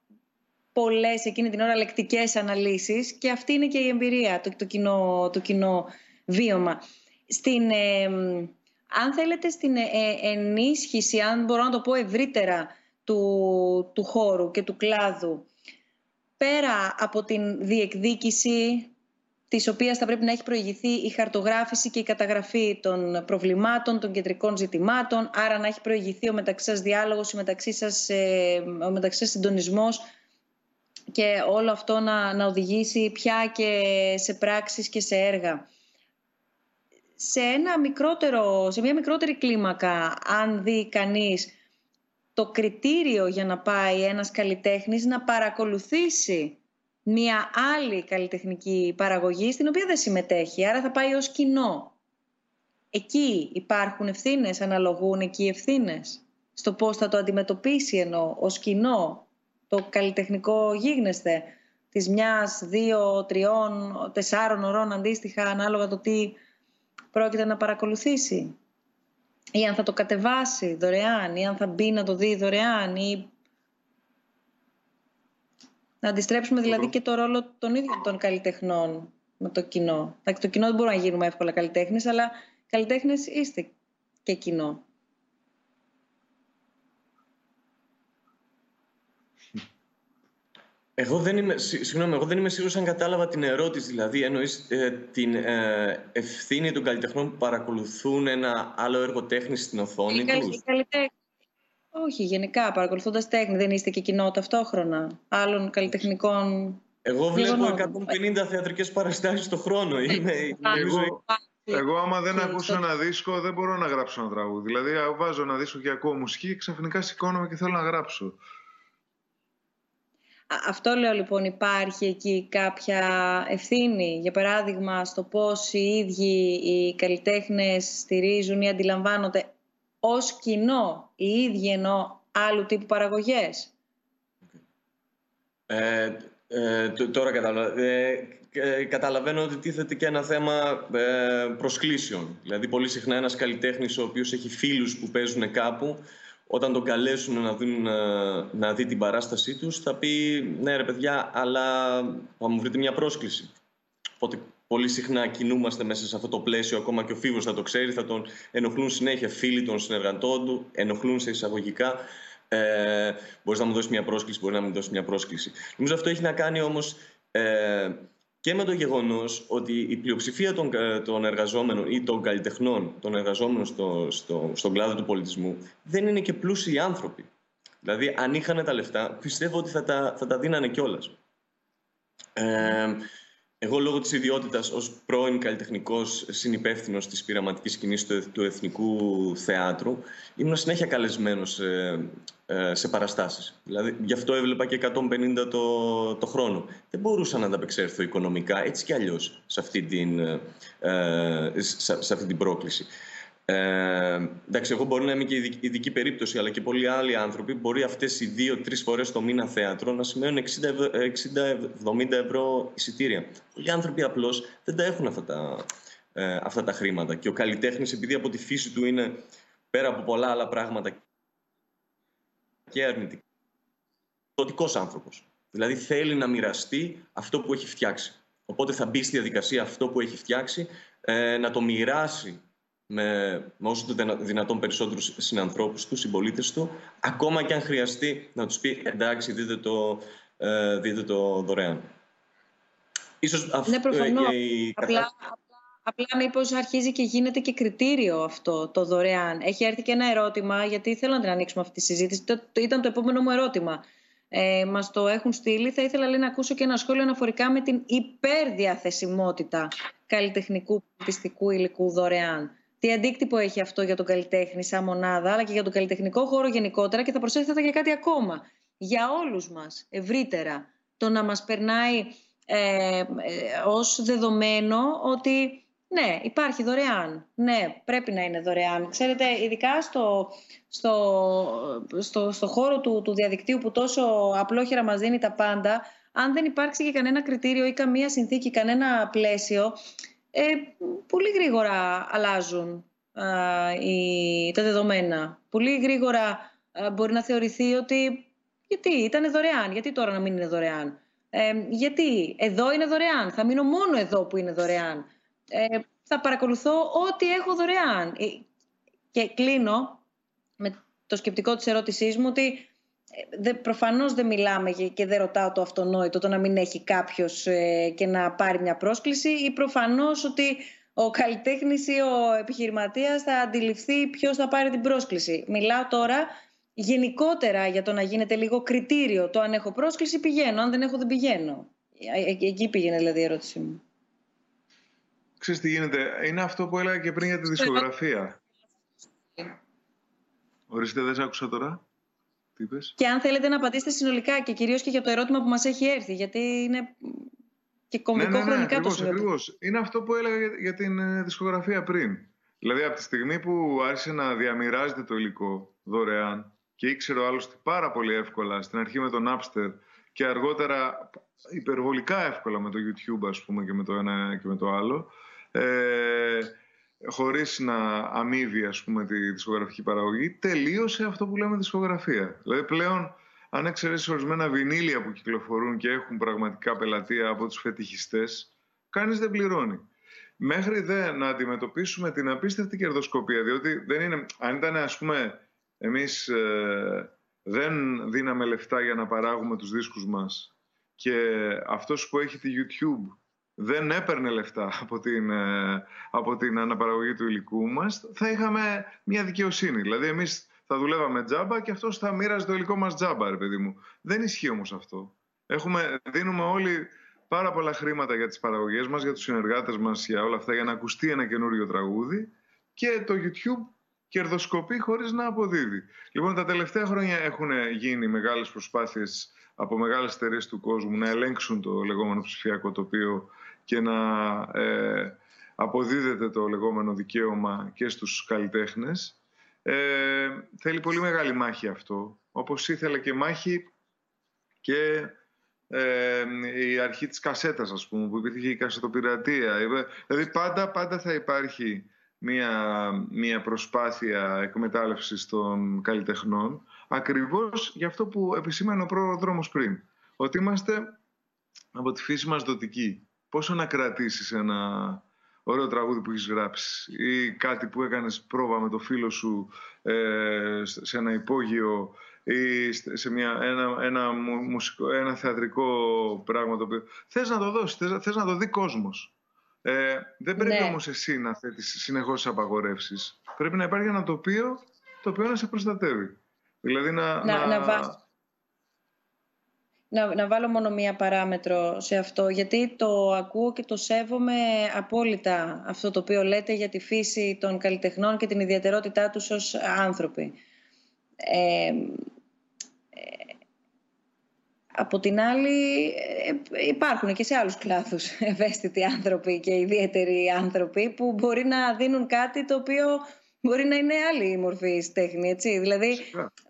πολλές εκείνη την ώρα λεκτικές αναλύσεις και αυτή είναι και η εμπειρία, το, το, κοινό, το κοινό βίωμα. Στην, αν θέλετε στην ε, ενίσχυση, αν μπορώ να το πω ευρύτερα, του, του χώρου και του κλάδου, πέρα από την διεκδίκηση της οποίας θα πρέπει να έχει προηγηθεί η χαρτογράφηση και η καταγραφή των προβλημάτων, των κεντρικών ζητημάτων, άρα να έχει προηγηθεί ο μεταξύ σας διάλογος, ο μεταξύ σας, ε, ο μεταξύ σας συντονισμός, και όλο αυτό να, να οδηγήσει πια και σε πράξεις και σε έργα. Σε, ένα μικρότερο, σε μια μικρότερη κλίμακα, αν δει κανείς το κριτήριο για να πάει ένας καλλιτέχνης να παρακολουθήσει μια άλλη καλλιτεχνική παραγωγή στην οποία δεν συμμετέχει, άρα θα πάει ως κοινό. Εκεί υπάρχουν ευθύνες, αναλογούν εκεί ευθύνες στο πώς θα το αντιμετωπίσει ενώ ως κοινό το καλλιτεχνικό γίγνεσθε της μιας, δύο, τριών, τεσσάρων ωρών αντίστοιχα ανάλογα το τι πρόκειται να παρακολουθήσει ή αν θα το κατεβάσει δωρεάν ή αν θα μπει να το δει δωρεάν ή να αντιστρέψουμε δηλαδή και το ρόλο των ίδιων των καλλιτεχνών με το κοινό. Το κοινό δεν μπορούμε να γίνουμε εύκολα καλλιτέχνες, αλλά καλλιτέχνες είστε και κοινό. Εγώ δεν είμαι, συγγνώμη, εγώ δεν είμαι σίγουρος αν κατάλαβα την ερώτηση. Δηλαδή, εννοείς ε, την ε, ευθύνη των καλλιτεχνών που παρακολουθούν ένα άλλο έργο τέχνης στην οθόνη τους; Όχι, γενικά, παρακολουθώντας τέχνη. Δεν είστε και κοινό ταυτόχρονα άλλων καλλιτεχνικών Εγώ βλέπω 150 θεατρικές παραστάσεις το χρόνο. Είμαι, εγώ, εγώ άμα δεν ακούσω ένα δίσκο δεν μπορώ να γράψω ένα τραγούδι. Δηλαδή βάζω ένα δίσκο και ακούω μουσική και ξαφνικά σηκώνομαι και θέλω να γράψω. Αυτό λέω λοιπόν υπάρχει εκεί κάποια ευθύνη, για παράδειγμα στο πώς οι ίδιοι οι καλλιτέχνες στηρίζουν ή αντιλαμβάνονται ως κοινό οι ίδιοι ενώ άλλου τύπου παραγωγές; Ε, ε, τώρα καταλαβαίνω. Ε, ε, καταλαβαίνω ότι τίθεται και ένα θέμα ε, προσκλήσεων. Δηλαδή πολύ συχνά ένας καλλιτέχνης ο οποίος έχει φίλους που παίζουν κάπου όταν τον καλέσουν να, δουν, ε, να δει την παράστασή τους, θα πει «Ναι ρε παιδιά, αλλά θα μου βρείτε μια πρόσκληση». Οπότε πολύ συχνά κινούμαστε μέσα σε αυτό το πλαίσιο, ακόμα και ο Φίβος θα το ξέρει, θα τον ενοχλούν συνέχεια φίλοι των συνεργατών του, ενοχλούν σε εισαγωγικά. Ε, μπορείς να μου δώσεις μια πρόσκληση, μπορεί να μην δώσεις μια πρόσκληση. Νομίζω αυτό έχει να κάνει όμως ε, και με το γεγονός ότι η πλειοψηφία των, ε, των εργαζόμενων ή των καλλιτεχνών, των εργαζόμενων στο, στο, στον κλάδο του πολιτισμού, δεν είναι και πλούσιοι άνθρωποι. Δηλαδή, αν είχαν τα λεφτά, πιστεύω ότι θα τα, θα τα δίνανε κιόλας. Ε, εγώ λόγω της ιδιότητας ως πρώην καλλιτεχνικός συνυπεύθυνος της πειραματικής σκηνής του, του Εθνικού Θεάτρου ήμουν συνέχεια καλεσμένος σε, ε, σε παραστάσεις. Δηλαδή γι' αυτό έβλεπα και 150 το, το χρόνο. Δεν μπορούσα να ανταπεξέλθω οικονομικά έτσι κι αλλιώς σε αυτή την, ε, σε, σε αυτή την πρόκληση. Ε, εντάξει, εγώ μπορεί να είμαι και ειδική, περίπτωση, αλλά και πολλοί άλλοι άνθρωποι μπορεί αυτές οι δύο-τρει φορές το μήνα θέατρο να σημαίνουν 60-70 ευρώ εισιτήρια. Πολλοί άνθρωποι απλώς δεν τα έχουν αυτά τα, ε, αυτά τα χρήματα. Και ο καλλιτέχνης, επειδή από τη φύση του είναι πέρα από πολλά άλλα πράγματα και αρνητικό, άνθρωπος. Δηλαδή θέλει να μοιραστεί αυτό που έχει φτιάξει. Οπότε θα μπει στη διαδικασία αυτό που έχει φτιάξει, ε, να το μοιράσει με, με όσο το δυνατόν περισσότερους συνανθρώπους του, συμπολίτες του, ακόμα και αν χρειαστεί να τους πει εντάξει δείτε το, ε, δείτε το δωρεάν. Ίσως ναι, προφανώς. η... Απλά, απλά μήπως αρχίζει και γίνεται και κριτήριο αυτό το δωρεάν. Έχει έρθει και ένα ερώτημα, γιατί θέλω να την ανοίξουμε αυτή τη συζήτηση. Το, το, ήταν το επόμενο μου ερώτημα. Ε, μας το έχουν στείλει. Θα ήθελα λέει, να ακούσω και ένα σχόλιο αναφορικά με την υπερδιαθεσιμότητα καλλιτεχνικού πιστικού υλικού δωρεάν τι αντίκτυπο έχει αυτό για τον καλλιτέχνη σαν μονάδα, αλλά και για τον καλλιτεχνικό χώρο γενικότερα και θα προσέθετα και κάτι ακόμα. Για όλους μας ευρύτερα, το να μας περνάει ε, ε, ως δεδομένο ότι ναι, υπάρχει δωρεάν. Ναι, πρέπει να είναι δωρεάν. Ξέρετε, ειδικά στο, στο, στο, στο χώρο του, του διαδικτύου που τόσο απλόχερα μας δίνει τα πάντα, αν δεν υπάρξει και κανένα κριτήριο ή καμία συνθήκη, κανένα πλαίσιο, ε, πολύ γρήγορα αλλάζουν οι, τα δεδομένα. Πολύ γρήγορα μπορεί να θεωρηθεί ότι γιατί ήταν δωρεάν, γιατί τώρα να μην είναι δωρεάν; Ε, γιατί εδώ είναι δωρεάν, θα μείνω μόνο εδώ που είναι δωρεάν; Ε, θα παρακολουθώ ό,τι έχω δωρεάν. Ε, και κλείνω με το σκεπτικό της ερώτησής μου ότι Δε, προφανώς δεν μιλάμε και δεν ρωτάω το αυτονόητο το να μην έχει κάποιος ε, και να πάρει μια πρόσκληση ή προφανώς ότι ο καλλιτέχνης ή ο επιχειρηματίας θα αντιληφθεί ποιος θα πάρει την πρόσκληση. Μιλάω τώρα γενικότερα για το να γίνεται λίγο κριτήριο. Το αν έχω πρόσκληση πηγαίνω, αν δεν έχω δεν πηγαίνω. Ε, ε, εκεί πήγαινε δηλαδή η ερώτησή μου. Ξέρεις τι γίνεται. Είναι αυτό που έλεγα και πριν για τη δισκογραφία. Ορίστε, δεν σε άκουσα τώρα. Και αν θέλετε να απαντήσετε συνολικά και κυρίως και για το ερώτημα που μας έχει έρθει, γιατί είναι και κομβικό ναι, ναι, ναι, χρονικά ακριβώς, το σημείο. Είναι αυτό που έλεγα για, την ε, δισκογραφία πριν. Δηλαδή, από τη στιγμή που άρχισε να διαμοιράζεται το υλικό δωρεάν και ήξερε ο άλλος πάρα πολύ εύκολα στην αρχή με τον Napster και αργότερα υπερβολικά εύκολα με το YouTube, ας πούμε, και με το ένα και με το άλλο, ε, χωρίς να αμείβει ας πούμε τη δισκογραφική παραγωγή, τελείωσε αυτό που λέμε δισκογραφία. Δηλαδή πλέον αν εξαιρέσεις ορισμένα βινίλια που κυκλοφορούν και έχουν πραγματικά πελατεία από τους φετιχιστές, κανείς δεν πληρώνει. Μέχρι δε να αντιμετωπίσουμε την απίστευτη κερδοσκοπία, διότι δεν είναι, αν ήταν ας πούμε εμείς ε, δεν δίναμε λεφτά για να παράγουμε τους δίσκους μας και αυτός που έχει τη YouTube δεν έπαιρνε λεφτά από την, ε, από την αναπαραγωγή του υλικού μας, θα είχαμε μια δικαιοσύνη. Δηλαδή εμείς θα δουλεύαμε τζάμπα και αυτός θα μοίραζε το υλικό μας τζάμπα, ρε παιδί μου. Δεν ισχύει όμως αυτό. Έχουμε, δίνουμε όλοι πάρα πολλά χρήματα για τις παραγωγές μας, για τους συνεργάτες μας, για όλα αυτά, για να ακουστεί ένα καινούριο τραγούδι και το YouTube κερδοσκοπεί χωρίς να αποδίδει. Λοιπόν, τα τελευταία χρόνια έχουν γίνει μεγάλες προσπάθειες από μεγάλες εταιρείες του κόσμου να ελέγξουν το λεγόμενο ψηφιακό τοπίο και να ε, αποδίδεται το λεγόμενο δικαίωμα και στους καλλιτέχνες. Ε, θέλει πολύ μεγάλη μάχη αυτό, όπως ήθελε και μάχη και ε, η αρχή της κασέτας, ας πούμε, που υπήρχε η κασετοπειρατεία. Δηλαδή πάντα, πάντα θα υπάρχει μια, μια προσπάθεια εκμετάλλευσης των καλλιτεχνών, ακριβώς για αυτό που επισήμανε ο πρόδρομος πριν. Ότι είμαστε από τη φύση μας δοτικοί πόσο να κρατήσεις ένα ωραίο τραγούδι που έχεις γράψει ή κάτι που έκανες πρόβα με το φίλο σου ε, σε ένα υπόγειο ή σε μια, ένα, ένα, μουσικό, ένα θεατρικό πράγμα το οποίο θες να το δώσεις, θες, να το δει κόσμος. Ε, δεν πρέπει ναι. όμως εσύ να θέτεις συνεχώς απαγορεύσεις. Πρέπει να υπάρχει ένα τοπίο το οποίο να σε προστατεύει. Δηλαδή να, να, να... να να, να βάλω μόνο μία παράμετρο σε αυτό, γιατί το ακούω και το σέβομαι απόλυτα αυτό το οποίο λέτε για τη φύση των καλλιτεχνών και την ιδιαιτερότητά τους ως άνθρωποι. Ε, από την άλλη, ε, υπάρχουν και σε άλλους κλάθους ευαίσθητοι άνθρωποι και ιδιαίτεροι άνθρωποι που μπορεί να δίνουν κάτι το οποίο μπορεί να είναι άλλη μορφή τέχνη, έτσι. Δηλαδή,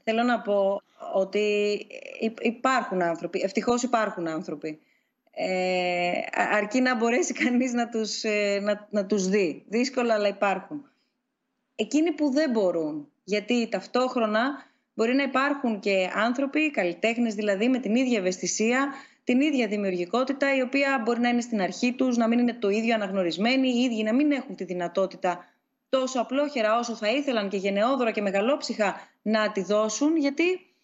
θέλω να πω ότι υπάρχουν άνθρωποι, ευτυχώς υπάρχουν άνθρωποι. Ε, αρκεί να μπορέσει κανείς να τους, ε, να, να τους δει. Δύσκολα, αλλά υπάρχουν. Εκείνοι που δεν μπορούν, γιατί ταυτόχρονα μπορεί να υπάρχουν και άνθρωποι, καλλιτέχνες δηλαδή, με την ίδια ευαισθησία, την ίδια δημιουργικότητα, η οποία μπορεί να είναι στην αρχή τους, να μην είναι το ίδιο αναγνωρισμένοι, οι ίδιοι να μην έχουν τη δυνατότητα τόσο απλόχερα όσο θα ήθελαν και γενναιόδωρα και μεγαλόψυχα να τη δώσουν, γιατί,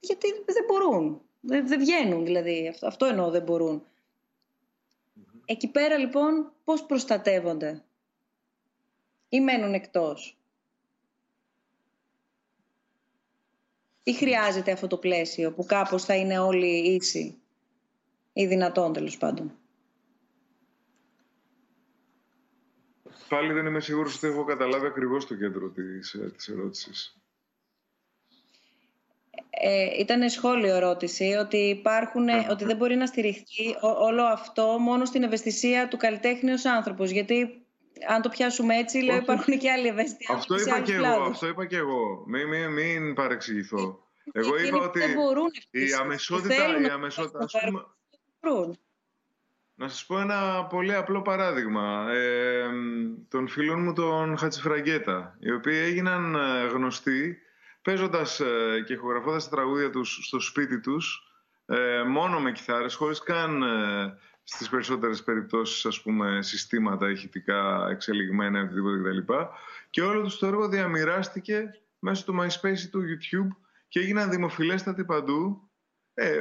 γιατί δεν μπορούν. Δεν, δεν βγαίνουν δηλαδή. Αυτό, αυτό εννοώ δεν μπορούν. Εκεί πέρα λοιπόν πώς προστατεύονται; Ή μένουν εκτός; Ή χρειάζεται αυτό το πλαίσιο που κάπως θα είναι όλοι ίσοι ή δυνατόν τέλος πάντων; Πάλι δεν είμαι σίγουρος ότι έχω καταλάβει ακριβώς το κέντρο της, ε, της ερώτησης. Ε, ήταν σχόλιο ερώτηση ότι, υπάρχουν, ότι δεν μπορεί να στηριχθεί όλο αυτό μόνο στην ευαισθησία του καλλιτέχνη ως άνθρωπος. Γιατί αν το πιάσουμε έτσι, λέω, υπάρχουν και άλλοι ευαίσθητοι Αυτό είπα και εγώ. Αυτό είπα και εγώ. Μην, μην, μην παρεξηγηθώ. Εγώ είπα ότι η αμεσότητα, η αμεσότητα ας πούμε, να σας πω ένα πολύ απλό παράδειγμα. Ε, των φίλων μου τον Χατσιφραγκέτα, οι οποίοι έγιναν ε, γνωστοί παίζοντας ε, και ηχογραφώντας τα τραγούδια τους στο σπίτι τους, ε, μόνο με κιθάρες, χωρίς καν ε, στις περισσότερες περιπτώσεις ας πούμε, συστήματα ηχητικά εξελιγμένα οτιδήποτε κτλ. Και όλο τους το έργο διαμοιράστηκε μέσω του MySpace ή του YouTube και έγιναν δημοφιλέστατοι παντού. Ε,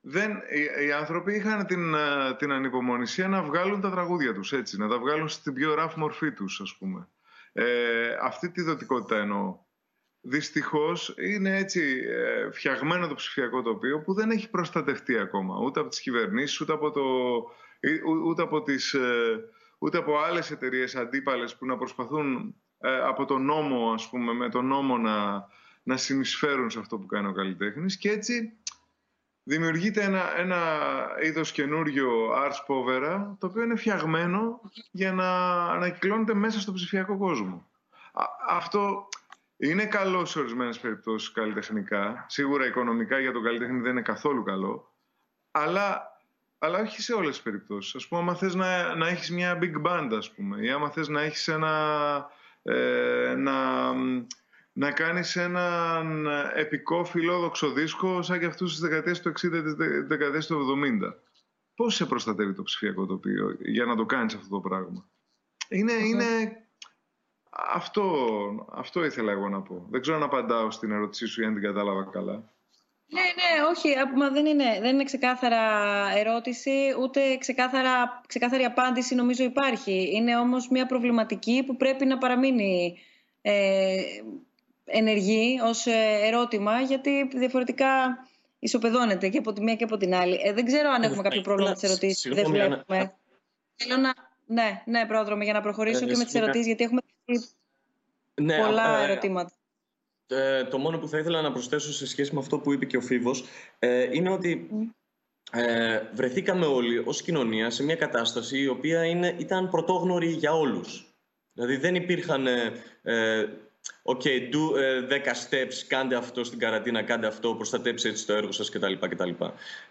δεν, οι, οι, άνθρωποι είχαν την, την ανυπομονησία να βγάλουν τα τραγούδια τους έτσι, να τα βγάλουν στην πιο ραφ μορφή τους ας πούμε. Ε, αυτή τη δοτικότητα εννοώ. Δυστυχώς είναι έτσι ε, φτιαγμένο το ψηφιακό τοπίο που δεν έχει προστατευτεί ακόμα ούτε από τις κυβερνήσεις ούτε από, το, ούτε από, τις, ε, ούτε από άλλες εταιρείες αντίπαλες που να προσπαθούν ε, από τον νόμο ας πούμε με τον νόμο να, να συνεισφέρουν σε αυτό που κάνει ο καλλιτέχνης και έτσι δημιουργείται ένα, ένα είδος καινούριο arts povera το οποίο είναι φτιαγμένο για να, να κυκλώνεται μέσα στο ψηφιακό κόσμο. αυτό είναι καλό σε ορισμένες περιπτώσεις καλλιτεχνικά. Σίγουρα οικονομικά για τον καλλιτέχνη δεν είναι καθόλου καλό. Αλλά, αλλά όχι σε όλες τις περιπτώσεις. Α πούμε, άμα θες να, να έχεις μια big band, ας πούμε, ή άμα θες να έχεις ένα. Ε, να, να κάνεις έναν επικό φιλόδοξο δίσκο σαν και αυτούς τις δεκαετίες του 60 τις δεκαετίες του 70. Πώς σε προστατεύει το ψηφιακό τοπίο για να το κάνεις αυτό το πράγμα; Είναι, είναι αυτό, αυτό ήθελα εγώ να πω. Δεν ξέρω αν απαντάω στην ερώτησή σου ή αν την κατάλαβα καλά. Ναι, ναι, όχι, μα δεν είναι, δεν είναι ξεκάθαρα ερώτηση, ούτε ξεκάθαρα, ξεκάθαρη απάντηση νομίζω υπάρχει. Είναι όμως μια προβληματική που πρέπει να παραμείνει ε, ενεργή ως ε, ερώτημα, γιατί διαφορετικά ισοπεδώνεται και από τη μία και από την άλλη. Ε, δεν ξέρω αν έχουμε κάποιο πρόβλημα με τις ερωτήσεις. Δεν βλέπουμε. Θέλω να... Ναι, ναι, πρόδρομο, για να προχωρήσω και με τις ερωτήσεις, γιατί έχουμε ναι, πολλά ερωτήματα. Ε, το μόνο που θα ήθελα να προσθέσω σε σχέση με αυτό που είπε και ο Φίβος ε, είναι ότι ε, βρεθήκαμε όλοι ως κοινωνία σε μια κατάσταση η οποία είναι, ήταν πρωτόγνωρη για όλους. Δηλαδή δεν υπήρχαν ε, OK, okay, do 10 ε, steps, κάντε αυτό στην καραντίνα, κάντε αυτό, προστατέψτε έτσι το έργο σας κτλ. κτλ.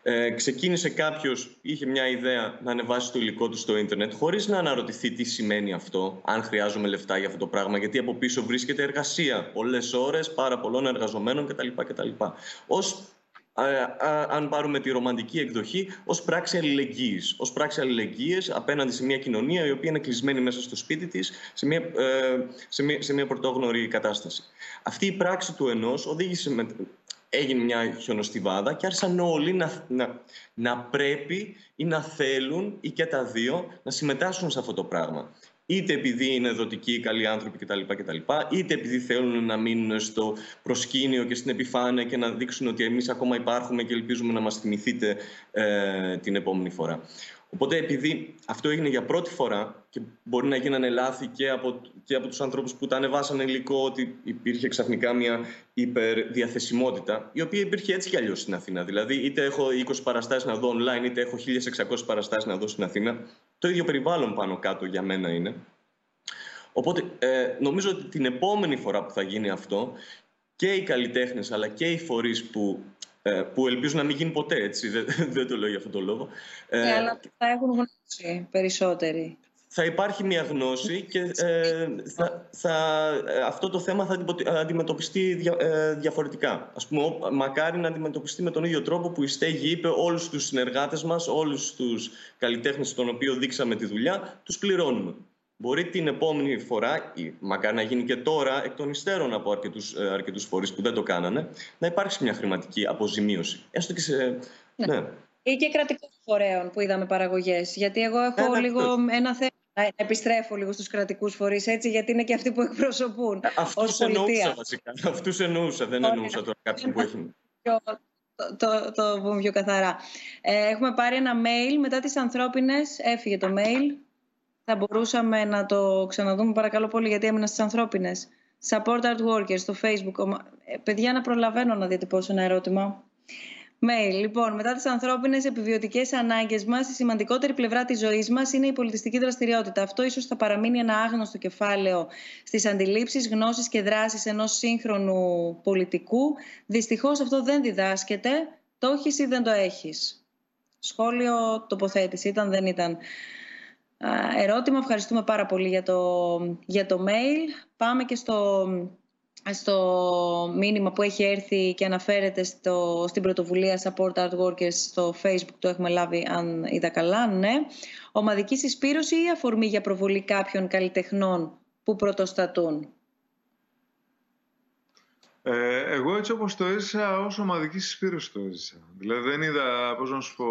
Ε, ξεκίνησε κάποιος, είχε μια ιδέα να ανεβάσει το υλικό του στο ίντερνετ, χωρίς να αναρωτηθεί τι σημαίνει αυτό, αν χρειάζομαι λεφτά για αυτό το πράγμα, γιατί από πίσω βρίσκεται εργασία, πολλές ώρες, πάρα πολλών εργαζομένων κτλ. κτλ. Ως αν πάρουμε τη ρομαντική εκδοχή, ως πράξη αλληλεγγύης. Ω πράξη αλληλεγγύης απέναντι σε μια κοινωνία η οποία είναι κλεισμένη μέσα στο σπίτι της σε μια, ε, σε μια, σε μια πρωτόγνωρη κατάσταση. Αυτή η πράξη του ενός οδήγησε με, έγινε μια χιονοστιβάδα και άρχισαν όλοι να, να, να πρέπει ή να θέλουν ή και τα δύο να συμμετάσχουν σε αυτό το πράγμα. Είτε επειδή είναι δοτικοί, καλοί άνθρωποι κτλ. κτλ είτε επειδή θέλουν να μείνουν στο προσκήνιο και στην επιφάνεια και να δείξουν ότι εμείς ακόμα υπάρχουμε και ελπίζουμε να μας θυμηθείτε ε, την επόμενη φορά. Οπότε επειδή αυτό έγινε για πρώτη φορά και μπορεί να γίνανε λάθη και από, και από τους ανθρώπους που τα ανεβάσανε υλικό ότι υπήρχε ξαφνικά μια υπερδιαθεσιμότητα η οποία υπήρχε έτσι κι αλλιώς στην Αθήνα. Δηλαδή είτε έχω 20 παραστάσεις να δω online είτε έχω 1600 παραστάσεις να δω στην Αθήνα. Το ίδιο περιβάλλον πάνω κάτω για μένα είναι. Οπότε ε, νομίζω ότι την επόμενη φορά που θα γίνει αυτό και οι καλλιτέχνες αλλά και οι φορείς που ε, που ελπίζω να μην γίνει ποτέ έτσι, δεν, δεν το λέω για αυτόν τον λόγο. Ε, ναι, αλλά θα έχουν γνώση περισσότεροι. Θα υπάρχει μια γνώση και ε, θα, θα, αυτό το θέμα θα αντιμετωπιστεί διαφορετικά. Ας πούμε, μακάρι να αντιμετωπιστεί με τον ίδιο τρόπο που η Στέγη είπε όλους τους συνεργάτες μας, όλους τους καλλιτέχνες των οποίων δείξαμε τη δουλειά, τους πληρώνουμε. Μπορεί την επόμενη φορά, ή μακάρι να γίνει και τώρα, εκ των υστέρων από αρκετούς αρκετούς ε, φορείς που δεν το κάνανε, να υπάρξει μια χρηματική αποζημίωση. Έστω και σε. Ναι. ναι. Ή και κρατικών φορέων που είδαμε παραγωγές. Γιατί εγώ έχω ναι, λίγο ένα θέμα. Να επιστρέφω λίγο στους κρατικούς φορείς, έτσι, γιατί είναι και αυτοί που εκπροσωπούν ε, Αυτούς εννοούσα βασικά. Αυτούς εννοούσα, δεν εννοούσα τώρα κάποιον που έχει... Το, το, το πούμε πιο καθαρά. Ε, έχουμε πάρει ένα mail μετά τις ανθρώπινες, έφυγε το mail, θα μπορούσαμε να το ξαναδούμε παρακαλώ πολύ γιατί έμεινα στις ανθρώπινες. Support Art Workers στο Facebook. Ε, παιδιά να προλαβαίνω να διατυπώσω ένα ερώτημα. Mail. Λοιπόν, μετά τις ανθρώπινες επιβιωτικές ανάγκες μας, η σημαντικότερη πλευρά της ζωής μας είναι η πολιτιστική δραστηριότητα. Αυτό ίσως θα παραμείνει ένα άγνωστο κεφάλαιο στις αντιλήψεις, γνώσεις και δράσεις ενός σύγχρονου πολιτικού. Δυστυχώς αυτό δεν διδάσκεται. Το έχεις ή δεν το έχεις; Σχόλιο, τοποθέτηση, ήταν, δεν ήταν ερώτημα. Ευχαριστούμε πάρα πολύ για το, για το mail. Πάμε και στο, στο μήνυμα που έχει έρθει και αναφέρεται στο, στην πρωτοβουλία Support Art Workers στο Facebook. Το έχουμε λάβει, αν είδα καλά, ναι. Ομαδικής συσπήρωση ή αφορμή για προβολή κάποιων καλλιτεχνών που πρωτοστατούν; Ε, εγώ έτσι όπως το έζησα, ως ομαδικής συσπήρωση το έζησα. Δηλαδή δεν είδα, πώς να σου πω,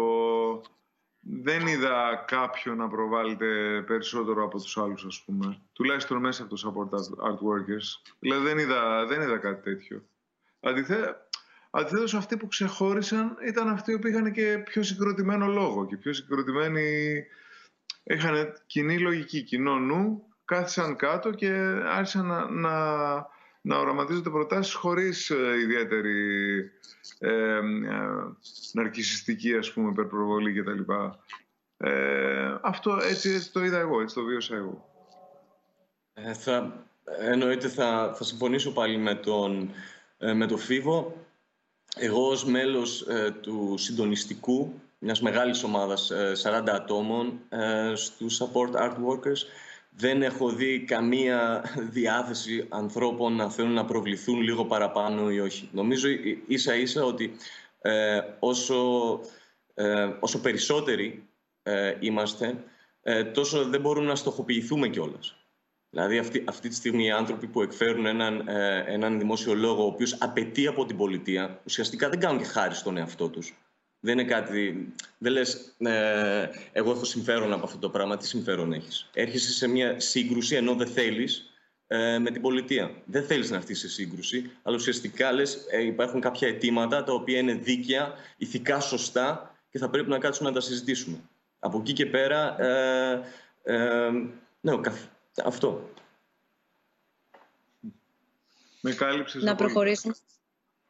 δεν είδα κάποιον να προβάλλεται περισσότερο από τους άλλους, ας πούμε. Τουλάχιστον μέσα από το support art workers. Δηλαδή δεν είδα, δεν είδα κάτι τέτοιο. Αντιθέ, αντιθέτως αυτοί που ξεχώρισαν ήταν αυτοί που είχαν και πιο συγκροτημένο λόγο και πιο συγκροτημένοι... Είχαν κοινή λογική, κοινό νου, κάθισαν κάτω και άρχισαν να, να, να οραματίζονται προτάσεις χωρίς ε, ιδιαίτερη ε, ε, ναρκισιστική ας πούμε υπερπροβολή κτλ. Ε, αυτό έτσι, έτσι το είδα εγώ, έτσι το βίωσα εγώ. Ε, θα, εννοείται θα, θα συμφωνήσω πάλι με τον, ε, με τον Φίβο. Εγώ ως μέλος του συντονιστικού μιας μεγάλης ομάδας 40 ατόμων στους support art workers δεν έχω δει καμία διάθεση ανθρώπων να θέλουν να προβληθούν λίγο παραπάνω ή όχι. Νομίζω ίσα ίσα ότι ε, όσο, ε, όσο περισσότεροι ε, είμαστε, ε, τόσο δεν μπορούμε να στοχοποιηθούμε κιόλας. Δηλαδή αυτή, αυτή τη στιγμή οι άνθρωποι που εκφέρουν έναν, έναν δημόσιο λόγο ο οποίος απαιτεί από την πολιτεία, ουσιαστικά δεν κάνουν και χάρη στον εαυτό τους. Δεν είναι κάτι. Δεν λες, ε, εγώ έχω συμφέρον από αυτό το πράγμα. Τι συμφέρον έχεις; Έρχεσαι σε μια σύγκρουση ενώ δεν θέλεις ε, με την πολιτεία. Δεν θέλεις να έρθεις σε σύγκρουση, αλλά ουσιαστικά λες, ε, υπάρχουν κάποια αιτήματα τα οποία είναι δίκαια, ηθικά σωστά και θα πρέπει να κάτσουμε να τα συζητήσουμε. Από εκεί και πέρα. Ε, ε, ναι, αυτό. Με κάλυψες να προχωρήσουμε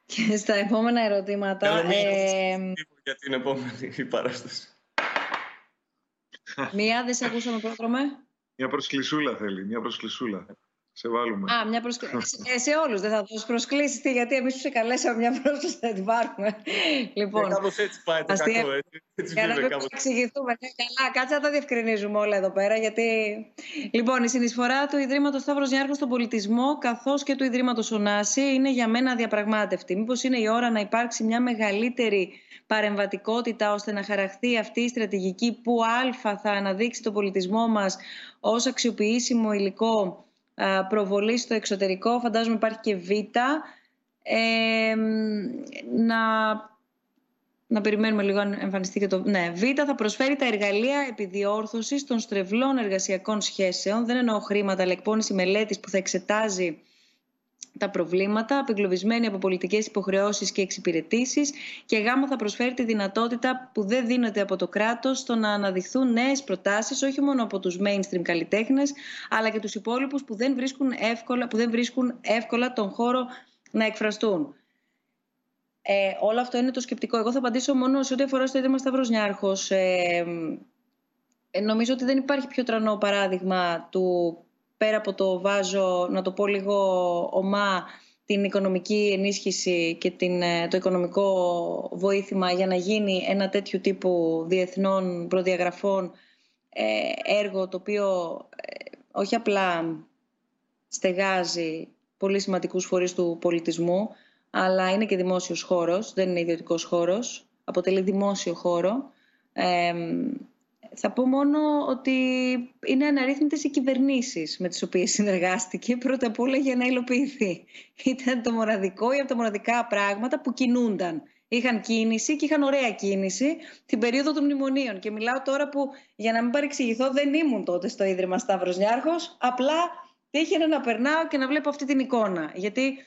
και στα επόμενα ερωτήματα... Ε, για την επόμενη παράσταση. Μία, δεν σε ακούσαμε πρόδρομε. Μια προσκλησούλα θέλει, μια προσκλησούλα. Σε βάλουμε. Α, μια προσκλήση. Ε, σε όλους δεν θα δώσει προσκλήσεις, γιατί εμείς τους καλέσαμε μια πρόσκληση να την πάρουμε. λοιπόν, ε, κάπως έτσι πάει το κακό. Έτσι, για να μην εξηγηθούμε. Ναι, καλά, κάτσε να τα διευκρινίζουμε όλα εδώ πέρα. Γιατί... Λοιπόν, η συνεισφορά του Ιδρύματος Σταύρος Νιάρχος στον πολιτισμό, καθώς και του Ιδρύματος Ωνάση, είναι για μένα αδιαπραγμάτευτη. Μήπως είναι η ώρα να υπάρξει μια μεγαλύτερη παρεμβατικότητα ώστε να χαραχθεί αυτή η στρατηγική που α θα αναδείξει τον πολιτισμό μας ως αξιοποιήσιμο υλικό προβολή στο εξωτερικό, φαντάζομαι υπάρχει και Β. Ε, να να περιμένουμε λίγο αν εμφανιστεί και το... Ναι, Β θα προσφέρει τα εργαλεία επιδιόρθωσης των στρεβλών εργασιακών σχέσεων. Δεν εννοώ χρήματα, αλλά εκπόνηση μελέτης που θα εξετάζει τα προβλήματα, απεγκλωβισμένοι από πολιτικές υποχρεώσεις και εξυπηρετήσεις και γάμα θα προσφέρει τη δυνατότητα που δεν δίνεται από το κράτος στο να αναδειχθούν νέες προτάσεις όχι μόνο από τους mainstream καλλιτέχνες αλλά και τους υπόλοιπους που δεν βρίσκουν εύκολα, που δεν βρίσκουν εύκολα τον χώρο να εκφραστούν. Ε, όλο αυτό είναι το σκεπτικό. Εγώ θα απαντήσω μόνο σε ό,τι αφορά στο Ίδρυμα Σταύρος Νιάρχος. Ε, ε, νομίζω ότι δεν υπάρχει πιο τρανό παράδειγμα του πέρα από το βάζω, να το πω λίγο ομά, την οικονομική ενίσχυση και την, ε, το οικονομικό βοήθημα για να γίνει ένα τέτοιο τύπου διεθνών προδιαγραφών ε, έργο το οποίο ε, όχι απλά στεγάζει πολύ σημαντικούς φορείς του πολιτισμού αλλά είναι και δημόσιος χώρος, δεν είναι ιδιωτικός χώρος, αποτελεί δημόσιο χώρο θα πω μόνο ότι είναι αναρρύθμιτες οι κυβερνήσεις με τις οποίες συνεργάστηκε πρώτα απ' όλα για να υλοποιηθεί. Ήταν το μοναδικό ή από τα μοναδικά πράγματα που κινούνταν. Είχαν κίνηση και είχαν ωραία κίνηση την περίοδο των μνημονίων. Και μιλάω τώρα που, για να μην παρεξηγηθώ, δεν ήμουν τότε στο Ίδρυμα Σταύρος Νιάρχος. Απλά τύχαινε να περνάω και να βλέπω αυτή την εικόνα. Γιατί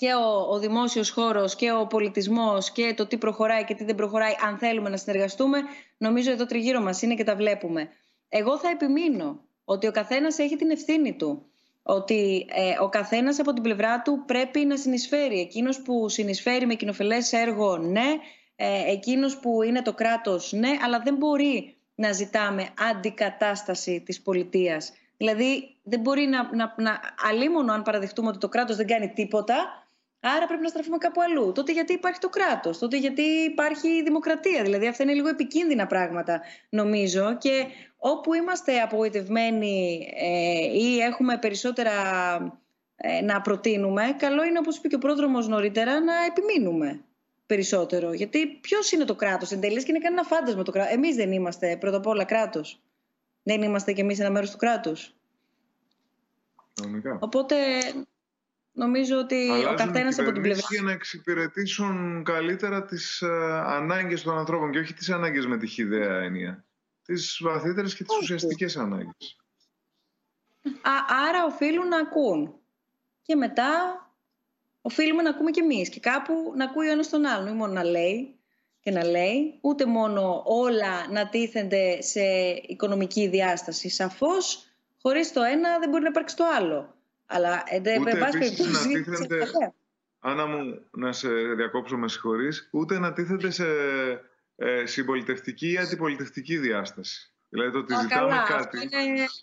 και ο, ο δημόσιος χώρος και ο πολιτισμός και το τι προχωράει και τι δεν προχωράει αν θέλουμε να συνεργαστούμε νομίζω εδώ τριγύρω μας είναι και τα βλέπουμε. Εγώ θα επιμείνω ότι ο καθένας έχει την ευθύνη του. Ότι ε, ο καθένας από την πλευρά του πρέπει να συνεισφέρει. Εκείνος που συνεισφέρει με κοινοφελές έργο, ναι. Ε, εκείνος που είναι το κράτος, ναι. Αλλά δεν μπορεί να ζητάμε αντικατάσταση της πολιτείας. Δηλαδή δεν μπορεί να, να, να αλίμονο αν παραδεχτούμε ότι το κράτος δεν κάνει τίποτα Άρα πρέπει να στραφούμε κάπου αλλού. Τότε γιατί υπάρχει το κράτος, τότε γιατί υπάρχει η δημοκρατία. Δηλαδή αυτά είναι λίγο επικίνδυνα πράγματα νομίζω και όπου είμαστε απογοητευμένοι ε, ή έχουμε περισσότερα ε, να προτείνουμε, καλό είναι όπως είπε και ο πρόδρομος νωρίτερα να επιμείνουμε περισσότερο. Γιατί ποιος είναι το κράτος εν τελείς και είναι κανένα φάντασμα το κράτος. Εμείς δεν είμαστε πρώτα απ' όλα κράτος. Δεν είμαστε κι εμείς ένα μέρος του κράτους. Οπότε Νομίζω ότι ο καθένας από την πλευρά. για να εξυπηρετήσουν καλύτερα τις ε, ανάγκες των ανθρώπων και όχι τις ανάγκες με τη χιδέα έννοια. Τις βαθύτερες και τις ουσιαστικές ανάγκες. Άρα οφείλουν να ακούν. Και μετά οφείλουμε να ακούμε κι εμείς. Και κάπου να ακούει ο ένας τον άλλον. Όχι μόνο να λέει και να λέει, ούτε μόνο όλα να τίθενται σε οικονομική διάσταση. Σαφώς, χωρίς το ένα δεν μπορεί να υπάρξει το άλλο. Αλλά εν πάση περιπτώσει. Άννα μου, να σε διακόψω, με συγχωρείς, ούτε να τίθεται σε ε, συμπολιτευτική ή αντιπολιτευτική διάσταση. Δηλαδή το ότι ζητάμε κάτι.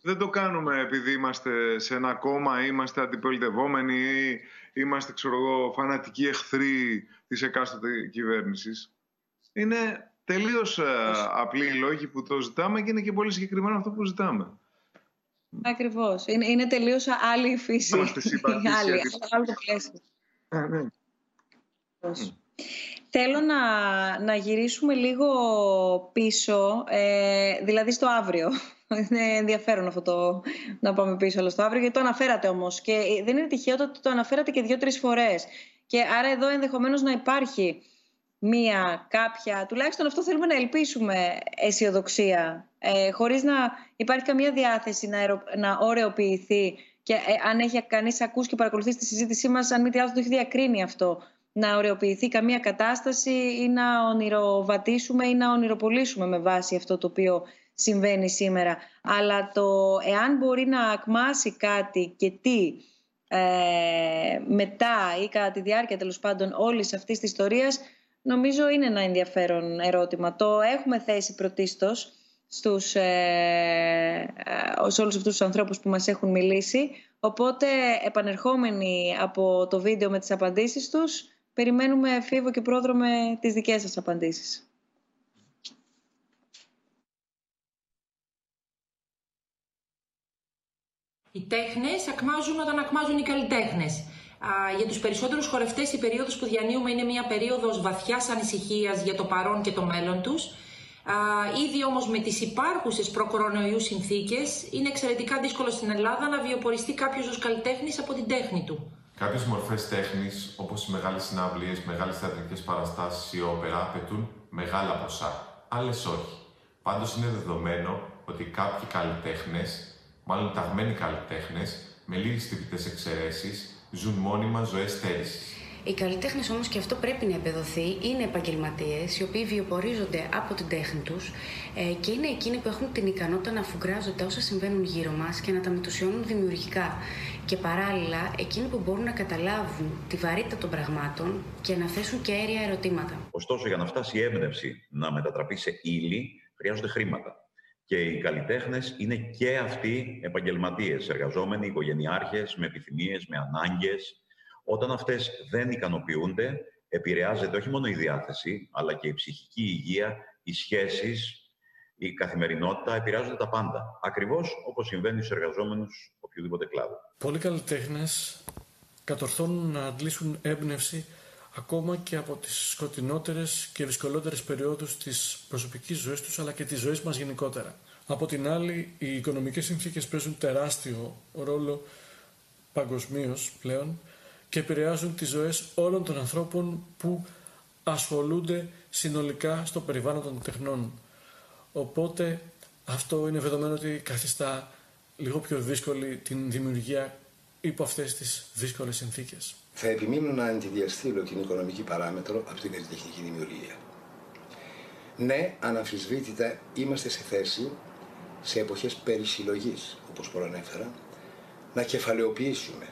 Δεν το κάνουμε επειδή είμαστε σε ένα κόμμα, είμαστε αντιπολιτευόμενοι ή είμαστε ξέρω εγώ, φανατικοί εχθροί της εκάστοτε κυβέρνησης. Είναι τελείως ε, απλοί οι λόγοι που το ζητάμε και είναι και πολύ συγκεκριμένο αυτό που ζητάμε. Ακριβώς. Είναι, είναι τελείως άλλη η φύση. άλλη, άλλο το πλαίσιο. Ναι. Θέλω να, να γυρίσουμε λίγο πίσω, ε, δηλαδή στο αύριο. Είναι ενδιαφέρον αυτό το να πάμε πίσω αλλά στο αύριο, γιατί το αναφέρατε όμως. Και δεν είναι τυχαίο ότι το αναφέρατε και δύο-τρεις φορές. Και άρα εδώ ενδεχομένως να υπάρχει μία κάποια, τουλάχιστον αυτό θέλουμε να ελπίσουμε αισιοδοξία, ε, χωρίς να υπάρχει καμία διάθεση να, αερο, να ωρεοποιηθεί και ε, αν έχει κανείς ακούσει και παρακολουθήσει τη συζήτησή μας, αν μη τι άλλο το έχει διακρίνει αυτό, να ωρεοποιηθεί καμία κατάσταση ή να ονειροβατήσουμε ή να ονειροπολίσουμε με βάση αυτό το οποίο συμβαίνει σήμερα. Αλλά το εάν μπορεί να ακμάσει κάτι και τι ε, μετά ή κατά τη διάρκεια τέλος πάντων όλης αυτής της ιστορίας νομίζω είναι ένα ενδιαφέρον ερώτημα. Το έχουμε θέσει πρωτίστως στους, ε, ε, σε όλους αυτούς τους ανθρώπους που μας έχουν μιλήσει. Οπότε, επανερχόμενοι από το βίντεο με τις απαντήσεις τους, περιμένουμε φίβο και πρόδρομε τις δικές σας απαντήσεις. Οι τέχνες ακμάζουν όταν ακμάζουν οι καλλιτέχνες για τους περισσότερους χορευτές η περίοδος που διανύουμε είναι μια περίοδος βαθιάς ανησυχίας για το παρόν και το μέλλον τους. Ήδη όμως με τις υπάρχουσες προκορονοϊού συνθήκες είναι εξαιρετικά δύσκολο στην Ελλάδα να βιοποριστεί κάποιος ως καλλιτέχνης από την τέχνη του. Κάποιες μορφές τέχνης, όπως οι μεγάλες συναυλίες, μεγάλες θεατρικές παραστάσεις ή όπερα, απαιτούν μεγάλα ποσά. Άλλες όχι. Πάντως είναι δεδομένο ότι κάποιοι καλλιτέχνες, μάλλον ταγμένοι καλλιτέχνες, με λίγες τυπητέ εξαιρέσεις, ζουν μόνιμα ζωές στέρηση. Οι καλλιτέχνες όμως, και αυτό πρέπει να επιδοθεί, είναι επαγγελματίες οι οποίοι βιοπορίζονται από την τέχνη τους ε, και είναι εκείνοι που έχουν την ικανότητα να αφουγκράζονται όσα συμβαίνουν γύρω μας και να τα μετουσιώνουν δημιουργικά. Και παράλληλα, εκείνοι που μπορούν να καταλάβουν τη βαρύτητα των πραγμάτων και να θέσουν και αέρια ερωτήματα. Ωστόσο, για να φτάσει η έμπνευση να μετατραπεί σε ύλη, χρειάζονται χρήματα. Και οι καλλιτέχνες είναι και αυτοί επαγγελματίες, εργαζόμενοι, οικογενειάρχες, με επιθυμίες, με ανάγκες, όταν αυτές δεν ικανοποιούνται, επηρεάζεται όχι μόνο η διάθεση, αλλά και η ψυχική υγεία, οι σχέσεις, η καθημερινότητα, επηρεάζονται τα πάντα. Ακριβώς όπως συμβαίνει στους εργαζόμενους οποιοδήποτε κλάδο. Πολλοί καλλιτέχνες κατορθώνουν να αντλήσουν έμπνευση ακόμα και από τις σκοτεινότερες και δυσκολότερες περιόδους της προσωπικής ζωής τους, αλλά και της ζωής μας γενικότερα. Από την άλλη, οι οικονομικές συνθήκες παίζουν τεράστιο ρόλο παγκοσμίως πλέον και επηρεάζουν τις ζωές όλων των ανθρώπων που ασχολούνται συνολικά στο περιβάλλον των τεχνών. Οπότε αυτό είναι δεδομένο ότι καθιστά λίγο πιο δύσκολη την δημιουργία υπό αυτές τις δύσκολες συνθήκες. Θα επιμείνω να αντιδιαστήλω την οικονομική παράμετρο από την καλλιτεχνική δημιουργία. Ναι, αναμφισβήτητα είμαστε σε θέση σε εποχές περισυλλογής, όπως προανέφερα, να κεφαλαιοποιήσουμε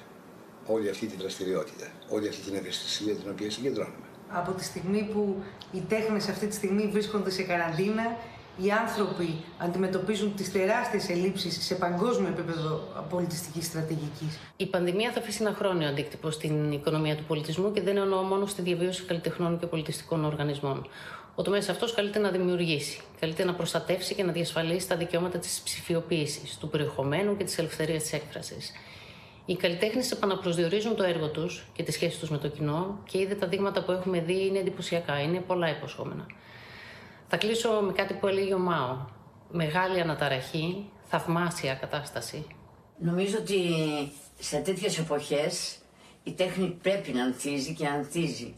όλη αυτή τη δραστηριότητα, όλη αυτή την ευαισθησία την οποία συγκεντρώνουμε. Από τη στιγμή που οι τέχνες αυτή τη στιγμή βρίσκονται σε καραντίνα, οι άνθρωποι αντιμετωπίζουν τις τεράστιες ελλείψεις σε παγκόσμιο επίπεδο πολιτιστικής στρατηγικής. Η πανδημία θα αφήσει ένα χρόνιο αντίκτυπο στην οικονομία του πολιτισμού και δεν εννοώ μόνο στη διαβίωση καλλιτεχνών και πολιτιστικών οργανισμών. Ο τομέας αυτός καλείται να δημιουργήσει, καλείται να προστατεύσει και να διασφαλίσει τα δικαιώματα της ψηφιοποίησης, του περιεχομένου και της ελευθερίας της έκφρασης. Οι καλλιτέχνες επαναπροσδιορίζουν το έργο τους και τη σχέση τους με το κοινό και είδε τα δείγματα που έχουμε δει είναι εντυπωσιακά, είναι πολλά υποσχόμενα. Θα κλείσω με κάτι που έλεγε ο Μάο. Μεγάλη αναταραχή, θαυμάσια κατάσταση. Νομίζω ότι σε τέτοιες εποχές η τέχνη πρέπει να ανθίζει και ανθίζει.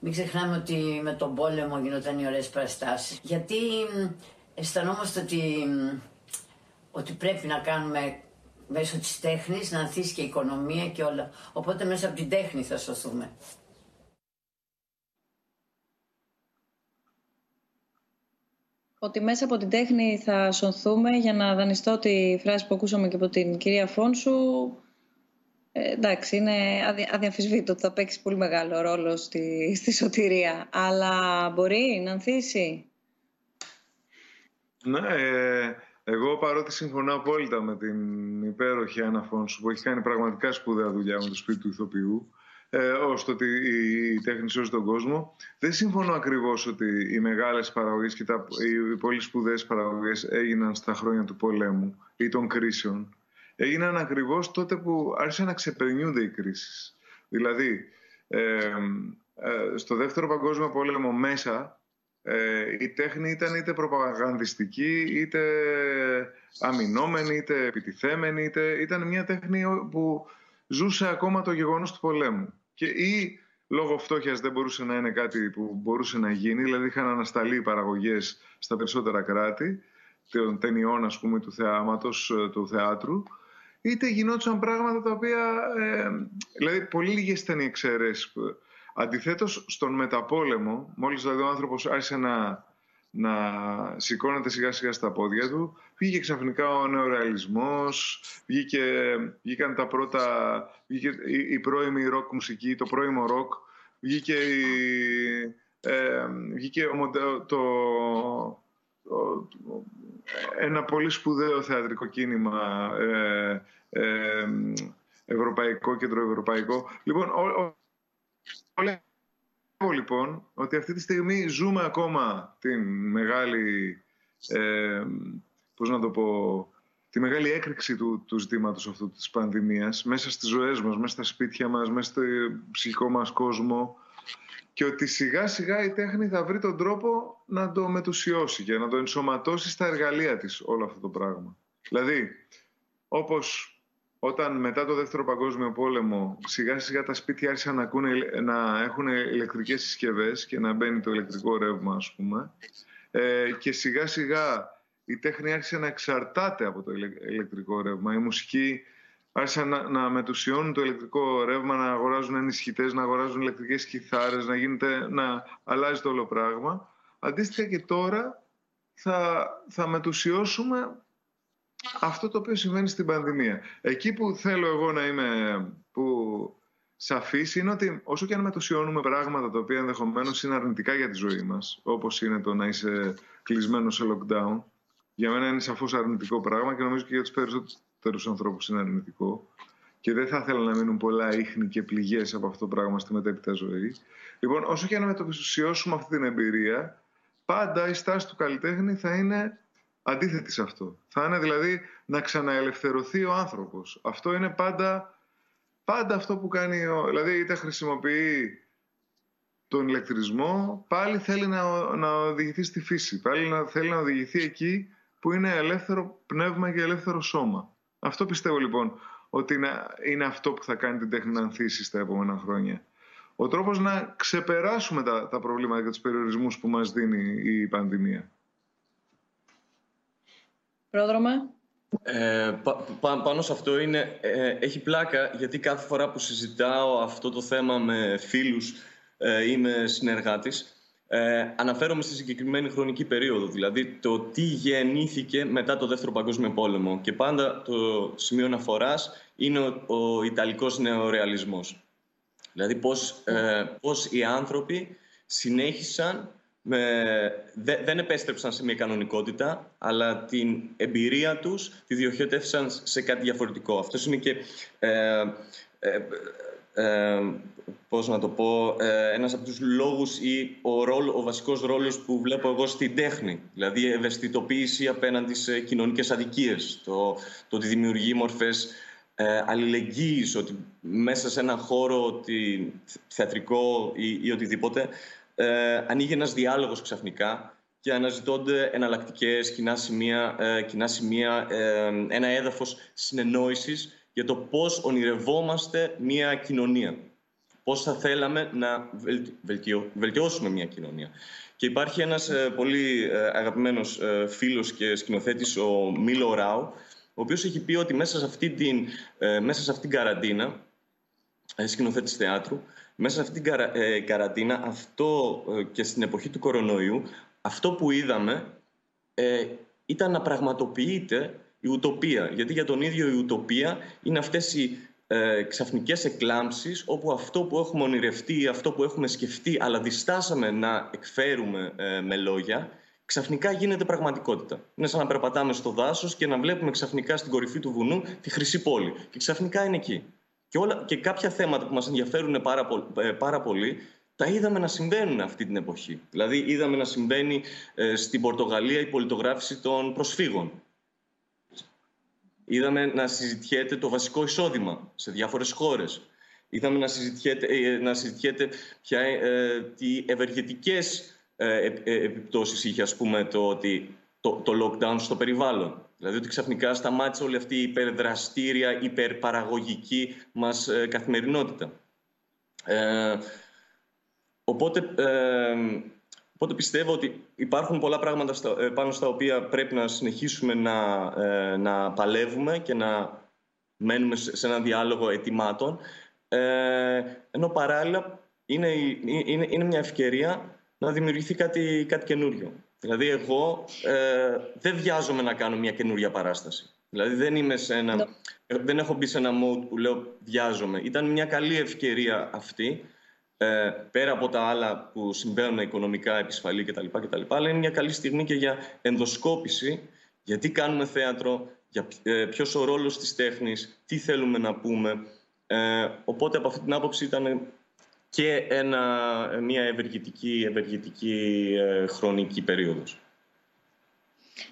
Μην ξεχνάμε ότι με τον πόλεμο γινόταν οι ωραίες παραστάσεις. Γιατί αισθανόμαστε ότι, ότι πρέπει να κάνουμε μέσω της τέχνης να ανθίσει και η οικονομία και όλα. Οπότε μέσα από την τέχνη θα σωθούμε. Ότι μέσα από την τέχνη θα σωθούμε για να δανειστώ τη φράση που ακούσαμε και από την κυρία Φόνσου. Ε, εντάξει, είναι αδιαμφισβήτητο ότι θα παίξει πολύ μεγάλο ρόλο στη, στη σωτηρία. Αλλά μπορεί να ανθίσει. Ναι, ε, εγώ παρότι συμφωνώ απόλυτα με την υπέροχη Άννα που έχει κάνει πραγματικά σπουδαία δουλειά με το σπίτι του ηθοποιού, ε, ώστε ότι η τέχνη σώζει τον κόσμο. Δεν συμφωνώ ακριβώς ότι οι μεγάλες παραγωγές και τα, οι πολύ σπουδαίες παραγωγές έγιναν στα χρόνια του πολέμου ή των κρίσεων. Έγιναν ακριβώς τότε που άρχισαν να ξεπερνιούνται οι κρίσεις. Δηλαδή, ε, ε, στο δεύτερο παγκόσμιο πόλεμο μέσα ε, η τέχνη ήταν είτε προπαγανδιστική, είτε αμυνόμενη, είτε επιτιθέμενη, είτε ήταν μια τέχνη που ζούσε ακόμα το γεγονός του πολέμου. Και ή λόγω φτώχειας δεν μπορούσε να είναι κάτι που μπορούσε να γίνει, δηλαδή είχαν ανασταλεί οι παραγωγές στα περισσότερα κράτη, των ταινιών ας πούμε του θεάματος, ε, του θεάτρου, είτε γινόντουσαν πράγματα τα οποία, ε, δηλαδή πολύ λίγες ήταν οι εξαιρέσεις. Αντιθέτως, στον μεταπόλεμο, μόλις δηλαδή ο άνθρωπος άρχισε να, να σηκώνεται σιγά σιγά στα πόδια του, βγήκε ξαφνικά ο νεορεαλισμός, βγήκε, βγήκαν τα πρώτα, βγήκε η, η πρώιμη ροκ μουσική, το πρώιμο ροκ, βγήκε, η, ε, βγήκε το, το, ένα πολύ σπουδαίο θεατρικό κίνημα ε, ε, ευρωπαϊκό, κεντροευρωπαϊκό. Λοιπόν, Λέω λοιπόν ότι αυτή τη στιγμή ζούμε ακόμα την μεγάλη, ε, πώς να το πω, τη μεγάλη έκρηξη του, του ζητήματος αυτού της πανδημίας μέσα στις ζωές μας, μέσα στα σπίτια μας, μέσα στο ψυχικό μας κόσμο και ότι σιγά σιγά η τέχνη θα βρει τον τρόπο να το μετουσιώσει και να το ενσωματώσει στα εργαλεία της όλο αυτό το πράγμα. Δηλαδή, όπως όταν μετά το Δεύτερο Παγκόσμιο Πόλεμο σιγά σιγά τα σπίτια άρχισαν να, ακούνε, να έχουν ηλεκτρικές συσκευές και να μπαίνει το ηλεκτρικό ρεύμα ας πούμε ε, και σιγά σιγά η τέχνη άρχισε να εξαρτάται από το ηλεκτρικό ρεύμα. Η μουσική άρχισαν να, να μετουσιώνουν το ηλεκτρικό ρεύμα, να αγοράζουν ενισχυτές, να αγοράζουν ηλεκτρικές κιθάρες, να, γίνεται, να αλλάζει το όλο πράγμα. Αντίστοιχα και τώρα θα, θα μετουσιώσουμε αυτό το οποίο συμβαίνει στην πανδημία. Εκεί που θέλω εγώ να είμαι που σαφής είναι ότι όσο και αν μετουσιώνουμε πράγματα τα οποία ενδεχομένως είναι αρνητικά για τη ζωή μας, όπως είναι το να είσαι κλεισμένος σε lockdown, για μένα είναι σαφώς αρνητικό πράγμα και νομίζω και για τους περισσότερους ανθρώπους είναι αρνητικό και δεν θα ήθελα να μείνουν πολλά ίχνη και πληγές από αυτό το πράγμα στη μετέπειτα ζωή. Λοιπόν, όσο και αν μετουσιώσουμε αυτή την εμπειρία, πάντα η στάση του καλλιτέχνη θα είναι αντίθετη σε αυτό. Θα είναι δηλαδή να ξαναελευθερωθεί ο άνθρωπος. Αυτό είναι πάντα, πάντα αυτό που κάνει, ο, δηλαδή είτε χρησιμοποιεί τον ηλεκτρισμό, πάλι θέλει να, να οδηγηθεί στη φύση. Πάλι να, θέλει να οδηγηθεί εκεί που είναι ελεύθερο πνεύμα και ελεύθερο σώμα. Αυτό πιστεύω λοιπόν ότι είναι, είναι αυτό που θα κάνει την τέχνη να ανθίσει στα επόμενα χρόνια. Ο τρόπος να ξεπεράσουμε τα, τα προβλήματα και τους περιορισμούς που μας δίνει η πανδημία. Πρόδρομα. Ε, πάνω σε αυτό είναι, ε, έχει πλάκα γιατί κάθε φορά που συζητάω αυτό το θέμα με φίλους ε, ή με συνεργάτης ε, αναφέρομαι στη συγκεκριμένη χρονική περίοδο, δηλαδή το τι γεννήθηκε μετά το Δεύτερο Παγκόσμιο Πόλεμο. Και πάντα το σημείο αναφοράς είναι ο, ο Ιταλικός νεορεαλισμός. Δηλαδή πώς, ε, πώς οι άνθρωποι συνέχισαν με, δεν επέστρεψαν σε μια κανονικότητα, αλλά την εμπειρία τους τη διοχέτευσαν σε κάτι διαφορετικό. Αυτός είναι και, ε, ε, ε, πώς να το πω, ε, ένας από τους λόγους ή ο, ρόλο, ο βασικός ρόλος που βλέπω εγώ στην τέχνη. Δηλαδή η ευαισθητοποίηση απέναντι σε κοινωνικές αδικίες, το, το ότι δημιουργεί μορφές ε, αλληλεγγύης, ότι μέσα σε έναν χώρο ότι, θεατρικό ή, ή οτιδήποτε ε, ανοίγει ένας διάλογος ξαφνικά και αναζητώνται εναλλακτικές κοινά σημεία, ε, κοινά σημεία ε, ένα έδαφος συνεννόησης για το πώς ονειρευόμαστε μια κοινωνία. Πώς θα θέλαμε να βελτιώσουμε μια κοινωνία. Και υπάρχει ένας ε, πολύ ε, αγαπημένος ε, φίλος και σκηνοθέτης, ο Μίλο Ράου, ο οποίος έχει πει ότι μέσα σε αυτή την, μέσα σε αυτή την καραντίνα, σκηνοθέτης θεάτρου, μέσα σε αυτή την ε, καραντίνα, αυτό ε, και στην εποχή του κορονοϊού, αυτό που είδαμε ε, ήταν να πραγματοποιείται η ουτοπία. Γιατί για τον ίδιο η ουτοπία είναι αυτές οι ε, ξαφνικές εκλάμψεις όπου αυτό που έχουμε ονειρευτεί, αυτό που έχουμε σκεφτεί αλλά διστάσαμε να εκφέρουμε ε, με λόγια ξαφνικά γίνεται πραγματικότητα. Είναι σαν να περπατάμε στο δάσος και να βλέπουμε ξαφνικά στην κορυφή του βουνού τη Χρυσή Πόλη. Και ξαφνικά είναι εκεί. Και, όλα, και κάποια θέματα που μας ενδιαφέρουν πάρα, ε, πάρα πολύ τα είδαμε να συμβαίνουν αυτή την εποχή. Δηλαδή είδαμε να συμβαίνει ε, στην Πορτογαλία η πολιτογράφηση των προσφύγων. Είδαμε να συζητιέται το βασικό εισόδημα σε διάφορες χώρες. Είδαμε να συζητιέται, ε, να συζητιέται ποια, ε, τι ευεργετικές ε, επιπτώσεις είχε ας πούμε, το, ότι, το, το lockdown στο περιβάλλον. Δηλαδή ότι ξαφνικά σταμάτησε όλη αυτή η υπερδραστήρια, υπερπαραγωγική μας ε, καθημερινότητα. Ε, οπότε, ε, οπότε πιστεύω ότι υπάρχουν πολλά πράγματα στα, πάνω στα οποία πρέπει να συνεχίσουμε να, να παλεύουμε και να μένουμε σε ένα διάλογο ετοιμάτων. ενώ παράλληλα είναι, είναι, είναι μια ευκαιρία να δημιουργηθεί κάτι, κάτι καινούριο. Δηλαδή, εγώ ε, δεν βιάζομαι να κάνω μια καινούρια παράσταση. Δηλαδή, δεν, είμαι σε ένα, ναι. δεν έχω μπει σε ένα mode που λέω βιάζομαι. Ήταν μια καλή ευκαιρία αυτή, ε, πέρα από τα άλλα που συμβαίνουν οικονομικά, επισφαλή κτλ. κτλ αλλά είναι μια καλή στιγμή και για ενδοσκόπηση, γιατί κάνουμε θέατρο, για ε, ποιος ο ρόλος της τέχνης, τι θέλουμε να πούμε. Ε, οπότε, από αυτή την άποψη ήταν και ένα, μια ευεργετική, ευεργετική ε, χρονική περίοδος.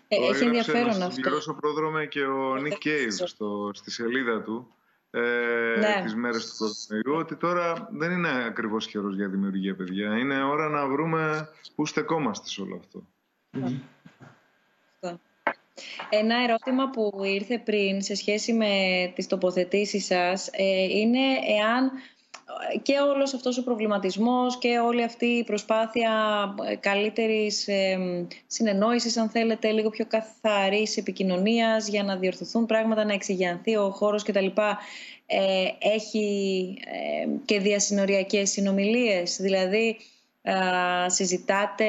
Ε, έχει ενδιαφέρον αυτό. Να συμπληρώσω πρόδρομε και ο Νίκ Κέιβ στη σελίδα του ε, ναι. τις μέρες του κορονοϊού ότι τώρα δεν είναι ακριβώς καιρός για δημιουργία παιδιά. Είναι ώρα να βρούμε πού στεκόμαστε σε όλο αυτό. Ένα ερώτημα που ήρθε πριν σε σχέση με τις τοποθετήσεις σας ε, είναι εάν και όλος αυτός ο προβληματισμός και όλη αυτή η προσπάθεια ε, καλύτερης ε, συνεννόησης, αν θέλετε, λίγο πιο καθαρής επικοινωνίας για να διορθωθούν πράγματα, να εξηγιανθεί ο χώρος κτλ. Ε, έχει ε, και διασυνοριακές συνομιλίες, δηλαδή συζητάτε,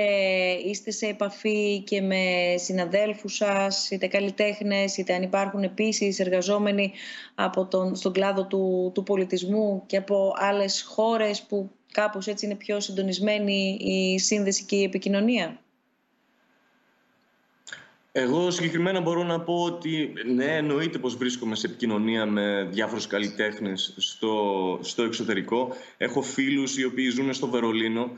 είστε σε επαφή και με συναδέλφους σας, είτε καλλιτέχνες, είτε αν υπάρχουν επίσης εργαζόμενοι από τον, στον κλάδο του, του πολιτισμού και από άλλες χώρες που κάπως έτσι είναι πιο συντονισμένη η σύνδεση και η επικοινωνία; Εγώ συγκεκριμένα μπορώ να πω ότι ναι, εννοείται πως βρίσκομαι σε επικοινωνία με διάφορους καλλιτέχνες στο, στο εξωτερικό. Έχω φίλους οι οποίοι ζουν στο Βερολίνο,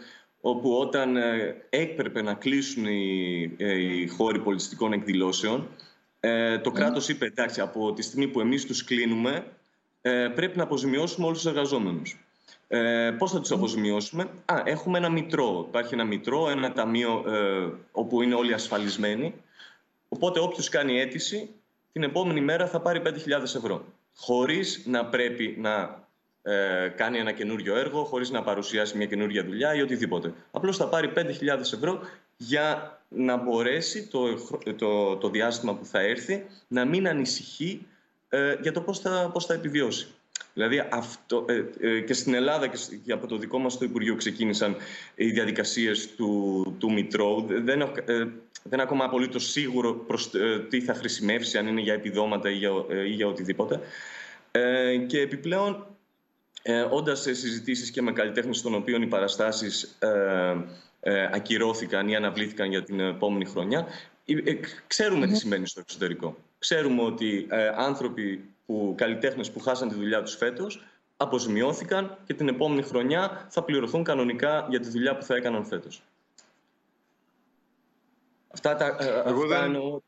όπου όταν ε, έπρεπε να κλείσουν οι, ε, οι χώροι πολιτιστικών εκδηλώσεων, ε, το κράτος είπε, εντάξει, από τη στιγμή που εμείς τους κλείνουμε, πρέπει να αποζημιώσουμε όλους τους εργαζόμενους. Ε, πώς θα τους αποζημιώσουμε; Α, έχουμε ένα μητρό. Υπάρχει ένα μητρό, ένα ταμείο όπου είναι όλοι ασφαλισμένοι. Οπότε όποιος κάνει αίτηση, την επόμενη μέρα θα πάρει 5.000 ευρώ. Χωρίς να πρέπει να ε, κάνει ένα καινούριο έργο χωρίς να παρουσιάσει μια καινούργια δουλειά ή οτιδήποτε. Απλώς θα πάρει 5.000 ευρώ για να μπορέσει το, το, το διάστημα που θα έρθει να μην ανησυχεί ε, για το πώς θα, πώς θα επιβιώσει. Δηλαδή αυτό, ε, ε, και στην Ελλάδα και από το δικό μας το Υπουργείο ξεκίνησαν οι διαδικασίες του, του Μητρώου. Δεν, ε, δεν είναι ακόμα απολύτως σίγουρο προς τι θα χρησιμεύσει, αν είναι για επιδόματα ή για, ή για οτιδήποτε. και επιπλέον ε, όντας σε συζητήσεις και με καλλιτέχνες των οποίων οι παραστάσεις ε, ε, ακυρώθηκαν ή αναβλήθηκαν για την επόμενη χρονιά, ε, ξέρουμε τι σημαίνει στο εξωτερικό. Ξέρουμε ότι ε, άνθρωποι, που, καλλιτέχνες που χάσαν τη δουλειά τους φέτος, αποζημιώθηκαν και την επόμενη χρονιά θα πληρωθούν κανονικά για τη δουλειά που θα έκαναν φέτος. Αυτά τα, αυτά εννοώ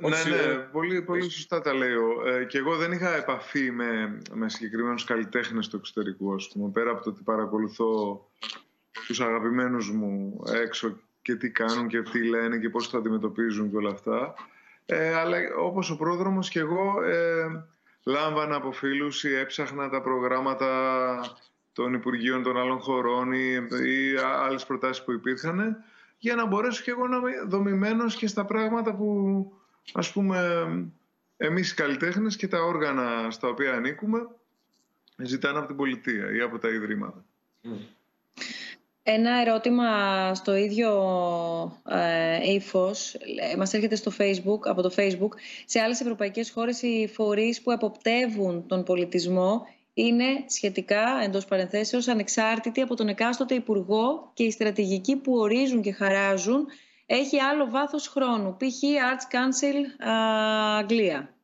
ναι, ναι, πολύ, πολύ σωστά τα λέω. Ε, και εγώ δεν είχα επαφή με, με συγκεκριμένους καλλιτέχνες του εξωτερικού, ας πούμε, πέρα από το ότι παρακολουθώ τους αγαπημένους μου έξω και τι κάνουν και τι λένε και πώς το αντιμετωπίζουν και όλα αυτά. Ε, αλλά όπως ο πρόδρομος και εγώ ε, λάμβανα από φίλους ή έψαχνα τα προγράμματα των Υπουργείων των άλλων χωρών ή, ή άλλες προτάσεις που υπήρχαν για να μπορέσω και εγώ να είμαι δομημένος και στα πράγματα που ας πούμε, εμείς οι καλλιτέχνες και τα όργανα στα οποία ανήκουμε ζητάνε από την πολιτεία ή από τα ιδρύματα. Ένα ερώτημα στο ίδιο ε, ύφος, ε, μας έρχεται στο Facebook, από το Facebook. Σε άλλες ευρωπαϊκές χώρες οι φορείς που εποπτεύουν τον πολιτισμό είναι σχετικά, εντός παρενθέσεως, ανεξάρτητοι από τον εκάστοτε υπουργό και η στρατηγική που ορίζουν και χαράζουν έχει άλλο βάθος χρόνου. Π.χ. Arts Council Αγγλία.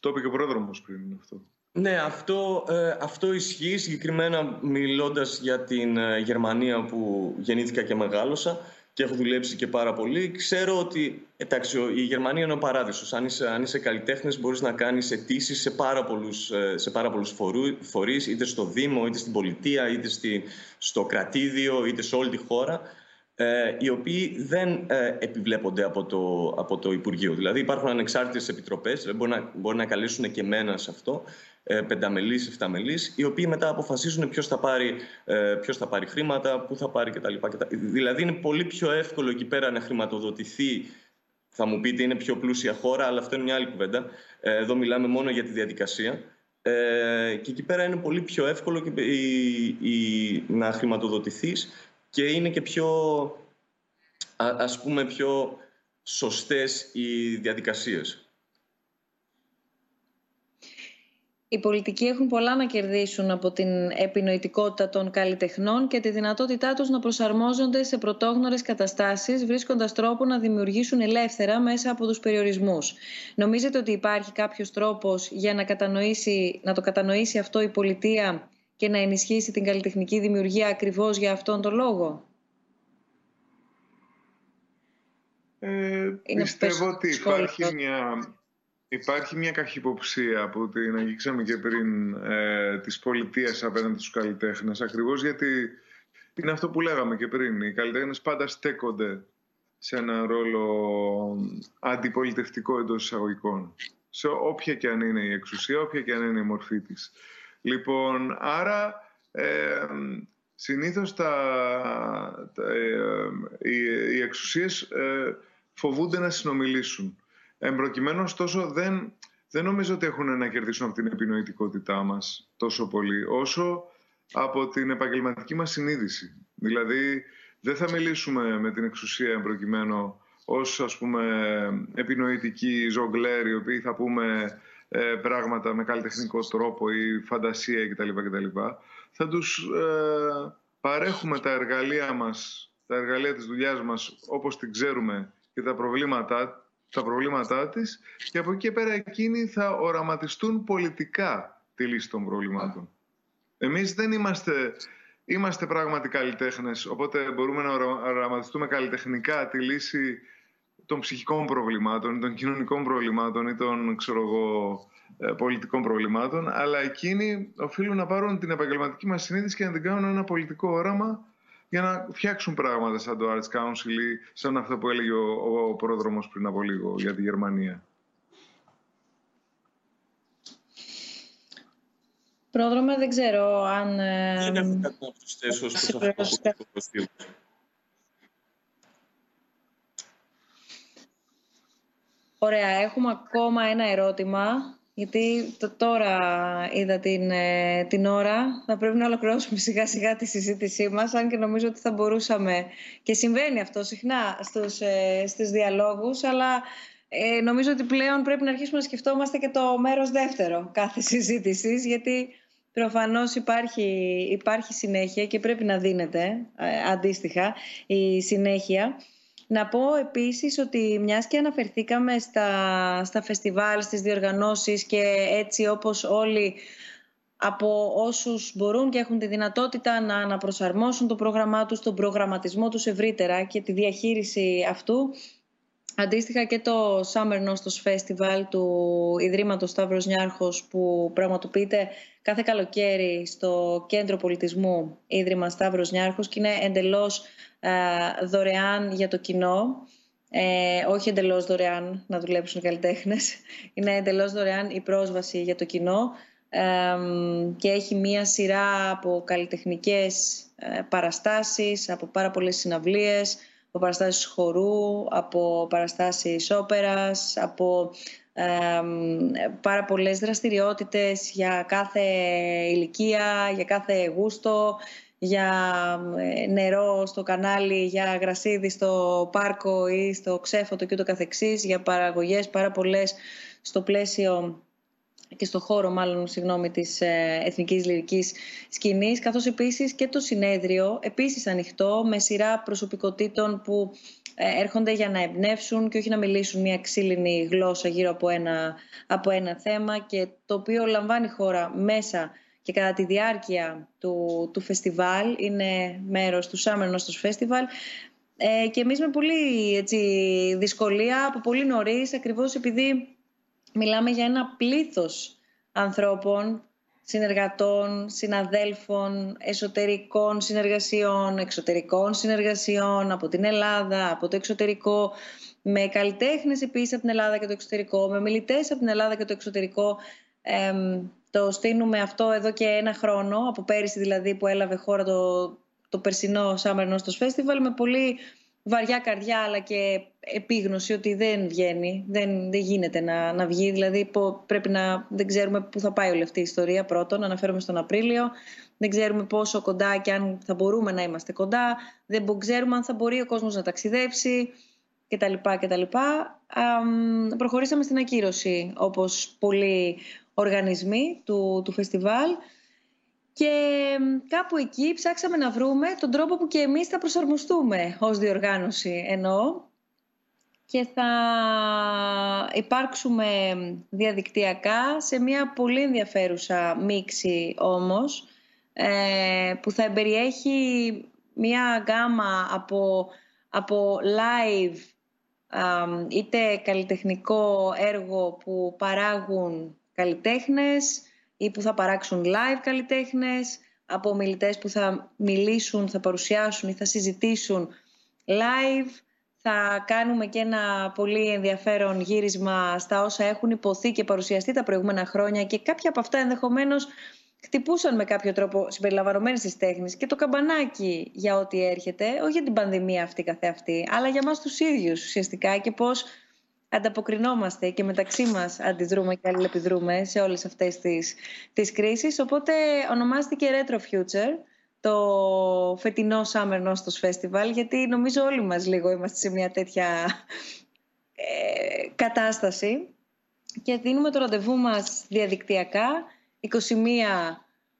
Το είπε και ο πρόδρομος πριν αυτό. Ναι, αυτό, ε, αυτό ισχύει συγκεκριμένα μιλώντας για την ε, Γερμανία που γεννήθηκα και μεγάλωσα και έχω δουλέψει και πάρα πολύ. Ξέρω ότι εντάξει, η Γερμανία είναι ο παράδεισος. Αν είσαι, αν είσαι καλλιτέχνης μπορείς να κάνεις αιτήσεις σε πάρα πολλούς, ε, σε πάρα πολλούς φορείς, είτε στο Δήμο, είτε στην πολιτεία, είτε στη, στο κρατήδιο, είτε σε όλη τη χώρα ε, οι οποίοι δεν ε, επιβλέπονται από το, από το Υπουργείο. Δηλαδή υπάρχουν ανεξάρτητες επιτροπές, μπορεί να, μπορεί να καλέσουν και εμένα σε αυτό, ε, πενταμελείς, εφταμελείς, οι οποίοι μετά αποφασίζουν ποιος θα πάρει, ε, ποιος θα πάρει χρήματα, πού θα πάρει κτλ. Δηλαδή είναι πολύ πιο εύκολο εκεί πέρα να χρηματοδοτηθεί θα μου πείτε είναι πιο πλούσια χώρα, αλλά αυτό είναι μια άλλη κουβέντα. Ε, εδώ μιλάμε μόνο για τη διαδικασία. Ε, και εκεί πέρα είναι πολύ πιο εύκολο και, η, η, να χρηματοδοτηθείς και είναι και πιο, ας πούμε, πιο σωστές οι διαδικασίες. Οι πολιτικοί έχουν πολλά να κερδίσουν από την επινοητικότητα των καλλιτεχνών και τη δυνατότητά τους να προσαρμόζονται σε πρωτόγνωρες καταστάσεις, βρίσκοντας τρόπο να δημιουργήσουν ελεύθερα μέσα από τους περιορισμούς. Νομίζετε ότι υπάρχει κάποιος τρόπος για να, κατανοήσει, να το κατανοήσει αυτό η πολιτεία και να ενισχύσει την καλλιτεχνική δημιουργία ακριβώς για αυτόν τον λόγο; Ε, πιστεύω ότι υπάρχει μια, υπάρχει μια καχυποψία που την αγγίξαμε και πριν ε, της πολιτείας απέναντι στους καλλιτέχνες ακριβώς γιατί είναι αυτό που λέγαμε και πριν. Οι καλλιτέχνες πάντα στέκονται σε ένα ρόλο αντιπολιτευτικό εντός εισαγωγικών. Σε όποια και αν είναι η εξουσία, όποια και αν είναι η μορφή της. Λοιπόν, άρα ε, συνήθως τα, ε, οι, οι εξουσίες ε, φοβούνται να συνομιλήσουν. Εμπροκειμένου, ωστόσο, δεν, δεν νομίζω ότι έχουν να κερδίσουν από την επινοητικότητά μας τόσο πολύ, όσο από την επαγγελματική μας συνείδηση. Δηλαδή, δεν θα μιλήσουμε με την εξουσία εμπροκειμένου ως, ας πούμε, επινοητικοί ζογκλέροι, οι οποίοι θα πούμε ε, πράγματα με καλλιτεχνικό τρόπο ή φαντασία κτλ. κτλ. Θα τους ε, παρέχουμε τα εργαλεία μας, τα εργαλεία της δουλειάς μας όπως την ξέρουμε και τα προβλήματά, τα προβλήματά της και από εκεί πέρα εκείνοι θα οραματιστούν πολιτικά τη λύση των προβλημάτων. Εμείς δεν είμαστε, είμαστε πράγματι καλλιτέχνες, οπότε μπορούμε να οραματιστούμε καλλιτεχνικά τη λύση των ψυχικών προβλημάτων, των κοινωνικών προβλημάτων ή των ξέρω εγώ, ε, πολιτικών προβλημάτων, αλλά εκείνοι οφείλουν να πάρουν την επαγγελματική μας συνείδηση και να την κάνουν ένα πολιτικό όραμα για να φτιάξουν πράγματα σαν το Arts Council ή σαν αυτό που έλεγε ο, ο πρόδρομος πριν από λίγο για τη Γερμανία. Πρόδρομε, δεν ξέρω αν... Ε, δεν έχω κάτι να προσθέσω στο αυτό Ωραία, έχουμε ακόμα ένα ερώτημα, γιατί το, τώρα είδα την, ε, την ώρα. Θα πρέπει να ολοκληρώσουμε σιγά σιγά τη συζήτησή μας, αν και νομίζω ότι θα μπορούσαμε, και συμβαίνει αυτό συχνά στους, ε, στους διαλόγους, αλλά ε, νομίζω ότι πλέον πρέπει να αρχίσουμε να σκεφτόμαστε και το μέρος δεύτερο κάθε συζήτησης, γιατί προφανώς υπάρχει, υπάρχει συνέχεια και πρέπει να δίνεται ε, αντίστοιχα η συνέχεια. Να πω επίσης ότι μιας και αναφερθήκαμε στα, στα φεστιβάλ, στις διοργανώσεις και έτσι όπως όλοι από όσους μπορούν και έχουν τη δυνατότητα να αναπροσαρμόσουν το πρόγραμμά τους, τον προγραμματισμό τους ευρύτερα και τη διαχείριση αυτού. Αντίστοιχα και το Summer Nostos Festival του Ιδρύματος Σταύρος Νιάρχος που πραγματοποιείται κάθε καλοκαίρι στο Κέντρο Πολιτισμού Ίδρυμα Σταύρος Νιάρχος και είναι εντελώς ε, δωρεάν για το κοινό. Ε, όχι εντελώς δωρεάν να δουλέψουν οι καλλιτέχνες. Είναι εντελώς δωρεάν η πρόσβαση για το κοινό ε, και έχει μία σειρά από καλλιτεχνικές ε, παραστάσεις, από πάρα πολλές συναυλίες, από παραστάσεις χορού, από παραστάσεις όπερας, από πάρα πολλές δραστηριότητες για κάθε ηλικία, για κάθε γούστο, για ε, νερό στο κανάλι, για γρασίδι στο πάρκο ή στο ξέφωτο και ούτω καθεξής, για παραγωγές πάρα πολλές στο πλαίσιο και στο χώρο μάλλον συγγνώμη, της ε, εθνικής λυρικής σκηνής, καθώς επίσης και το συνέδριο, επίσης ανοιχτό, με σειρά προσωπικότητων που ε, έρχονται για να εμπνεύσουν και όχι να μιλήσουν μια ξύλινη γλώσσα γύρω από ένα, από ένα θέμα και το οποίο λαμβάνει χώρα μέσα και κατά τη διάρκεια του, του φεστιβάλ, είναι μέρος του Summer Nostos Festival ε, και εμείς με πολύ έτσι, δυσκολία από πολύ νωρίς, ακριβώς επειδή μιλάμε για ένα πλήθος ανθρώπων, συνεργατών, συναδέλφων, εσωτερικών συνεργασιών, εξωτερικών συνεργασιών από την Ελλάδα, από το εξωτερικό, με καλλιτέχνες επίσης από την Ελλάδα και το εξωτερικό, με μιλητές από την Ελλάδα και το εξωτερικό. Το στείλουμε αυτό εδώ και ένα χρόνο, από πέρυσι δηλαδή που έλαβε χώρα το, το περσινό Summer Nostos Festival, με πολύ βαριά καρδιά αλλά και επίγνωση ότι δεν βγαίνει, δεν, δεν γίνεται να, να βγει. Δηλαδή πρέπει να, δεν ξέρουμε πού θα πάει όλη αυτή η ιστορία πρώτον, αναφέρομαι στον Απρίλιο. Δεν ξέρουμε πόσο κοντά και αν θα μπορούμε να είμαστε κοντά. Δεν ξέρουμε αν θα μπορεί ο κόσμος να ταξιδέψει κτλ. κτλ. Προχωρήσαμε στην ακύρωση όπως πολλοί οργανισμοί του, του φεστιβάλ και κάπου εκεί ψάξαμε να βρούμε τον τρόπο που και εμείς θα προσαρμοστούμε ως διοργάνωση εννοώ. Και θα υπάρξουμε διαδικτυακά σε μια πολύ ενδιαφέρουσα μίξη όμως ε, που θα εμπεριέχει μια γκάμα από, από live είτε καλλιτεχνικό έργο που παράγουν καλλιτέχνες ή που θα παράξουν live καλλιτέχνες, από ομιλητές που θα μιλήσουν, θα παρουσιάσουν ή θα συζητήσουν live. Θα κάνουμε και ένα πολύ ενδιαφέρον γύρισμα στα όσα έχουν υποθεί και παρουσιαστεί τα προηγούμενα χρόνια και κάποια από αυτά ενδεχομένως χτυπούσαν με κάποιο τρόπο συμπεριλαμβανομένες της τέχνης και το καμπανάκι για ό,τι έρχεται, όχι για την πανδημία αυτή καθεαυτή, αλλά για μας τους ίδιους ουσιαστικά και πώς ανταποκρινόμαστε και μεταξύ μας αντιδρούμε και αλληλεπιδρούμε σε όλες αυτές τις, τις κρίσεις. Οπότε ονομάστηκε Retro Future, το φετινό Summer Nostos Festival, γιατί νομίζω όλοι μας λίγο είμαστε σε μια τέτοια ε, κατάσταση. Και δίνουμε το ραντεβού μας διαδικτυακά 21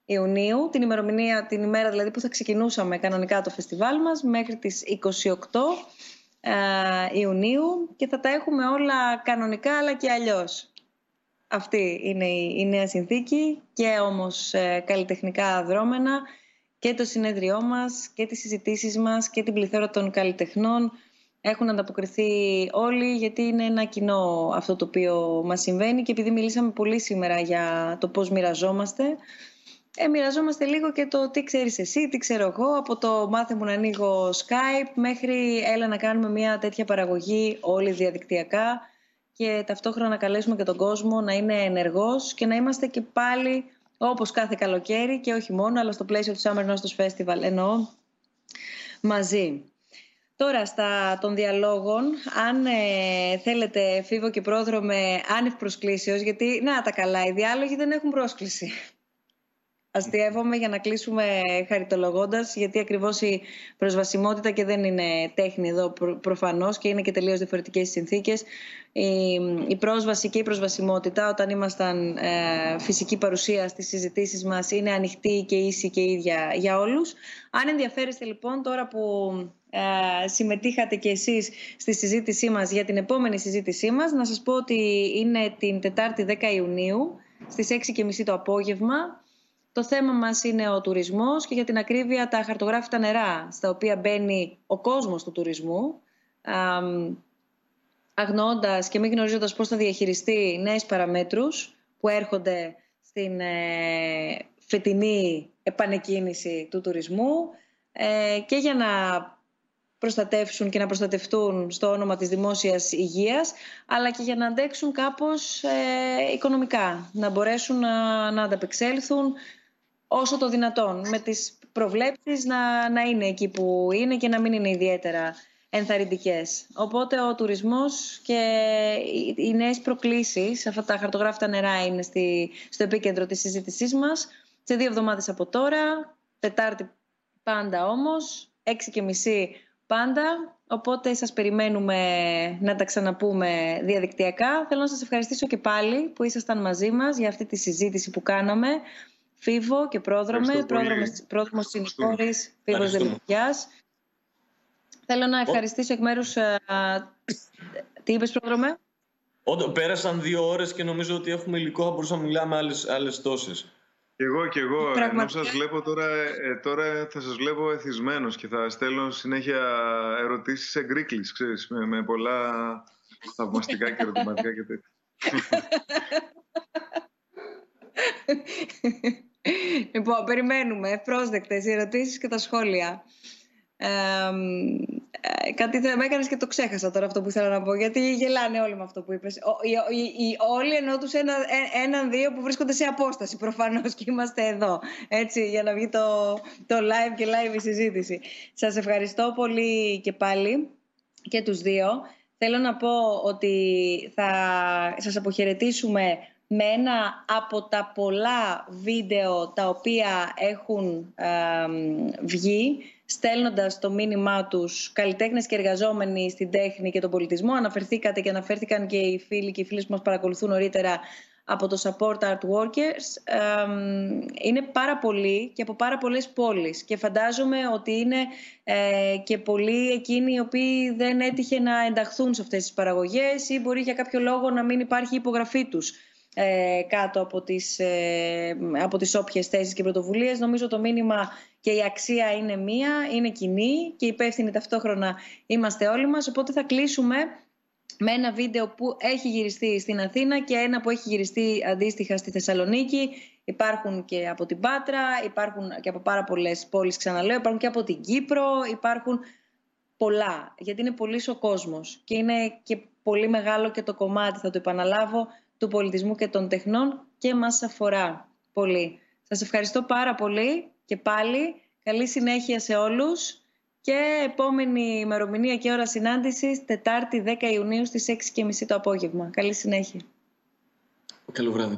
Ιουνίου, την ημερομηνία, την ημέρα δηλαδή που θα ξεκινούσαμε κανονικά το φεστιβάλ μας μέχρι τις 28 ε, Ιουνίου και θα τα έχουμε όλα κανονικά αλλά και αλλιώς. Αυτή είναι η, νέα συνθήκη και όμως ε, καλλιτεχνικά δρόμενα και το συνέδριό μας και τις συζητήσεις μας και την πληθώρα των καλλιτεχνών έχουν ανταποκριθεί όλοι γιατί είναι ένα κοινό αυτό το οποίο μας συμβαίνει και επειδή μιλήσαμε πολύ σήμερα για το πώς μοιραζόμαστε ε, μοιραζόμαστε λίγο και το τι ξέρεις εσύ, τι ξέρω εγώ από το μάθε μου να ανοίγω Skype μέχρι έλα να κάνουμε μια τέτοια παραγωγή όλοι διαδικτυακά και ταυτόχρονα να καλέσουμε και τον κόσμο να είναι ενεργός και να είμαστε και πάλι όπως κάθε καλοκαίρι και όχι μόνο αλλά στο πλαίσιο του Summer Nostos Festival εννοώ μαζί. Τώρα, στα των διαλόγων, αν ε, θέλετε φίβο και πρόδρομε άνευ προσκλήσεως, γιατί να τα καλά, οι διάλογοι δεν έχουν πρόσκληση. Αστειεύομαι για να κλείσουμε χαριτολογώντας, γιατί ακριβώς η προσβασιμότητα και δεν είναι τέχνη εδώ προ, προφανώς και είναι και τελείως διαφορετικές συνθήκες. Η, η πρόσβαση και η προσβασιμότητα όταν ήμασταν ε, φυσική παρουσία στις συζητήσεις μας είναι ανοιχτή και ίση και ίδια για όλους. Αν ενδιαφέρεστε λοιπόν τώρα που ε, συμμετείχατε και εσείς στη συζήτησή μας για την επόμενη συζήτησή μας. Να σας πω ότι είναι την Τετάρτη 10 Ιουνίου στις 6.30 το απόγευμα. Το θέμα μας είναι ο τουρισμός και για την ακρίβεια τα χαρτογράφητα νερά στα οποία μπαίνει ο κόσμος του τουρισμού αγνοώντας και μη γνωρίζοντας πώς θα διαχειριστεί νέες παραμέτρους που έρχονται στην ε, φετινή επανεκκίνηση του τουρισμού ε, και για να προστατεύσουν και να προστατευτούν στο όνομα της δημόσιας υγείας, αλλά και για να αντέξουν κάπως ε, οικονομικά, να μπορέσουν να, να ανταπεξέλθουν όσο το δυνατόν, με τις προβλέψεις να, να είναι εκεί που είναι και να μην είναι ιδιαίτερα ενθαρρυντικές. Οπότε ο τουρισμός και οι, οι νέες προκλήσεις, αυτά τα χαρτογράφητα νερά είναι στη, στο επίκεντρο της συζήτησής μας, σε δύο εβδομάδες από τώρα, Τετάρτη πάντα όμως, έξι και μισή πάντα, οπότε σας περιμένουμε να τα ξαναπούμε διαδικτυακά. Θέλω να σας ευχαριστήσω και πάλι που ήσασταν μαζί μας για αυτή τη συζήτηση που κάναμε. Φίβο και πρόδρομε, πρόδρομος Συνηφόρης, Φίβος Δελικιάς. Θέλω να ευχαριστήσω εκ μέρους... Ε, τι είπες, πρόδρομε; Όντω, πέρασαν δύο ώρες και νομίζω ότι έχουμε υλικό, θα μπορούσαμε να μιλάμε άλλες, άλλες τόσες. Και εγώ και εγώ, Πραγματικά... ενώ σας βλέπω τώρα, ε, τώρα θα σας βλέπω εθισμένος και θα στέλνω συνέχεια ερωτήσεις σε γκρίκλεις, ξέρεις, με, με πολλά θαυμαστικά και ερωτηματικά και τέτοια. λοιπόν, περιμένουμε πρόσδεκτες οι ερωτήσεις και τα σχόλια. Ε, κάτι θα με έκανες και το ξέχασα τώρα αυτό που ήθελα να πω γιατί γελάνε όλοι με αυτό που είπες. Όλοι ενώ τους ένα, ε, έναν δύο που βρίσκονται σε απόσταση προφανώς και είμαστε εδώ έτσι για να βγει το, το live και live η συζήτηση. Σας ευχαριστώ πολύ και πάλι και τους δύο. Θέλω να πω ότι θα σας αποχαιρετήσουμε με ένα από τα πολλά βίντεο τα οποία έχουν βγει στέλνοντας το μήνυμά τους καλλιτέχνες και εργαζόμενοι στην τέχνη και τον πολιτισμό. Αναφερθήκατε και αναφέρθηκαν και οι φίλοι και οι φίλες που μας παρακολουθούν νωρίτερα από το Support Art Workers. Είναι πάρα πολλοί και από πάρα πολλές πόλεις και φαντάζομαι ότι είναι ε, και πολλοί εκείνοι οι οποίοι δεν έτυχε να ενταχθούν σε αυτές τις παραγωγές ή μπορεί για κάποιο λόγο να μην υπάρχει υπογραφή τους ε, κάτω από τις, ε, από τις όποιες θέσεις και πρωτοβουλίες. Νομίζω το μήνυμα και η αξία είναι μία, είναι κοινή και υπεύθυνοι ταυτόχρονα είμαστε όλοι μας. Οπότε θα κλείσουμε με ένα βίντεο που έχει γυριστεί στην Αθήνα και ένα που έχει γυριστεί αντίστοιχα στη Θεσσαλονίκη. Υπάρχουν και από την Πάτρα, υπάρχουν και από πάρα πολλές πόλεις ξαναλέω, υπάρχουν και από την Κύπρο, υπάρχουν πολλά, γιατί είναι πολύς ο κόσμος και είναι και πολύ μεγάλο και το κομμάτι, θα το επαναλάβω, του πολιτισμού και των τεχνών και μας αφορά πολύ. Σας ευχαριστώ πάρα πολύ και πάλι. Καλή συνέχεια σε όλους και επόμενη ημερομηνία και ώρα συνάντησης Τετάρτη 10 Ιουνίου στις 6.30 το απόγευμα. Καλή συνέχεια. Καλό βράδυ.